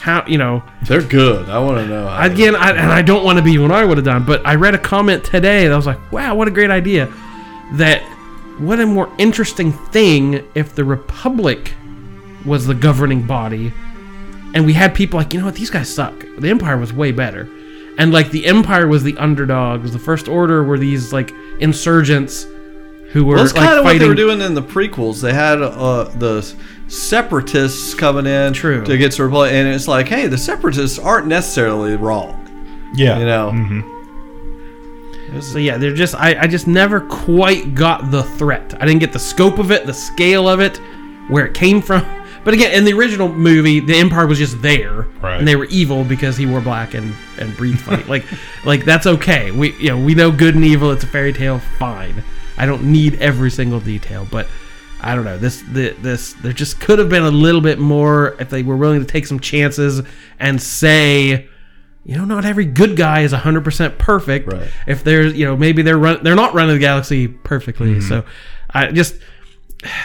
[SPEAKER 1] how you know.
[SPEAKER 3] They're good. I want to know. How
[SPEAKER 1] Again, I, and I don't want to be what I would have done, but I read a comment today that I was like, wow, what a great idea. That what a more interesting thing if the Republic was the governing body and we had people like, you know what, these guys suck. The Empire was way better. And like the Empire was the underdogs, the First Order were these like insurgents who were
[SPEAKER 3] Well, that's
[SPEAKER 1] like
[SPEAKER 3] kind of what
[SPEAKER 1] fighting.
[SPEAKER 3] they were doing in the prequels. They had uh, the separatists coming in
[SPEAKER 1] True.
[SPEAKER 3] to get to Republic, and it's like, hey, the separatists aren't necessarily wrong.
[SPEAKER 2] yeah.
[SPEAKER 3] You know, mm-hmm.
[SPEAKER 1] So yeah, they're just I, I just never quite got the threat. I didn't get the scope of it, the scale of it, where it came from. But again, in the original movie, the Empire was just there,
[SPEAKER 2] Right.
[SPEAKER 1] and they were evil because he wore black and and breathed fight. like like that's okay. We you know we know good and evil. It's a fairy tale. Fine. I don't need every single detail, but I don't know. This the, this there just could have been a little bit more if they were willing to take some chances and say you know, not every good guy is 100% perfect.
[SPEAKER 3] Right.
[SPEAKER 1] If there's, you know, maybe they're run, they're not running the galaxy perfectly. Mm-hmm. So, I just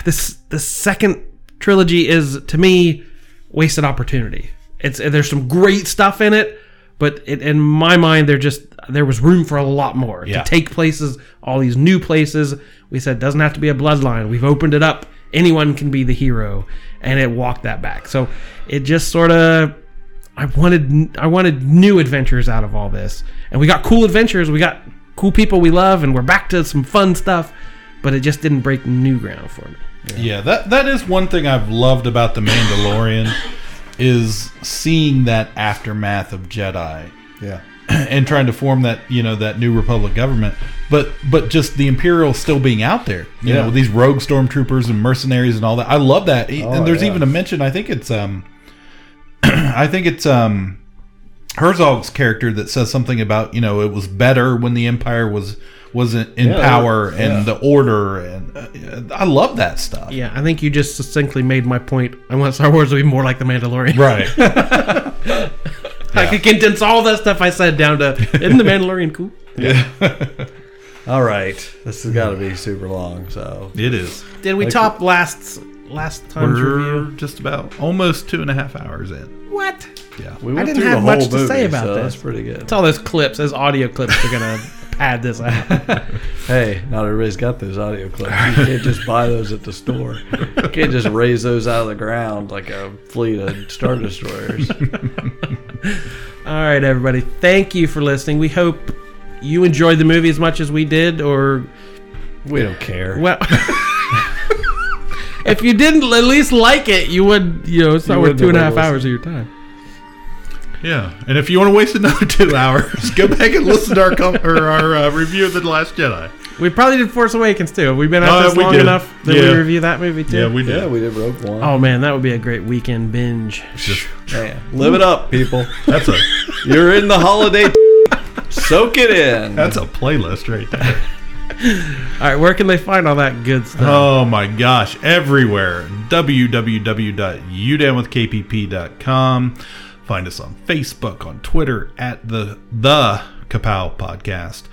[SPEAKER 1] this the second trilogy is to me wasted opportunity. It's there's some great stuff in it, but it, in my mind, they're just there was room for a lot more
[SPEAKER 2] Yeah.
[SPEAKER 1] to take places, all these new places. We said doesn't have to be a bloodline. We've opened it up. Anyone can be the hero, and it walked that back. So it just sort of I wanted I wanted new adventures out of all this, and we got cool adventures. We got cool people we love, and we're back to some fun stuff. But it just didn't break new ground for me.
[SPEAKER 2] Yeah, that that is one thing I've loved about the Mandalorian is seeing that aftermath of Jedi
[SPEAKER 3] yeah.
[SPEAKER 2] and trying to form that you know that new Republic government, but but just the Imperial still being out there, you
[SPEAKER 3] Yeah.
[SPEAKER 2] know, these rogue stormtroopers and mercenaries and all that. I love that, and there's
[SPEAKER 3] yeah.
[SPEAKER 2] even a mention. I think it's um, I think it's um, Herzog's character that says something about you know it was better when the Empire was wasn't in
[SPEAKER 3] Yeah,
[SPEAKER 2] power
[SPEAKER 3] yeah.
[SPEAKER 2] and the order, and uh, I love that stuff.
[SPEAKER 1] Yeah, I think you just succinctly made my point. I want Star Wars to be more like the Mandalorian.
[SPEAKER 2] Right.
[SPEAKER 1] I could condense all that stuff I said down to isn't the Mandalorian cool? Yeah.
[SPEAKER 3] all right. This has got to be super long. So
[SPEAKER 2] it is.
[SPEAKER 1] Did we
[SPEAKER 3] Like-
[SPEAKER 1] top last last time's
[SPEAKER 2] We're
[SPEAKER 1] review?
[SPEAKER 2] just about almost two and a half hours in.
[SPEAKER 1] What?
[SPEAKER 2] Yeah.
[SPEAKER 3] we
[SPEAKER 1] I didn't have
[SPEAKER 3] the
[SPEAKER 1] much
[SPEAKER 3] whole
[SPEAKER 1] to say about
[SPEAKER 3] so
[SPEAKER 1] this.
[SPEAKER 3] That's pretty good.
[SPEAKER 1] It's all those clips, those audio clips. They're gonna pad this out.
[SPEAKER 3] Hey, not everybody's got those audio clips. You can't just buy those at the store. You can't just raise those out of the ground like a fleet of Star Destroyers.
[SPEAKER 1] All right, everybody. Thank you for listening. We hope you enjoyed the movie as much as we did, or
[SPEAKER 3] We don't care.
[SPEAKER 1] well. If you didn't at least like it, you would, you know, it's not worth two and a half hours of your time.
[SPEAKER 2] Yeah, and if you want to waste another two hours, go back and listen to our com- or our uh, review of the Last Jedi.
[SPEAKER 1] We probably did Force Awakens too. We've been at
[SPEAKER 2] Uh,
[SPEAKER 1] this
[SPEAKER 2] we
[SPEAKER 1] long
[SPEAKER 2] did.
[SPEAKER 1] enough that
[SPEAKER 2] Yeah.
[SPEAKER 1] we review that movie too.
[SPEAKER 2] Yeah, we did.
[SPEAKER 3] Yeah, we did Rogue One.
[SPEAKER 1] Oh man, that would be a great weekend binge.
[SPEAKER 2] Just
[SPEAKER 3] man, live it up, people.
[SPEAKER 2] that's a
[SPEAKER 3] You're in the holiday. Soak it in.
[SPEAKER 2] that's a playlist right there.
[SPEAKER 1] All right, where can they find all that good stuff?
[SPEAKER 2] Oh my gosh, everywhere. www.udownwithkpp.com. Find us on Facebook, on Twitter, at the the Kapow Podcast.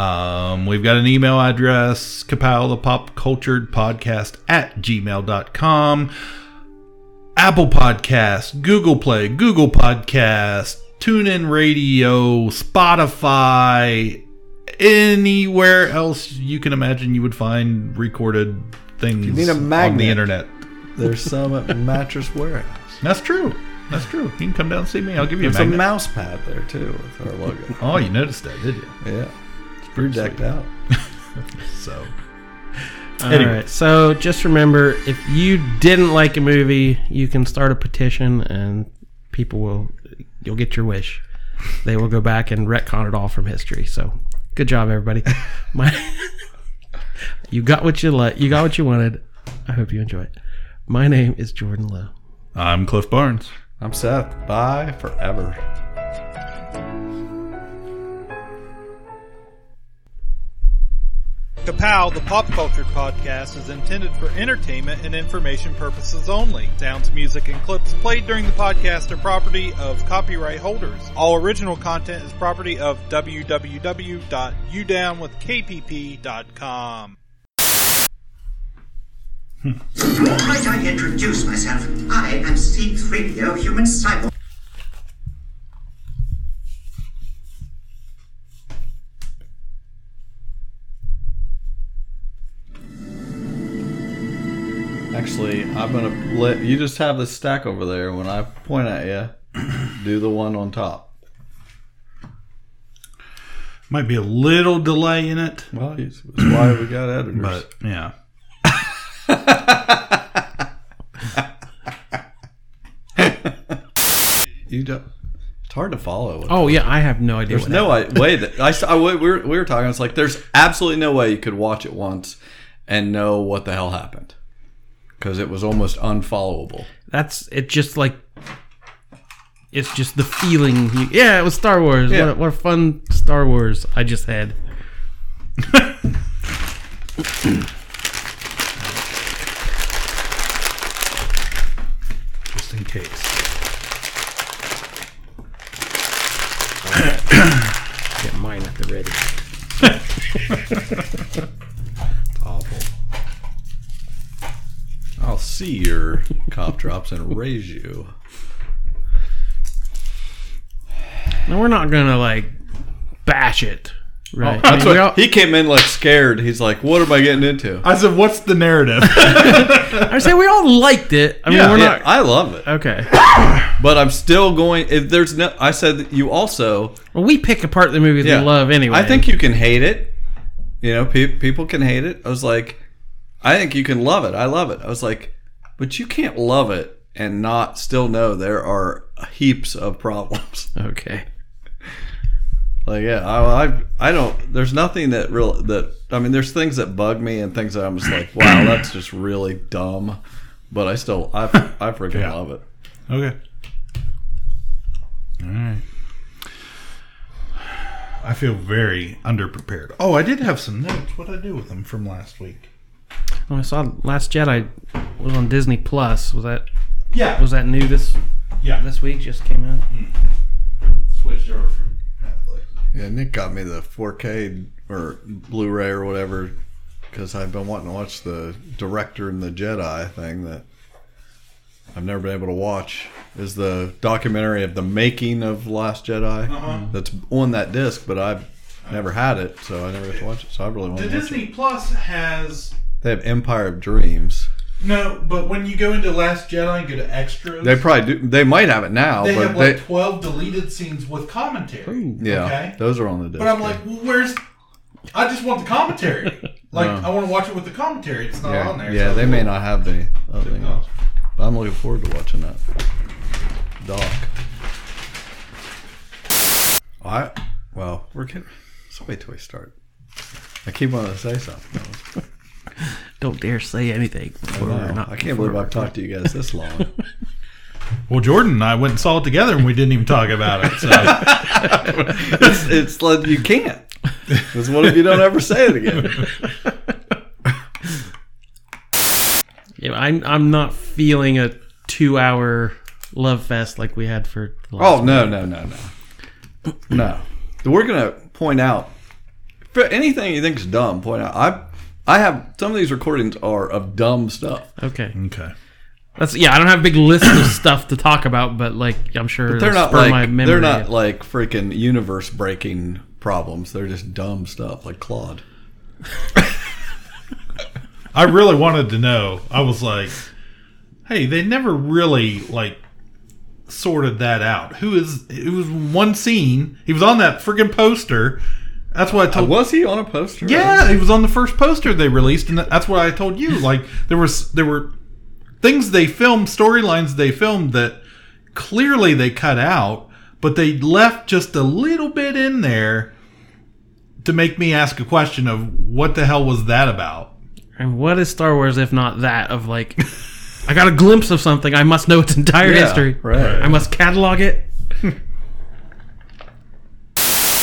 [SPEAKER 2] Um, we've got an email address, kapow the pop cultured podcast at gmail.com. Apple Podcast, Google Play, Google Podcast, TuneIn Radio, Spotify, anywhere else you can imagine you would find recorded things you
[SPEAKER 3] need a magnet.
[SPEAKER 2] on
[SPEAKER 3] magnet.
[SPEAKER 2] the internet.
[SPEAKER 3] There's some at Mattress Warehouse.
[SPEAKER 2] That's true. That's true. You can come down and see me. I'll give you
[SPEAKER 3] There's
[SPEAKER 2] a
[SPEAKER 3] a mouse pad there too with our logo.
[SPEAKER 2] oh, you noticed that, did you?
[SPEAKER 3] Yeah, it's pretty decked out.
[SPEAKER 2] So,
[SPEAKER 1] All
[SPEAKER 2] Anyway.
[SPEAKER 1] right. So just remember, if you didn't like a movie, you can start a petition, and people will. You'll get your wish. They will go back and retcon it all from history. So, good job, everybody. My, you got what you let. You got what you wanted. I hope you enjoy it. My name is Jordan Lowe.
[SPEAKER 2] I'm Cliff Barnes.
[SPEAKER 3] I'm Seth. Bye forever.
[SPEAKER 11] Kapow, the pop culture podcast, is intended for entertainment and information purposes only. Sounds, music, and clips played during the podcast are property of copyright holders. All original content is property of www.udownwithkpp.com.
[SPEAKER 9] Might I introduce myself? I am C3PO Human Cyborg.
[SPEAKER 3] Actually, I'm gonna let you just have this stack over there. When I point at you, do the one on top.
[SPEAKER 2] Might be a little delay in it,
[SPEAKER 3] Well, that's why we got editors.
[SPEAKER 2] but yeah.
[SPEAKER 3] you don't. It's hard to follow.
[SPEAKER 1] Oh yeah, I have no idea.
[SPEAKER 3] There's
[SPEAKER 1] what
[SPEAKER 3] no I- way that I, s- I- we were we were talking. It's like there's absolutely no way you could watch it once and know what the hell happened because it was almost unfollowable.
[SPEAKER 1] That's it. Just like it's just the feeling. You, yeah, it was Star Wars.
[SPEAKER 3] Yeah.
[SPEAKER 1] What, what a fun Star Wars I just had.
[SPEAKER 2] Just in case.
[SPEAKER 1] Get mine at the ready.
[SPEAKER 2] Awful.
[SPEAKER 3] I'll see your cop drops and raise you.
[SPEAKER 1] No, we're not gonna like bash it, right?
[SPEAKER 3] Oh, That's
[SPEAKER 1] I mean, we
[SPEAKER 3] what
[SPEAKER 1] all-
[SPEAKER 3] he came in like scared. He's like, "What am I getting into?"
[SPEAKER 2] I said, "What's the narrative?"
[SPEAKER 1] I say we all liked it. I mean,
[SPEAKER 3] yeah,
[SPEAKER 1] we're
[SPEAKER 3] yeah,
[SPEAKER 1] not
[SPEAKER 3] I love it,
[SPEAKER 1] okay.
[SPEAKER 3] but I'm still going. If there's no, I said you also.
[SPEAKER 1] Well, we pick apart the movies
[SPEAKER 3] Yeah.
[SPEAKER 1] we love anyway.
[SPEAKER 3] I think you can hate it. You know, pe- people can hate it. I was like, I think you can love it. I love it. I was like, but you can't love it and not still know there are heaps of problems.
[SPEAKER 1] Okay.
[SPEAKER 3] Like, yeah, I, I, I don't. There's nothing that real that. I mean, there's things that bug me and things that I'm just like, wow, that's just really dumb. But I still, I, I freaking
[SPEAKER 2] Yeah.
[SPEAKER 3] love it.
[SPEAKER 2] Okay. All right. I feel very underprepared. Oh, I did have some notes. What did I do with them from last week?
[SPEAKER 1] I saw Last Jedi was on Disney Plus. Was that
[SPEAKER 2] Yeah.
[SPEAKER 1] was that new this
[SPEAKER 2] Yeah.
[SPEAKER 1] this week? Just came out. Hmm.
[SPEAKER 2] Switched over from Netflix.
[SPEAKER 3] Yeah, Nick got me the 4K or Blu-ray or whatever because I've been wanting to watch the Director and the Jedi thing that I've never been able to watch. Is the documentary of the making of Last Jedi uh-huh. that's on that disc, but I've never had it, so I never got to watch it. So I really want
[SPEAKER 2] The
[SPEAKER 3] to watch
[SPEAKER 2] Disney
[SPEAKER 3] it.
[SPEAKER 2] Plus has
[SPEAKER 3] They have Empire of Dreams.
[SPEAKER 2] No, but when you go into Last Jedi and go to extras,
[SPEAKER 3] They probably do. They might have it now,
[SPEAKER 2] they
[SPEAKER 3] but
[SPEAKER 2] have
[SPEAKER 3] they.
[SPEAKER 2] like twelve deleted scenes with commentary.
[SPEAKER 3] yeah,
[SPEAKER 2] Okay.
[SPEAKER 3] those are on the disc.
[SPEAKER 2] But I'm like, well, where's? I just want the commentary. Like,
[SPEAKER 3] No.
[SPEAKER 2] I want to watch it with the commentary. It's not
[SPEAKER 3] yeah,
[SPEAKER 2] on there.
[SPEAKER 3] yeah,
[SPEAKER 2] so-
[SPEAKER 3] they may not have the other thing.
[SPEAKER 2] No.
[SPEAKER 3] But I'm looking forward to watching that. Doc. I well, we're getting. Let's wait till we start. I keep wanting to say something.
[SPEAKER 1] Don't dare say anything.
[SPEAKER 3] I,
[SPEAKER 1] before
[SPEAKER 3] know.
[SPEAKER 1] we're not-
[SPEAKER 3] I can't
[SPEAKER 1] before
[SPEAKER 3] believe I've talked to you guys this long.
[SPEAKER 2] Well, Jordan and I went and saw it together, and we didn't even talk about it. So
[SPEAKER 3] it's, it's like you can't. Because what if you don't ever say it again?
[SPEAKER 1] Yeah, I'm I'm not feeling a two hour love fest like we had for. The last
[SPEAKER 3] Oh no no no no no! We're gonna point out for anything you think is dumb. Point out. I I have some of these recordings are of dumb stuff.
[SPEAKER 1] Okay.
[SPEAKER 2] okay.
[SPEAKER 1] That's yeah. I don't have a big list of stuff to talk about, but like I'm sure
[SPEAKER 3] But they're
[SPEAKER 1] it'll
[SPEAKER 3] not
[SPEAKER 1] spur my
[SPEAKER 3] like
[SPEAKER 1] memory.
[SPEAKER 3] they're not like freaking universe breaking problems. They're just dumb stuff like Klaud.
[SPEAKER 2] I really wanted to know. I was like, hey, they never really like sorted that out. Who is? It was one scene. He was on that freaking poster. That's what I told. You.
[SPEAKER 3] Was he on a poster?
[SPEAKER 2] Yeah, he was on the first poster they released, and that's what I told you. Like there was there were things they filmed, storylines they filmed that clearly they cut out, but they left just a little bit in there to make me ask a question of what the hell was that about?
[SPEAKER 1] And what is Star Wars if not that of like, I got a glimpse of something. I must know its entire
[SPEAKER 3] Yeah,
[SPEAKER 1] history.
[SPEAKER 3] right.
[SPEAKER 1] I must catalog it